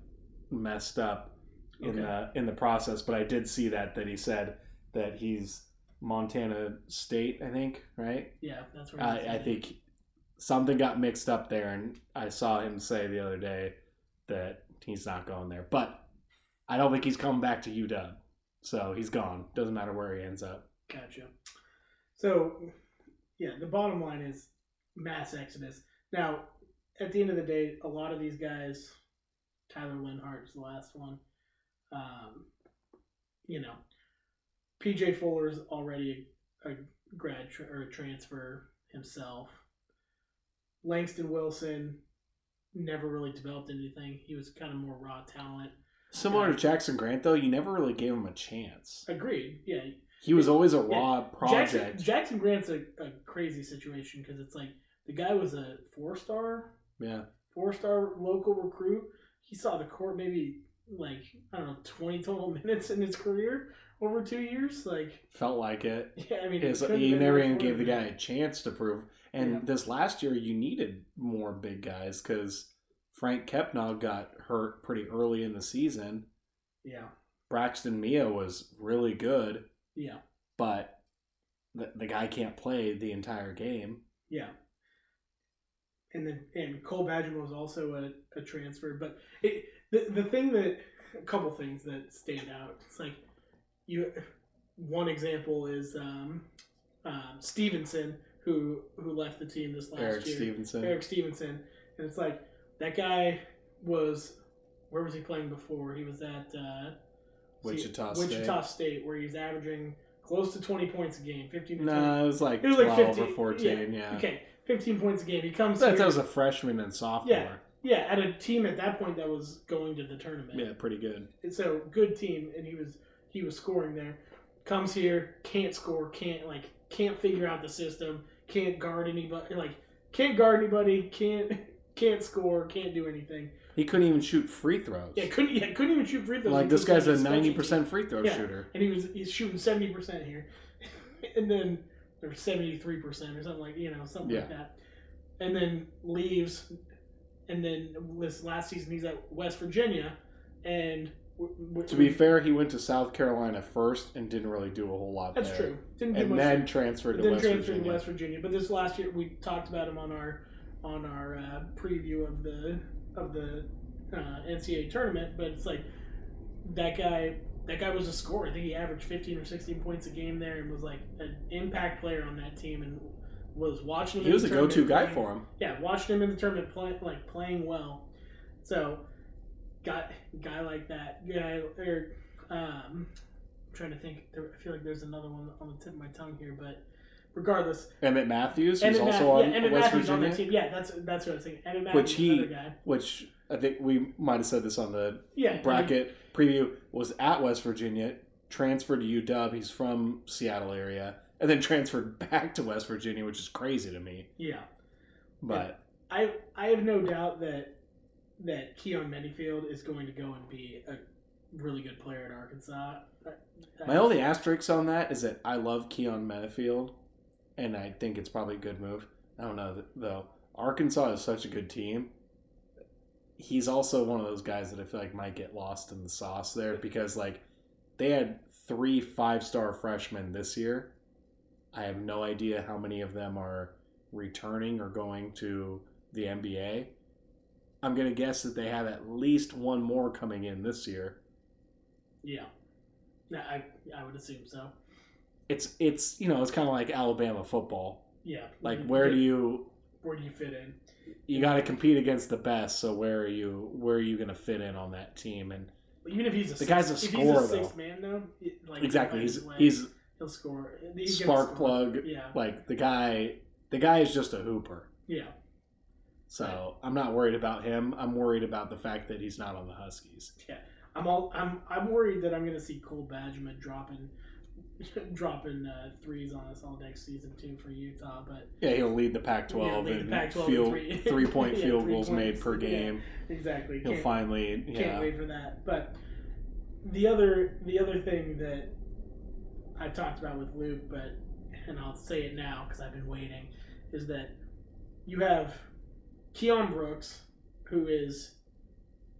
messed up in Okay. the in the process. But I did see that that he said that he's Montana State. I think right. Yeah, that's where. I, I think something got mixed up there, and I saw him say the other day that he's not going there. But I don't think he's coming back to UW, so he's gone. Doesn't matter where he ends up. Gotcha. So, yeah, the bottom line is mass exodus. Now, at the end of the day, a lot of these guys, Tyler Linhart's the last one. Um, you know, PJ Fuller's already a, a grad tra- or a transfer himself. Langston Wilson never really developed anything. He was kind of more raw talent. Similar Yeah. to Jackson Grant, though, you never really gave him a chance. Agreed. Yeah, He was always a Yeah. raw Jackson, project. Jackson Grant's a, a crazy situation because it's like the guy was a four star, Yeah, four star local recruit. He saw the court maybe like I don't know twenty total minutes in his career over two years. Like felt like it. yeah, I mean it you never even gave the guy a chance to prove. And Yeah. this last year, you needed more big guys because Franck Kepnang got hurt pretty early in the season. Yeah, Braxton Meah was really good, yeah, but the, the guy can't play the entire game. yeah. And then and Cole Badger was also a, a transfer, but it the the thing that a couple things that stand out. It's like you one example is um, um, Stevenson who who left the team this last year. Erik year. Stevenson. Erik Stevenson, and it's like that guy was where was he playing before? He was at uh, Wichita Wichita State, where he's averaging close to twenty points a game, fifteen. To 20. No, it was like It was like 15 or 14, yeah. Okay, fifteen points a game. He comes. That, that was a freshman and sophomore. yeah, at a team at that point that was going to the tournament. Yeah, pretty good. And so good team, and he was he was scoring there. Comes here, can't score, can't like can't figure out the system, can't guard anybody, like can't guard anybody, can't can't score, can't do anything. He couldn't even shoot free throws. Yeah, couldn't yeah, couldn't even shoot free throws. like this guy's a ninety percent free throw Yeah. shooter. and he was he's shooting seventy percent here, and then or seventy three percent or something like you know something like that, and then leaves, and then this last season he's at West Virginia, and w- To be fair, he went to South Carolina first and didn't really do a whole lot that's there. true. Didn't do And much. then transferred to then West transferred Virginia. to West Virginia. But this last year, we talked about him on our on our uh, preview of the of the uh, NCAA tournament. But it's like that guy. That guy was a scorer. I think he averaged 15 or 16 points a game there, and was like an impact player on that team, and was watching. Him He was a go-to guy playing- for him. yeah, watching him in the tournament play like playing well. So, got guy like that guy or um, I'm trying to think. I feel like there's another one on the tip of my tongue here, but regardless, Emmitt Matthews, who's Emmitt also Matthews, on yeah, Emmitt West Matthews on Virginia. that team. Yeah, that's that's what I was thinking. Emmitt Matthews, Which he- another guy. which I think we might have said this on the Yeah, I mean, bracket preview, was at West Virginia, transferred to UW. He's from Seattle area, and then transferred back to West Virginia, which is crazy to me. yeah, But I I have no doubt that that Keyon Menifield is going to go and be a really good player at Arkansas. I- my I- only asterisk on that is that I love Keyon Menifield, and I think it's probably a good move. I don't know though. Arkansas is such a good team. He's also one of those guys that I feel like might get lost in the sauce there because like they had three five star freshmen this year. I have no idea how many of them are returning or going to the NBA. I'm gonna guess that they have at least one more coming in this year. yeah, yeah, I I would assume so. It's it's you know it's kind of like Alabama football. Yeah, Like where do you where do you fit in? you got to compete against the best. So where are you where are you going to fit in on that team? And Even if he's a The guy's a scorer, he's a sixth though. man though, like exactly, he's find his way. he's he'll score. He's spark score. plug. Yeah, Like the guy, the guy is just a hooper. yeah, So I'm not worried about him. I'm worried about the fact that he's not on the Huskies. Yeah, I'm all I'm I'm worried that I'm gonna see Cole Bajema dropping dropping uh, threes on us all next season too for Utah, but Yeah, he'll lead the Pac-12 lead the in Pac-12 field three- three point Yeah, field three goals made points. per Yeah. game. exactly He'll can't, finally can't wait for that. But the other the other thing that I talked about with Luke, but and I'll say it now because I've been waiting, is that you have Keion Brooks, who is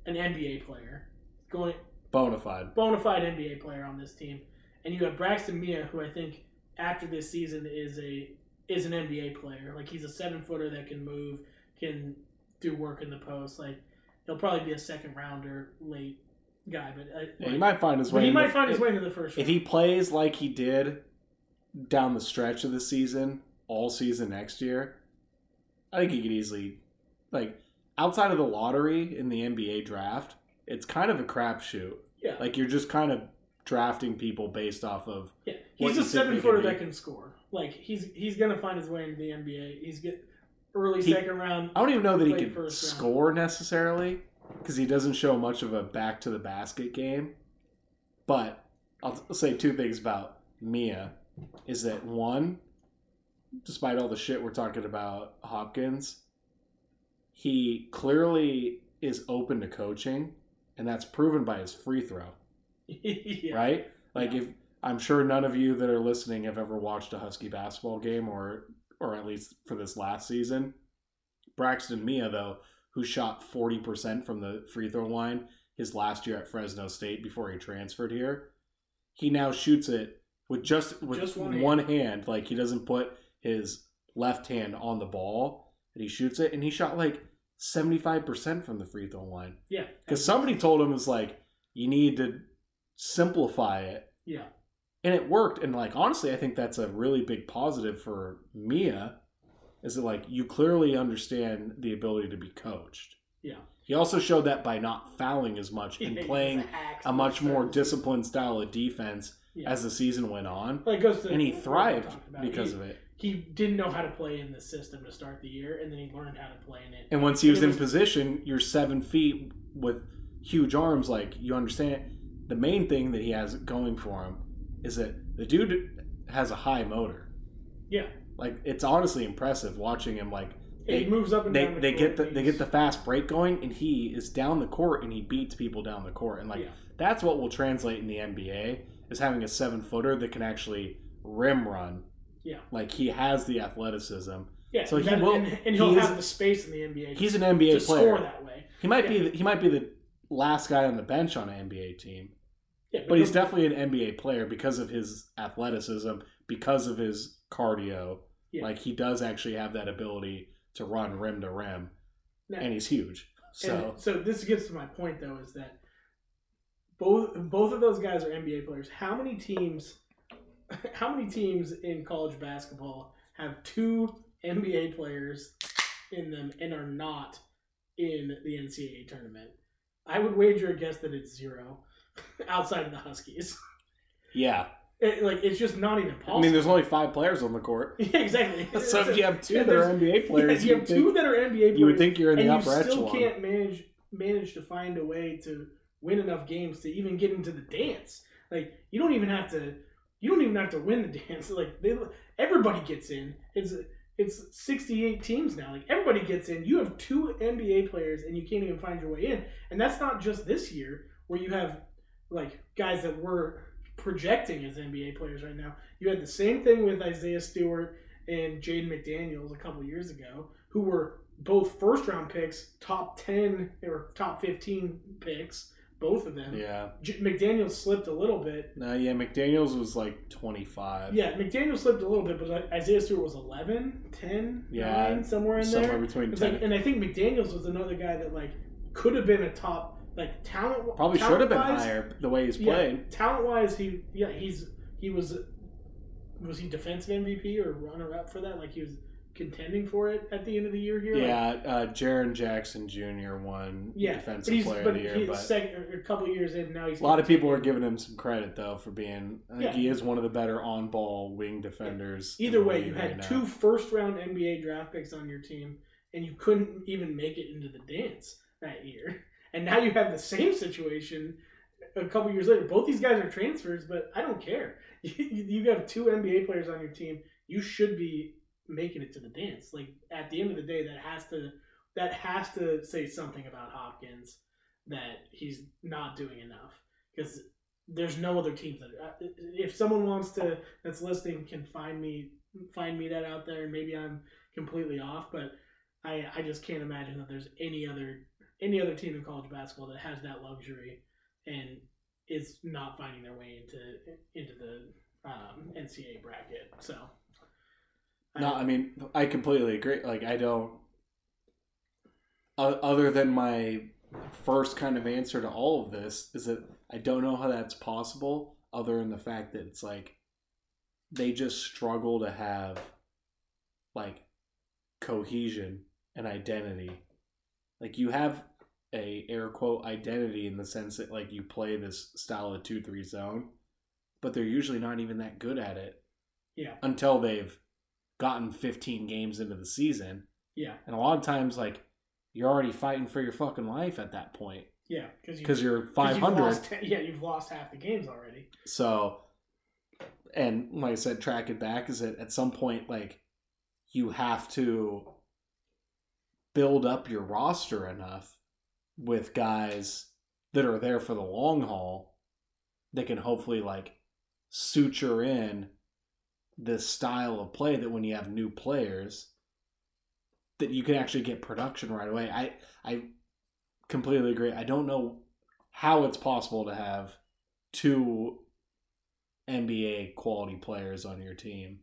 an NBA player, going bona fide. bona fide NBA player on this team, and you have Braxton Meah, who I think after this season is a is an NBA player. Like he's a seven footer that can move, can do work in the post. Like he'll probably be a second rounder late guy, but uh, Yeah, he might find his way. he might the- find his if- way into the first. If round. he plays like he did down the stretch of the season, all season next year, I think he could easily, like, outside of the lottery in the NBA draft, it's kind of a crapshoot. yeah, Like, you're just kind of drafting people based off of. yeah, he's a seven footer that can score. Like he's he's gonna find his way into the NBA. He's get early He- second round. I don't even know that he can first round. score necessarily because he doesn't show much of a back to the basket game. But I'll say two things about Meah is that one, despite all the shit we're talking about Hopkins, he clearly is open to coaching, and that's proven by his free throw, yeah. right? Like Yeah. if I'm sure none of you that are listening have ever watched a Husky basketball game or or at least for this last season. Braxton Meah though, who shot 40% from the free throw line his last year at Fresno State before he transferred here. He now shoots it with just with Just one, one hand. hand. like he doesn't put his left hand on the ball and he shoots it and he shot like 75% from the free throw line. Yeah, Cuz somebody told him it's like you need to simplify it. Yeah, and it worked. And like honestly i think that's a really big positive for Meah is that like you clearly understand the ability to be coached. Yeah. he also showed that by not fouling as much and He's playing a much more disciplined style of defense Yeah. as the season went on. Like goes to and he thrived because he, of it he didn't know how to play in the system to start the year, and then he learned how to play in it. and once he was it in position you're seven feet with huge arms like you understand it. the main thing that he has going for him is that the dude has a high motor Yeah, like it's honestly impressive watching him like he moves up and they, down. The they get the they get the fast break going and he is down the court and he beats people down the court and like Yeah. that's what will translate in the NBA is having a seven footer that can actually rim run Yeah. like he has the athleticism Yeah, So he that- will- and, and he'll he have the space in the NBA. He's an to NBA score player. that way. He might Yeah. be the, he might be the last guy on the bench on an NBA team, Yeah, but he's definitely an NBA player because of his athleticism, because of his cardio. Yeah. Like he does actually have that ability to run rim to rim, Now- and he's huge. So And so this gets to my point though is that both both of those guys are NBA players. How many teams how many teams in college basketball have two NBA players in them and are not in the NCAA tournament? I would wager a guess that it's zero outside of the Huskies. yeah, It, like it's just not even possible. I mean, there's only five players on the court. yeah, exactly. So if you have two Yeah, that are NBA players, yeah, you you have two that are NBA players. you would think you're in the and upper you still echelon. can't manage manage to find a way to win enough games to even get into the dance. Like you don't even have to you don't even have to win the dance. Like they, everybody gets in. It's it's 68 teams now. Like everybody gets in. You have two NBA players and you can't even find your way in. And that's not just this year where you have like guys that were projecting as NBA players right now. You had the same thing with Isaiah Stewart and Jaden McDaniels a couple years ago, who were both first round picks, top 10 or top 15 picks, both of them. Yeah. J- McDaniels slipped a little bit. No, yeah, McDaniels was like 25. Yeah, McDaniels slipped a little bit, but Isaiah Stewart was 11, 10, Yeah, 9, somewhere in somewhere there. Somewhere between It's 10 like, and I think McDaniels was another guy that like could have been a top like talent. Probably should have been higher the way he's Yeah, talent wise, he yeah he's he was was he defensive MVP or runner up for that? Like he was contending for it at the end of the year here. Like, Yeah, uh, Jaren Jackson Jr. won yeah. Defensive but he's Player but of the Year. he's But second, a couple years in now. He's a lot of people are giving him some credit though for being. I think Yeah. he is one of the better on-ball wing defenders. in Either way, you had now. two first round NBA draft picks on your team, and you couldn't even make it into the dance that year. And now you have the same situation a couple years later. Both these guys are transfers, but I don't care. You, you have two NBA players on your team. You should be making it to the dance. Like at the end of the day, that has to that has to say something about Hopkins that he's not doing enough. Because there's no other teams that uh, if someone wants to that's listening can find me find me that out there. And maybe I'm completely off but I I just can't imagine that there's any other any other team in college basketball that has that luxury and is not finding their way into into the um, NCAA bracket. So No, I mean I completely agree. Like I don't. Other than my first kind of answer to all of this is that I don't know how that's possible. Other than the fact that it's like they just struggle to have like cohesion and identity. Like you have a air quote identity in the sense that like you play this style of two three zone, but they're usually not even that good at it yeah until they've gotten 15 games into the season. yeah And a lot of times, like, you're already fighting for your fucking life at that point yeah because because you're 'cause you've 500. lost, yeah you've lost half the games already So, and like I said, track it back is that at some point, like, you have to build up your roster enough with guys that are there for the long haul that can hopefully, like, suture in this style of play that when you have new players that you can actually get production right away. I I completely agree. I don't know how it's possible to have two NBA quality players on your team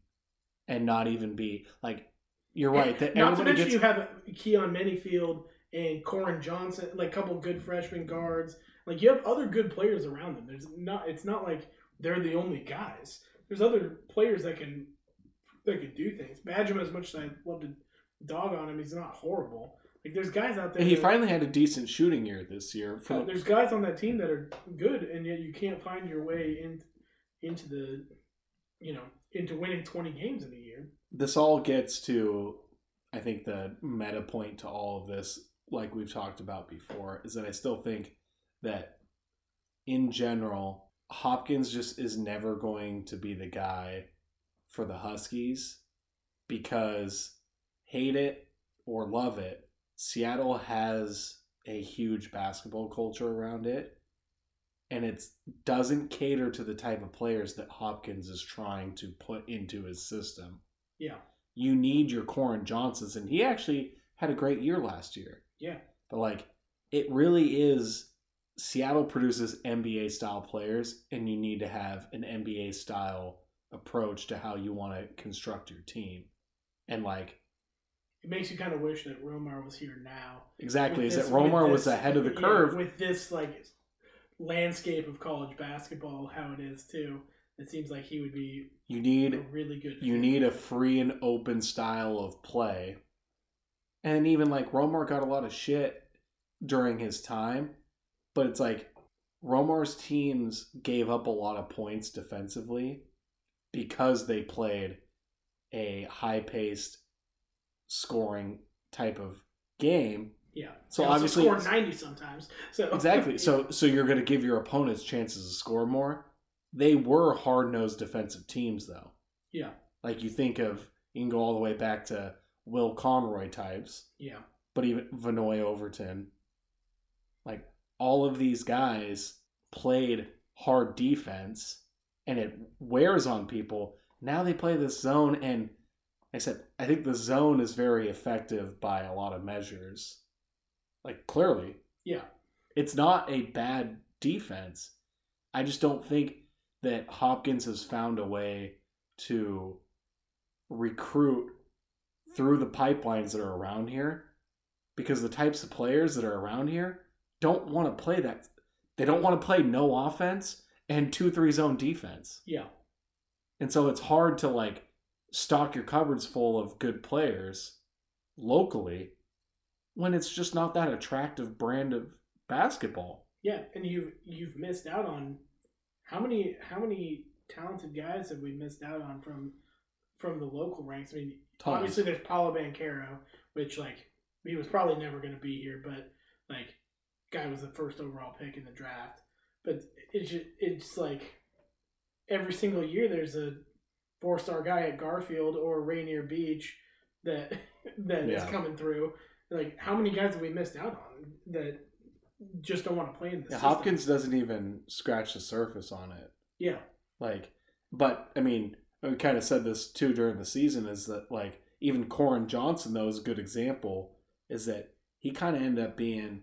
and not even be like you're right that Not to mention gets you have Keyon Menifield and Koren Johnson, like a couple good freshman guards. Like you have other good players around them. There's not. It's not like they're the only guys. There's other players that can that can do things. Bajema, as much as I love to dog on him, he's not horrible. Like there's guys out there. he that- finally had a decent shooting year this year. uh, there's guys on that team that are good, and yet you can't find your way in, into the, you know, into winning 20 games in a year. this all gets to I think the meta point to all of this, like we've talked about before, is that I still think that in general, Hopkins just is never going to be the guy for the Huskies because hate it or love it, Seattle has a huge basketball culture around it. And it doesn't cater to the type of players that Hopkins is trying to put into his system Yeah. you need your Koren Johnsons, and he actually had a great year last year. Yeah. But like, it really is. Seattle produces NBA style players, and you need to have an NBA style approach to how you want to construct your team. And like, It makes you kind of wish that Romar was here now. exactly, With is this- that Romar was ahead of the yeah, curve. with this like landscape of college basketball, how it is too. It seems like he would be you a need really good. you need a free and open style of play. And even like Romar got a lot of shit during his time, but it's like Romar's teams gave up a lot of points defensively because they played a high paced scoring type of game. yeah. So obviously- score ninety sometimes. So Exactly. So so you're going to give your opponents chances to score more. They were hard-nosed defensive teams though. yeah, Like you think of you can go all the way back to Will Conroy types, yeah, but even Venoy Overton. Like all of these guys played hard defense and it wears on people. Now they play this zone and I said I think the zone is very effective by a lot of measures. Like clearly, yeah. it's not a bad defense. I just don't think that Hopkins has found a way to recruit through the pipelines that are around here because the types of players that are around here don't want to play that. They don't want to play no offense and 2 3 zone defense. Yeah, And so it's hard to like stock your cupboards full of good players locally when it's just not that attractive brand of basketball. yeah, and you've you've missed out on how many how many talented guys have we missed out on from from the local ranks? I mean, Tons. obviously there's Paolo Banchero, which like he was probably never going to be here, but like guy was the first overall pick in the draft. But it's just, it's like every single year there's a four star guy at Garfield or Rainier Beach that that is Yeah. coming through. Like how many guys have we missed out on that just don't want to play in the Yeah. Hopkins doesn't even scratch the surface on it. Yeah, Like, but I mean, we kind of said this too during the season is that like even Koren Johnson though is a good example is that he kind of ended up being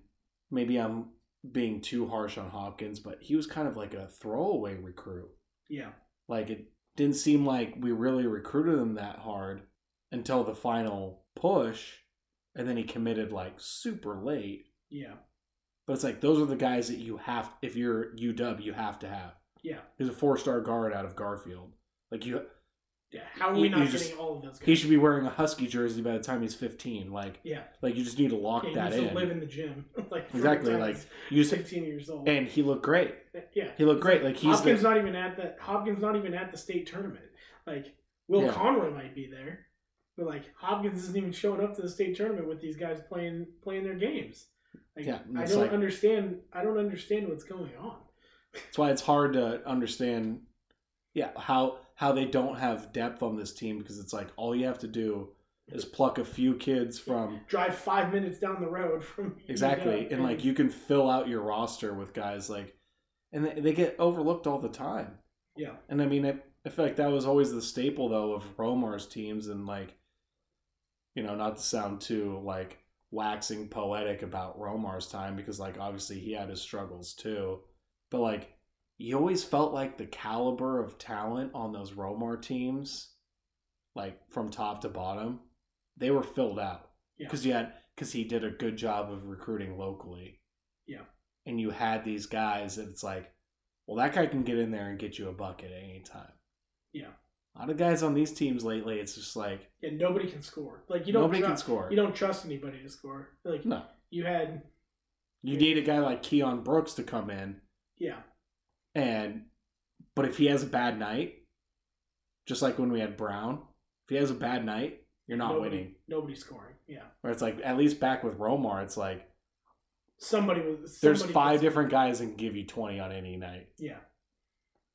maybe I'm being too harsh on Hopkins, but he was kind of like a throwaway recruit. yeah, Like it didn't seem like we really recruited him that hard until the final push, and then he committed like super late. yeah, But it's like those are the guys that you have if you're UW you have to have. yeah, He's a four star guard out of Garfield. Like you, yeah. How are You- we not you getting just- all of those guys? he should be wearing a Husky jersey by the time he's fifteen. Like, yeah, like you just need to lock yeah that in. live in the gym. like exactly. Like he's you just, 16 years old. and he looked great. Uh, yeah, He looked great. Like he's Hopkins the, not even at the Hopkins not even at the state tournament. Like Will Yeah. Conroy might be there, but like Hopkins isn't even showing up to the state tournament with these guys playing playing their games. Like Yeah, I don't like- understand. I don't understand what's going on. That's why it's hard to understand. Yeah, how how they don't have depth on this team because it's like all you have to do is pluck a few kids from Drive five minutes down the road from exactly, and like you can fill out your roster with guys like, and they, they get overlooked all the time. yeah, And I mean, I, I feel like that was always the staple though of Romar's teams, and like, you know, not to sound too like waxing poetic about Romar's time because like obviously he had his struggles too, but like you always felt like the caliber of talent on those Romar teams, like from top to bottom, they were filled out Yeah. because you had because he did a good job of recruiting locally. Yeah. and you had these guys that it's like, well, that guy can get in there and get you a bucket at any time. Yeah. A lot of guys on these teams lately, it's just like yeah. Nobody can score. Like you don't. nobody can score. You don't trust anybody to score. Like No. you had. You need a guy like Keion Brooks to come in Yeah, and, but if he has a bad night, just like when we had Brown, if he has a bad night, you're not nobody, winning. Nobody's scoring. Yeah, Where it's like at least back with Romar, it's like somebody was. there's five was- different guys that can give you 20 on any night, Yeah,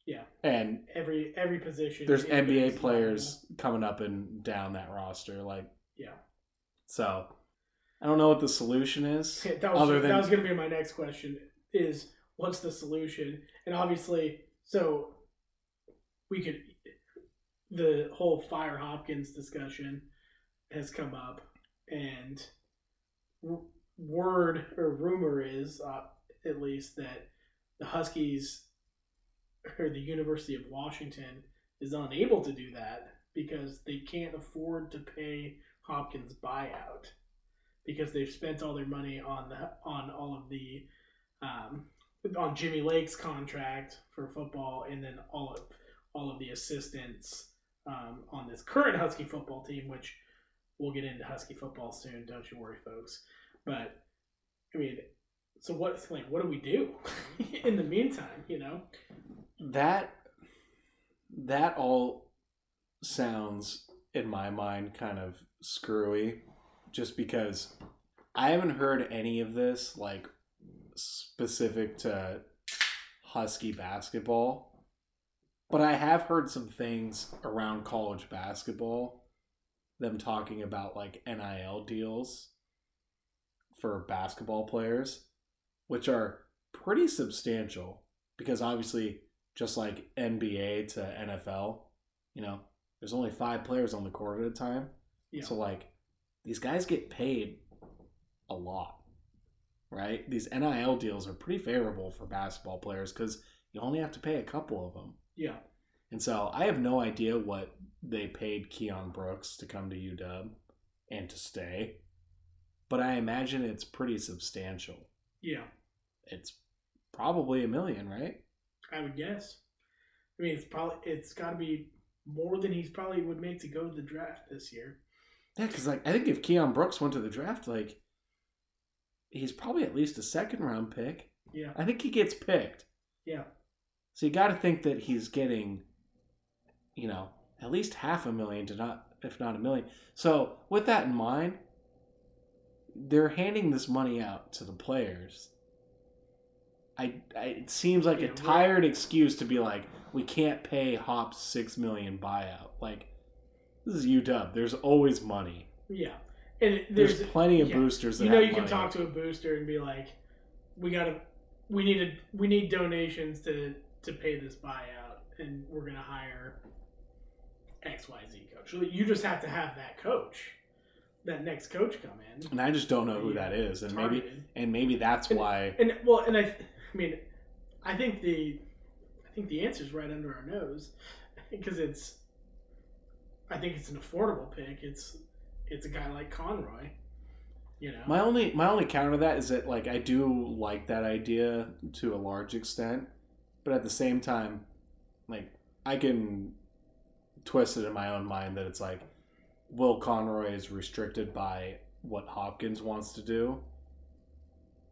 yeah. and Every every position. there's NBA players coming up and down that roster, like Yeah. so. I don't know what the solution is. that was other than that was going to be my next question. Is what's the solution? And obviously, so we could the whole fire Hopkins discussion. has come up, and w- word or rumor is, uh, at least, that the Huskies or the University of Washington is unable to do that because they can't afford to pay Hopkins buyout because they've spent all their money on the on all of the um, on Jimmy Lake's contract for football, and then all of all of the assistants um, on this current Husky football team, which we'll get into Husky football soon. Don't you worry, folks. But I mean, so what? Like, what do we do in the meantime? You know? that that all sounds in my mind kind of screwy just because i haven't heard any of this like specific to husky basketball but i have heard some things around college basketball them talking about like nil deals for basketball players which are pretty substantial because obviously just like NBA to NFL, you know, there's only five players on the court at a time. Yeah. So like these guys get paid a lot, right? These NIL deals are pretty favorable for basketball players because you only have to pay a couple of them. Yeah. And so I have no idea what they paid Keion Brooks to come to UW and to stay, but I imagine it's pretty substantial. Yeah. It's probably a million, right? I would guess. I mean, it's probably it's got to be more than he's probably would make to go to the draft this year. Yeah, because like I think if Keion Brooks went to the draft, like he's probably at least a second round pick. Yeah. I think he gets picked. Yeah. So you got to think that he's getting, you know, at least half a million to not, if not a million. So with that in mind, they're handing this money out to the players. I, I it seems like Yeah, a tired excuse to be like, we can't pay Hops six million buyout. Like, this is UW. There's always money. Yeah. And There's, there's, plenty of yeah. boosters. That you know you can money. talk to a booster and be like, we got to we need a, we need donations to to pay this buyout, and we're gonna hire X Y Z coach. You just have to have that coach, that next coach come in. and I just don't know who that is, and maybe and maybe that's And- why. And well, and I, I mean, I think the, I think the answer is right under our nose, because it's, I think it's an affordable pick. It's, it's a guy like Conroy, you know. My only my only counter to that is that like I do like that idea to a large extent, but at the same time, like I can twist it in my own mind that it's like Will Conroy is restricted by what Hopkins wants to do.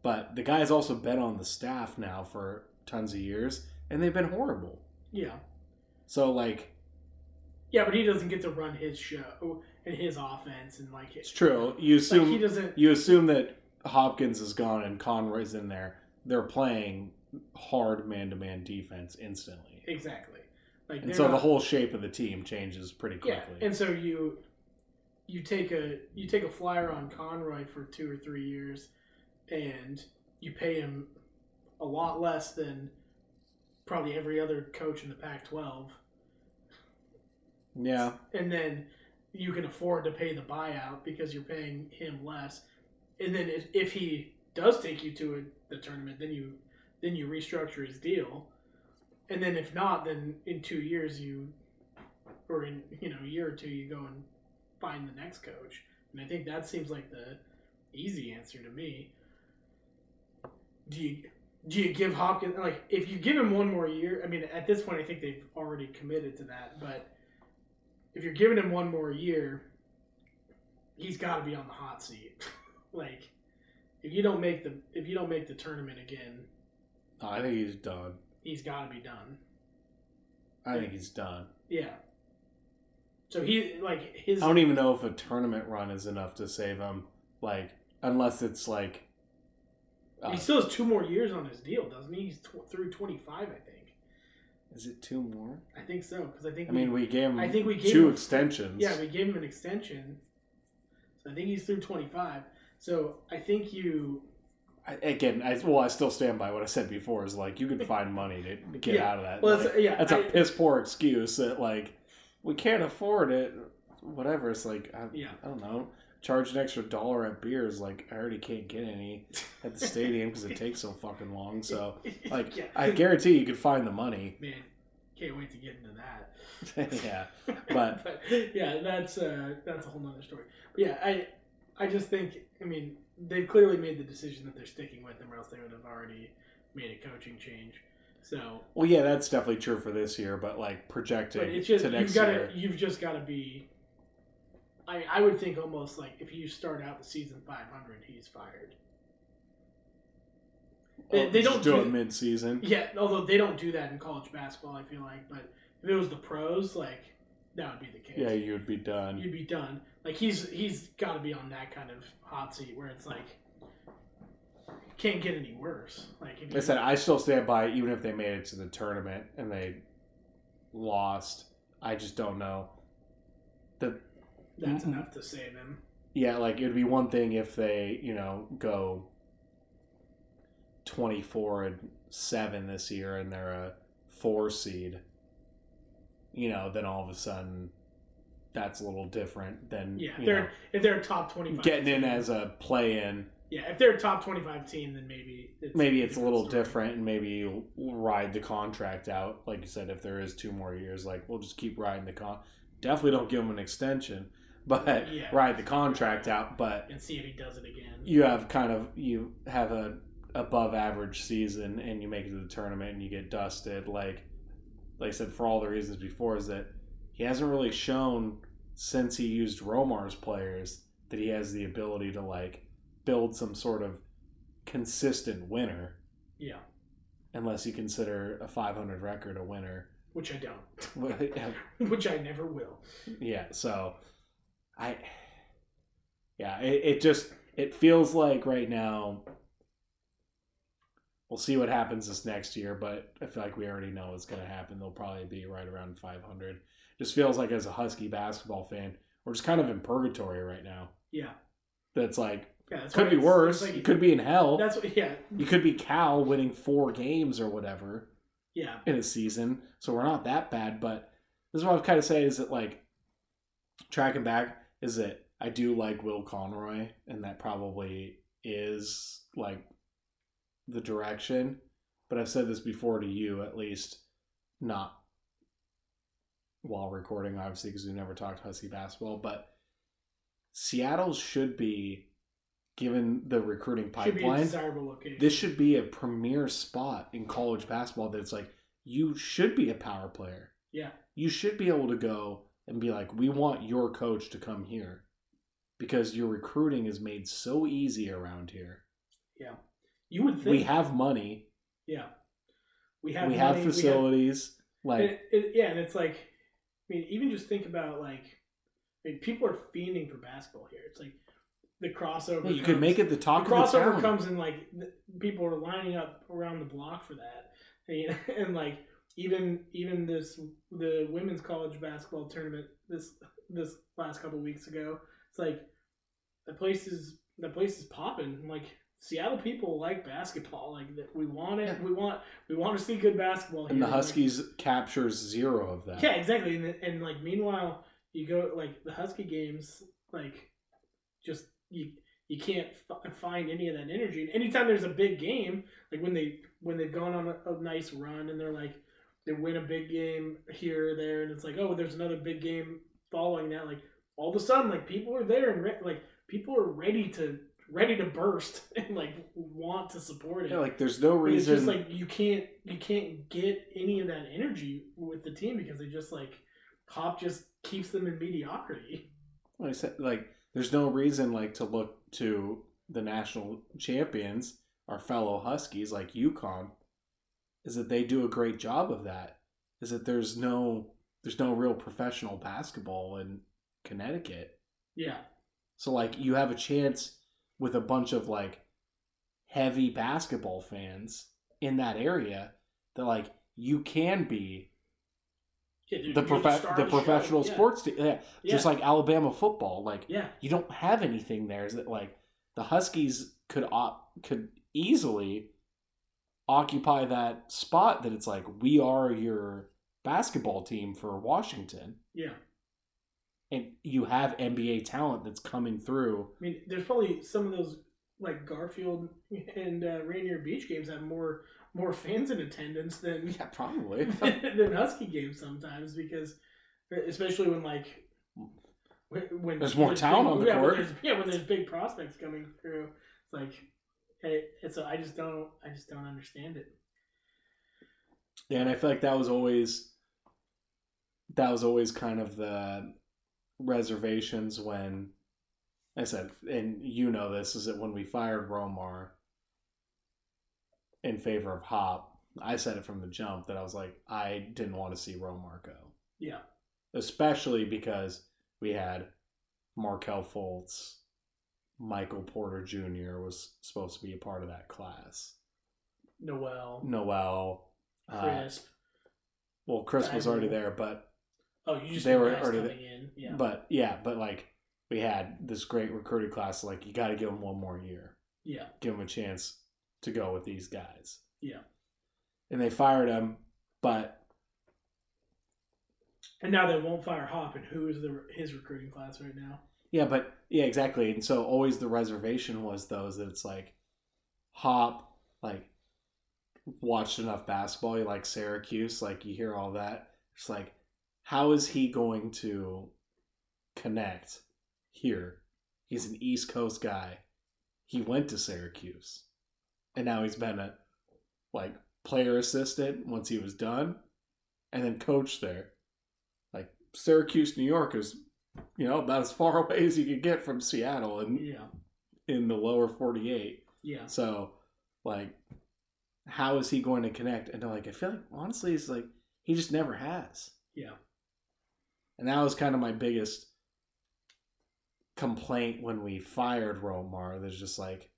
But the guy's also been on the staff now for tons of years and they've been horrible. yeah, So like yeah, but he doesn't get to run his show and his offense and like it's true. You assume Like he doesn't. you assume that Hopkins is gone and Conroy's in there. They're playing hard man to man defense instantly. Exactly. Like And so the whole shape of the team changes pretty quickly. yeah, and so you you take a you take a flyer on Conroy for two or three years, and you pay him a lot less than probably every other coach in the Pac-12, yeah. and then you can afford to pay the buyout because you're paying him less, and then if, if he does take you to a, the tournament, then you then you restructure his deal, and then if not, then in two years you or in you know a year or two you go and find the next coach, and I think that seems like the easy answer to me. Do you do you give Hopkins like if you give him one more year? I mean, at this point, I think they've already committed to that, but if you're giving him one more year, he's got to be on the hot seat. like if you don't make the if you don't make the tournament again, I think he's done. he's got to be done. I think he's done. Yeah. So he like his I don't even know if a tournament run is enough to save him. Like, unless it's like. uh, he still has two more years on his deal, doesn't he? He's tw- through twenty five, I think. Is it two more? I think so because I think I mean, we gave him I think we gave two him- extensions. yeah we gave him an extension, so I think he's through twenty five. So I think you I, again, I, well, I still stand by what I said before. Is like you could find money to get Yeah. out of that. Well, Like, it's- yeah, that's a I- piss poor excuse that like we can't afford it. whatever. It's like I, Yeah. I don't know. Charge an extra dollar at beers. Like I already can't get any at the stadium because it takes so fucking long. So like Yeah. I guarantee you could find the money. man, can't wait to get into that. yeah, but yeah, that's uh, that's a whole nother story. But yeah, I I just think I mean they've clearly made the decision that they're sticking with him, or else they would have already made a coaching change. So, well, yeah, that's definitely true for this year. But like projecting but it's just to you've next got to year, you've just got to be. I I would think almost like if you start out the season 500, he's fired. They, oh, they don't do do it mid season. Yeah, although they don't do that in college basketball, I feel like. But if it was the pros, like that would be the case. Yeah, you would be done. you'd be done. Like he's he's got to be on that kind of hot seat where it's like can't get any worse. Like if I said I still stand by even if they made it to the tournament and they lost. I just don't know. The that's mm-hmm. enough to save him. yeah, like it would be one thing if they you know go twenty four and seven this year and they're a four seed. You know, then all of a sudden that's a little different than Yeah, if you they're know, if they're a top twenty five getting in as a play in. yeah if they're a top twenty five team then maybe it's maybe it's a little story. different and maybe you'll ride the contract out like you said if there is two more years like we'll just keep riding the con definitely don't give them an extension but Yeah. ride the contract out but and see if he does it again. you have kind of you have a above average season and you make it to the tournament and you get dusted like like I said for all the reasons before is that he hasn't really shown since he used Romar's players that he has the ability to like build some sort of consistent winner Yeah, unless you consider a 500 record a winner. which I don't, which I never will. Yeah, so I, yeah, it, it just it feels like right now. We'll see what happens this next year, but I feel like we already know what's going to happen. They'll probably be right around 500. Just feels like as a Husky basketball fan, we're just kind of in purgatory right now. Yeah, That's like yeah, that's could be worse. like- you could be in hell. That's what. Yeah, You could be Cal winning four games or whatever. yeah, in a season, so we're not that bad. But this is what I'm kind of saying is that like tracking back is that I do like Will Conroy, and that probably is like the direction. But I've said this before to you, at least not while recording, obviously, because we never talked Husky basketball. But Seattle should be, given the recruiting should pipeline, desirable location. this should be a premier spot in college basketball that's like you should be a power player. yeah, You should be able to go and be like, we want your coach to come here because your recruiting is made so easy around here. yeah. You would think We have money, Yeah, we have we have facilities. We like, have, and it, yeah, and it's like, I mean, even just think about like, I mean, people are fiending for basketball here. It's like the crossover. you could comes- make it the The talk the crossover town. comes and like people are lining up around the block for that, and, and like even even this the women's college basketball tournament this this last couple weeks ago. It's like the place is the place is popping. Like Seattle people like basketball. Like that we want it. We want we want to see good basketball. and the here. Like, Huskies captures zero of that. yeah, exactly. And, and like meanwhile, you go like the Husky games, like just you you can't f- find any of that energy. And anytime there's a big game, like when they when they've gone on a, a nice run and they're like they win a big game here or there, and it's like oh, there's another big game following that. Like all of a sudden, like people are there and re- like people are ready to ready to burst and like want to support it. Yeah, like there's no But it's reason. just like you can't you can't get any of that energy with the team because they just like Hop just keeps them in mediocrity. Like I said, like there's no reason like to look to the national champions, our fellow Huskies, like UConn, is that they do a great job of that. Is that there's no there's no real professional basketball in Connecticut. Yeah, So like you have a chance with a bunch of like heavy basketball fans in that area that like you can be yeah dude, the prof- star the of show. professional Yeah. sports team. Yeah. Just like Alabama football. Like Yeah, you don't have anything there. Is that like the Huskies could op- could easily occupy that spot that it's like we are your basketball team for Washington. yeah, and you have NBA talent that's coming through. I mean, there's probably some of those like Garfield and uh, Rainier Beach games have more more fans in attendance than Yeah, probably. than Husky games sometimes because especially when like when, when There's more talent big, on the yeah, court. When yeah, when there's big prospects coming through, it's like hey, it's I just don't I just don't understand it. Yeah, and I feel like that was always that was always kind of the reservations when I said, and you know this, is that when we fired Romar in favor of Hop, I said it from the jump that I was like, I didn't want to see Romar go. Yeah, Especially because we had Markelle Fultz, Michael Porter Jr. was supposed to be a part of that class. Noel, Noel, uh, well, Chris was already there, but oh, you just they were already coming in. Yeah, But yeah, but like we had this great recruiting class. Like you got to give them one more year, yeah, give them a chance to go with these guys. yeah. And they fired him, but And now they won't fire Hop, and who is the his recruiting class right now? Yeah, but yeah, exactly. And so always the reservation was those that it's like Hop, like watched enough basketball. You like Syracuse, like you hear all that. It's like, how is he going to connect here? He's an East Coast guy. He went to Syracuse, and now he's been a like player assistant once he was done, and then coach there. Like Syracuse, New York is, you know, about as far away as you could get from Seattle and Yeah, in the lower forty eight. yeah, So, like, how is he going to connect? And like, I feel like honestly, it's like he just never has. yeah, And that was kind of my biggest complaint when we fired Romar. There's just like,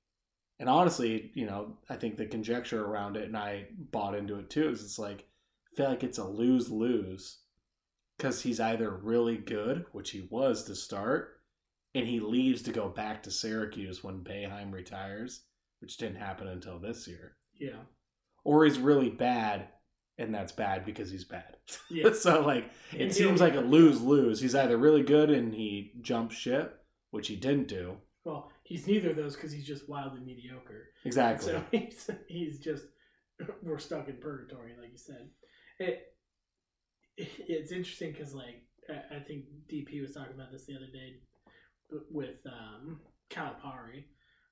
and honestly, you know, I think the conjecture around it, and I bought into it too, is it's like, I feel like it's a lose lose because he's either really good, which he was to start, and he leaves to go back to Syracuse when Boeheim retires, which didn't happen until this year, yeah, or he's really bad. And that's bad because he's bad. yeah. so like it he'll- seems like a lose lose. He's either really good and he jumps ship, which he didn't do. Well, he's neither of those because he's just wildly mediocre. Exactly. So he's he's just we're stuck in purgatory, like you said. It it's interesting because like I think DP was talking about this the other day with um, Calipari,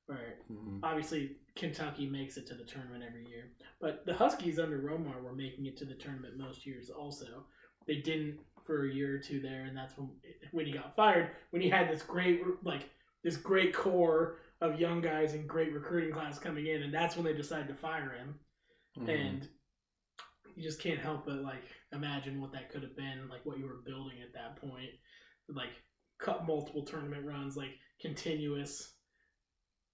where Mhm. obviously Kentucky makes it to the tournament every year, but the Huskies under Romar were making it to the tournament most years. Also, they didn't for a year or two there, and that's when when he got fired. When he had this great like this great core of young guys and great recruiting class coming in, and that's when they decided to fire him. Mhm. And you just can't help but like imagine what that could have been, like what you were building at that point, like cut multiple tournament runs, like continuous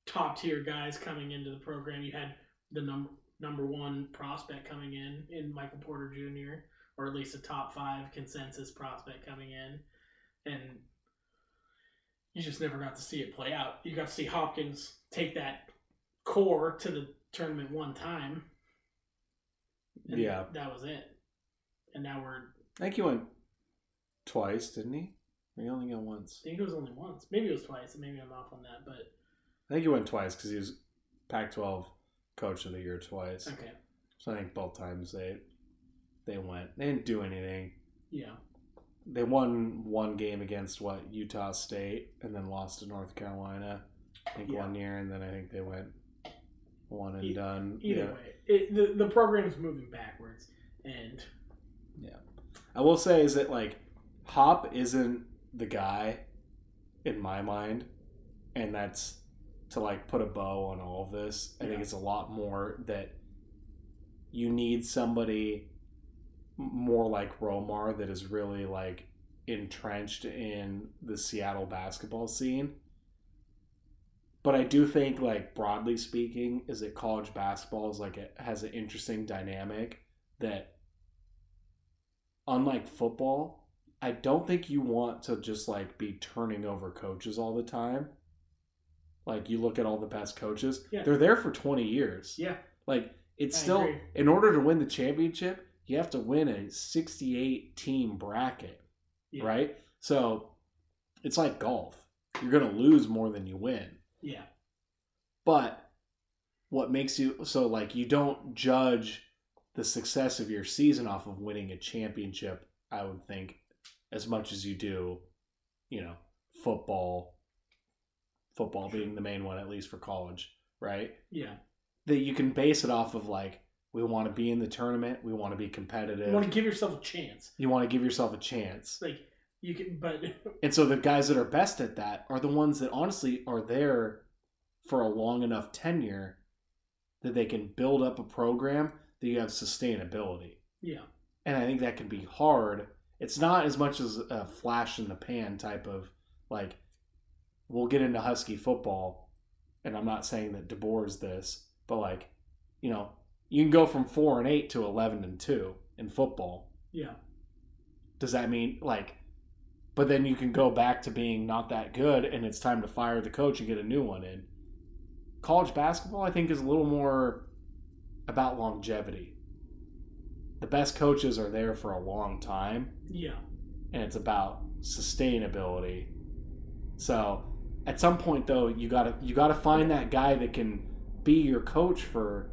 top tier guys coming into the program. You had the number number one prospect coming in in Michael Porter Jr. or at least a top five consensus prospect coming in, and you just never got to see it play out. You got to see Hopkins take that core to the tournament one time. And Yeah. that was it. And now we're I think he went twice, didn't he? Or he only got once. I think it was only once. Maybe it was twice, and maybe I'm off on that. But I think he went twice because he was Pac-12 Coach of the Year twice. okay, So I think both times they they went. They didn't do anything. yeah, They won one game against what Utah State, and then lost to North Carolina. I think Yeah. one year, and then I think they went one and done. either Yeah. way, it, the the program's moving backwards, and yeah, I will say is that like Hop isn't the guy in my mind, and that's to like put a bow on all of this. I think it's a lot more that you need somebody more like Romar that is really like entrenched in the Seattle basketball scene. But I do think, like broadly speaking, is that college basketball is like it has an interesting dynamic that unlike football, I don't think you want to just like be turning over coaches all the time. Like you look at all the best coaches, Yeah. they're there for 20 years. yeah, Like it's I still agree. in order to win the championship, you have to win a 68 team bracket, yeah. right? So it's like golf. You're going to lose more than you win. Yeah. But what makes you so like you don't judge the success of your season off of winning a championship, I would think, as much as you do, you know, football. Football being the main one, at least for college, right? Yeah. That you can base it off of like, we want to be in the tournament, we want to be competitive, You want to give yourself a chance. you want to give yourself a chance. Like you can, but And so the guys that are best at that are the ones that honestly are there for a long enough tenure that they can build up a program that you have sustainability. yeah, And I think that can be hard. It's not as much as a flash in the pan type of like, we'll get into Husky football. And I'm not saying that DeBoer is this, but like, you know, you can go from four and eight to 11 and two in football yeah, does that mean like but then you can go back to being not that good and it's time to fire the coach and get a new one in. College basketball i think is a little more about longevity. The best coaches are there for a long time. Yeah, and it's about sustainability. So at some point though you gotta you gotta find that guy that can be your coach for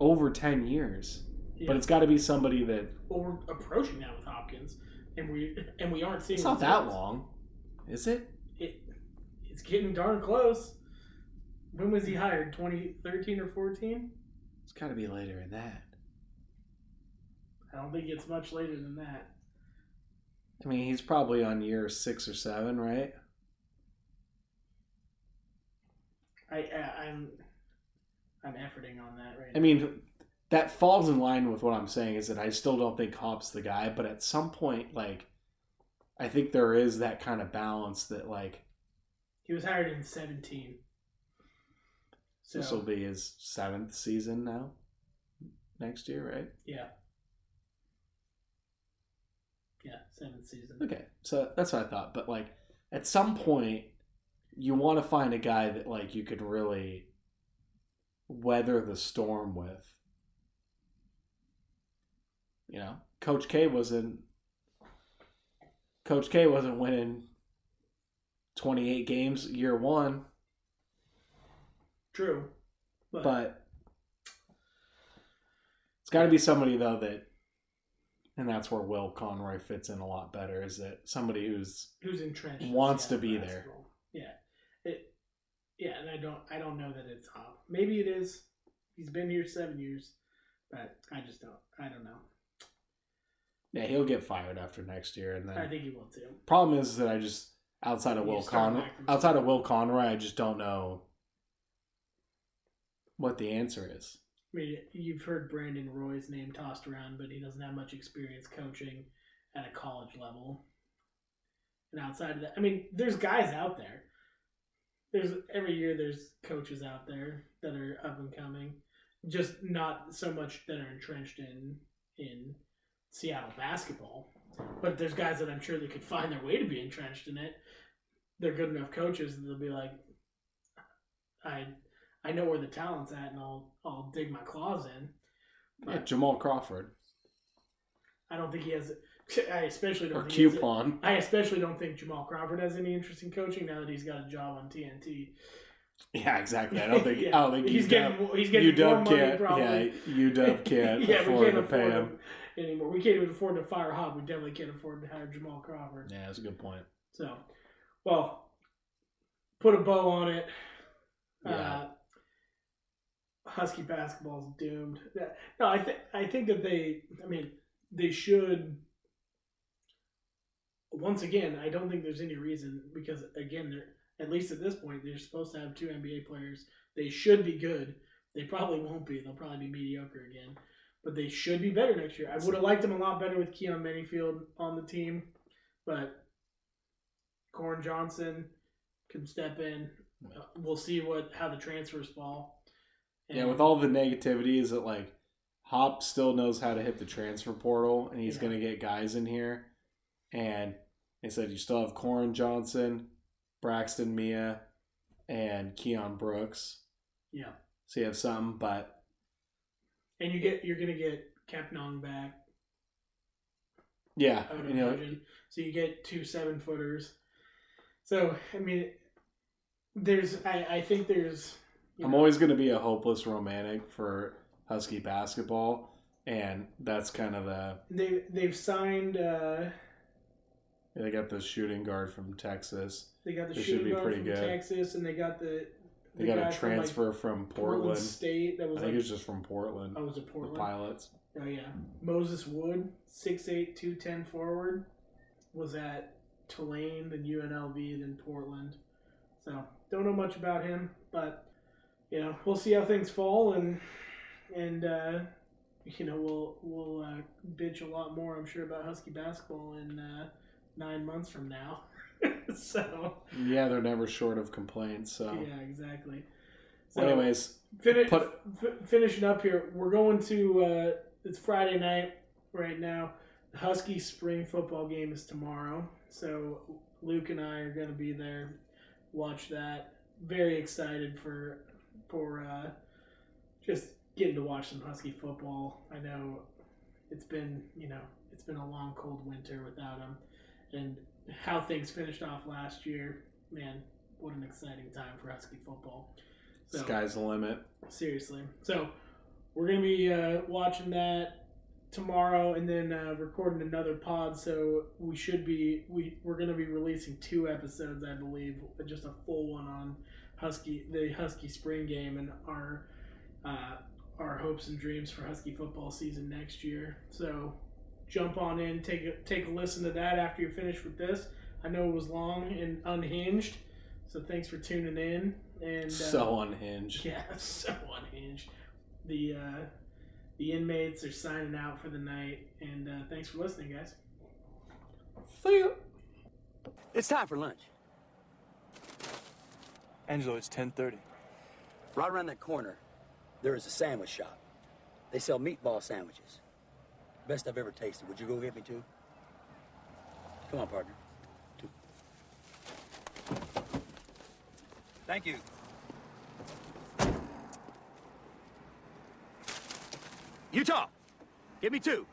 over 10 years. Yeah. but it's got to be somebody that well, we're approaching that with Hopkins, and we and we aren't seeing. it's not that results. long is it It, it's getting darn close. When was he hired? 2013 or 14? It's got to be later than that. I don't think it's much later than that. I mean, he's probably on year six or seven, right? I, I I'm I'm efforting on that right I mean, that falls in line with what I'm saying is that I still don't think Hop's the guy, but at some point, like, I think there is that kind of balance that, like, He was hired in 17. So, this will be his seventh season now, next year, right? yeah. Yeah, seventh season. Okay, so that's what I thought. But, like, at some point, you want to find a guy that, like, you could really weather the storm with. You know, Coach K wasn't. Coach K wasn't winning 28 games year one, True. But, but it's got to be somebody though that, and that's where Will Conroy fits in a lot better. Is that somebody who's who's entrenched wants to be there. Yeah. It yeah, and I don't I don't know that it's Hop. Maybe it is. He's been here seven years, but I just don't I don't know. Yeah he'll get fired after next year, and then I think he will too. problem is that I just outside of You Will Con outside of Will Conroy, I just don't know what the answer is. I mean, you've heard Brandon Roy's name tossed around, but he doesn't have much experience coaching at a college level. And outside of that, I mean, there's guys out there. There's every year there's coaches out there that are up and coming, just not so much that are entrenched in in Seattle basketball. But there's guys that I'm sure they could find their way to be entrenched in it. They're good enough coaches that they'll be like, I I know where the talent's at, and I'll I'll dig my claws in. Yeah, Jamal Crawford I don't think he has. I especially don't or think Coupon. I especially don't think Jamal Crawford has any interest in coaching now that he's got a job on TNT. Yeah, exactly. I don't think. Yeah. I don't think he's UW getting he's getting more UW money can't. probably. Yeah, UW can't yeah, afford to afford pay him. him anymore. We can't even afford to fire Hop. We definitely can't afford to hire Jamal Crawford. Yeah, that's a good point. So, well, put a bow on it. Yeah. Uh, Husky basketball is doomed. No, I think I think that they. I mean, they should. Once again, I don't think there's any reason because again, they're at least at this point they're supposed to have two NBA players. They should be good. They probably won't be. They'll probably be mediocre again. But they should be better next year. I would have liked them a lot better with Keyon Menifield on the team, but Koren Johnson can step in. Uh, we'll see what how the transfers fall. Yeah, with all the negativity, is that like Hop still knows how to hit the transfer portal, and he's Yeah. going to get guys in here. And they said you still have Koren Johnson, Braxton Meah, and Keion Brooks. yeah, So you have some, but and you get you're gonna get Kepnang back. yeah, I would you know, imagine. So you get two seven footers, So I mean, there's I, I think there's. I'm know, always going to be a hopeless romantic for Husky basketball, and that's kind of the they they've signed. uh they got the shooting guard from Texas. They got the They shooting guard from good. Texas, and they got the. They the got a from, like, transfer from Portland Portland. State. That I was think like. it's just from Portland. oh, was it The Portland? pilots. Oh yeah, Moses Wood, 6'8", 210 forward, was at Tulane, then UNLV, then Portland. So don't know much about him, but you know we'll see how things fall, and and uh, you know we'll we'll uh, bitch a lot more, I'm sure, about Husky basketball in uh, nine months from now. so Yeah, they're never short of complaints. So, yeah, exactly. So, anyways, Fini- Put- f- finishing up here, we're going to. Uh, it's Friday night right now. The Husky spring football game is tomorrow, so Luke and I are going to be there. Watch that. Very excited for for uh, just getting to watch some Husky football. I know it's been you know it's been a long cold winter without them, and how things finished off last year. Man, what an exciting time for Husky football. So, sky's the limit. Seriously. So we're gonna be uh, watching that tomorrow, and then uh, recording another pod. So we should be we we're gonna be releasing two episodes, I believe, just a full one on Husky the Husky spring game and our uh, our hopes and dreams for Husky football season next year. So jump on in, take a take a listen to that after you're finished with this. I know it was long and unhinged, so thanks for tuning in. And uh, so unhinged. yeah, so unhinged. The uh, the inmates are signing out for the night, and uh, thanks for listening, guys. See ya. It's time for lunch. Angelo, it's 10:30. Right around that corner, there is a sandwich shop. They sell meatball sandwiches. Best I've ever tasted. Would you go get me two? Come on, partner. Two. Thank you. Utah, give me two.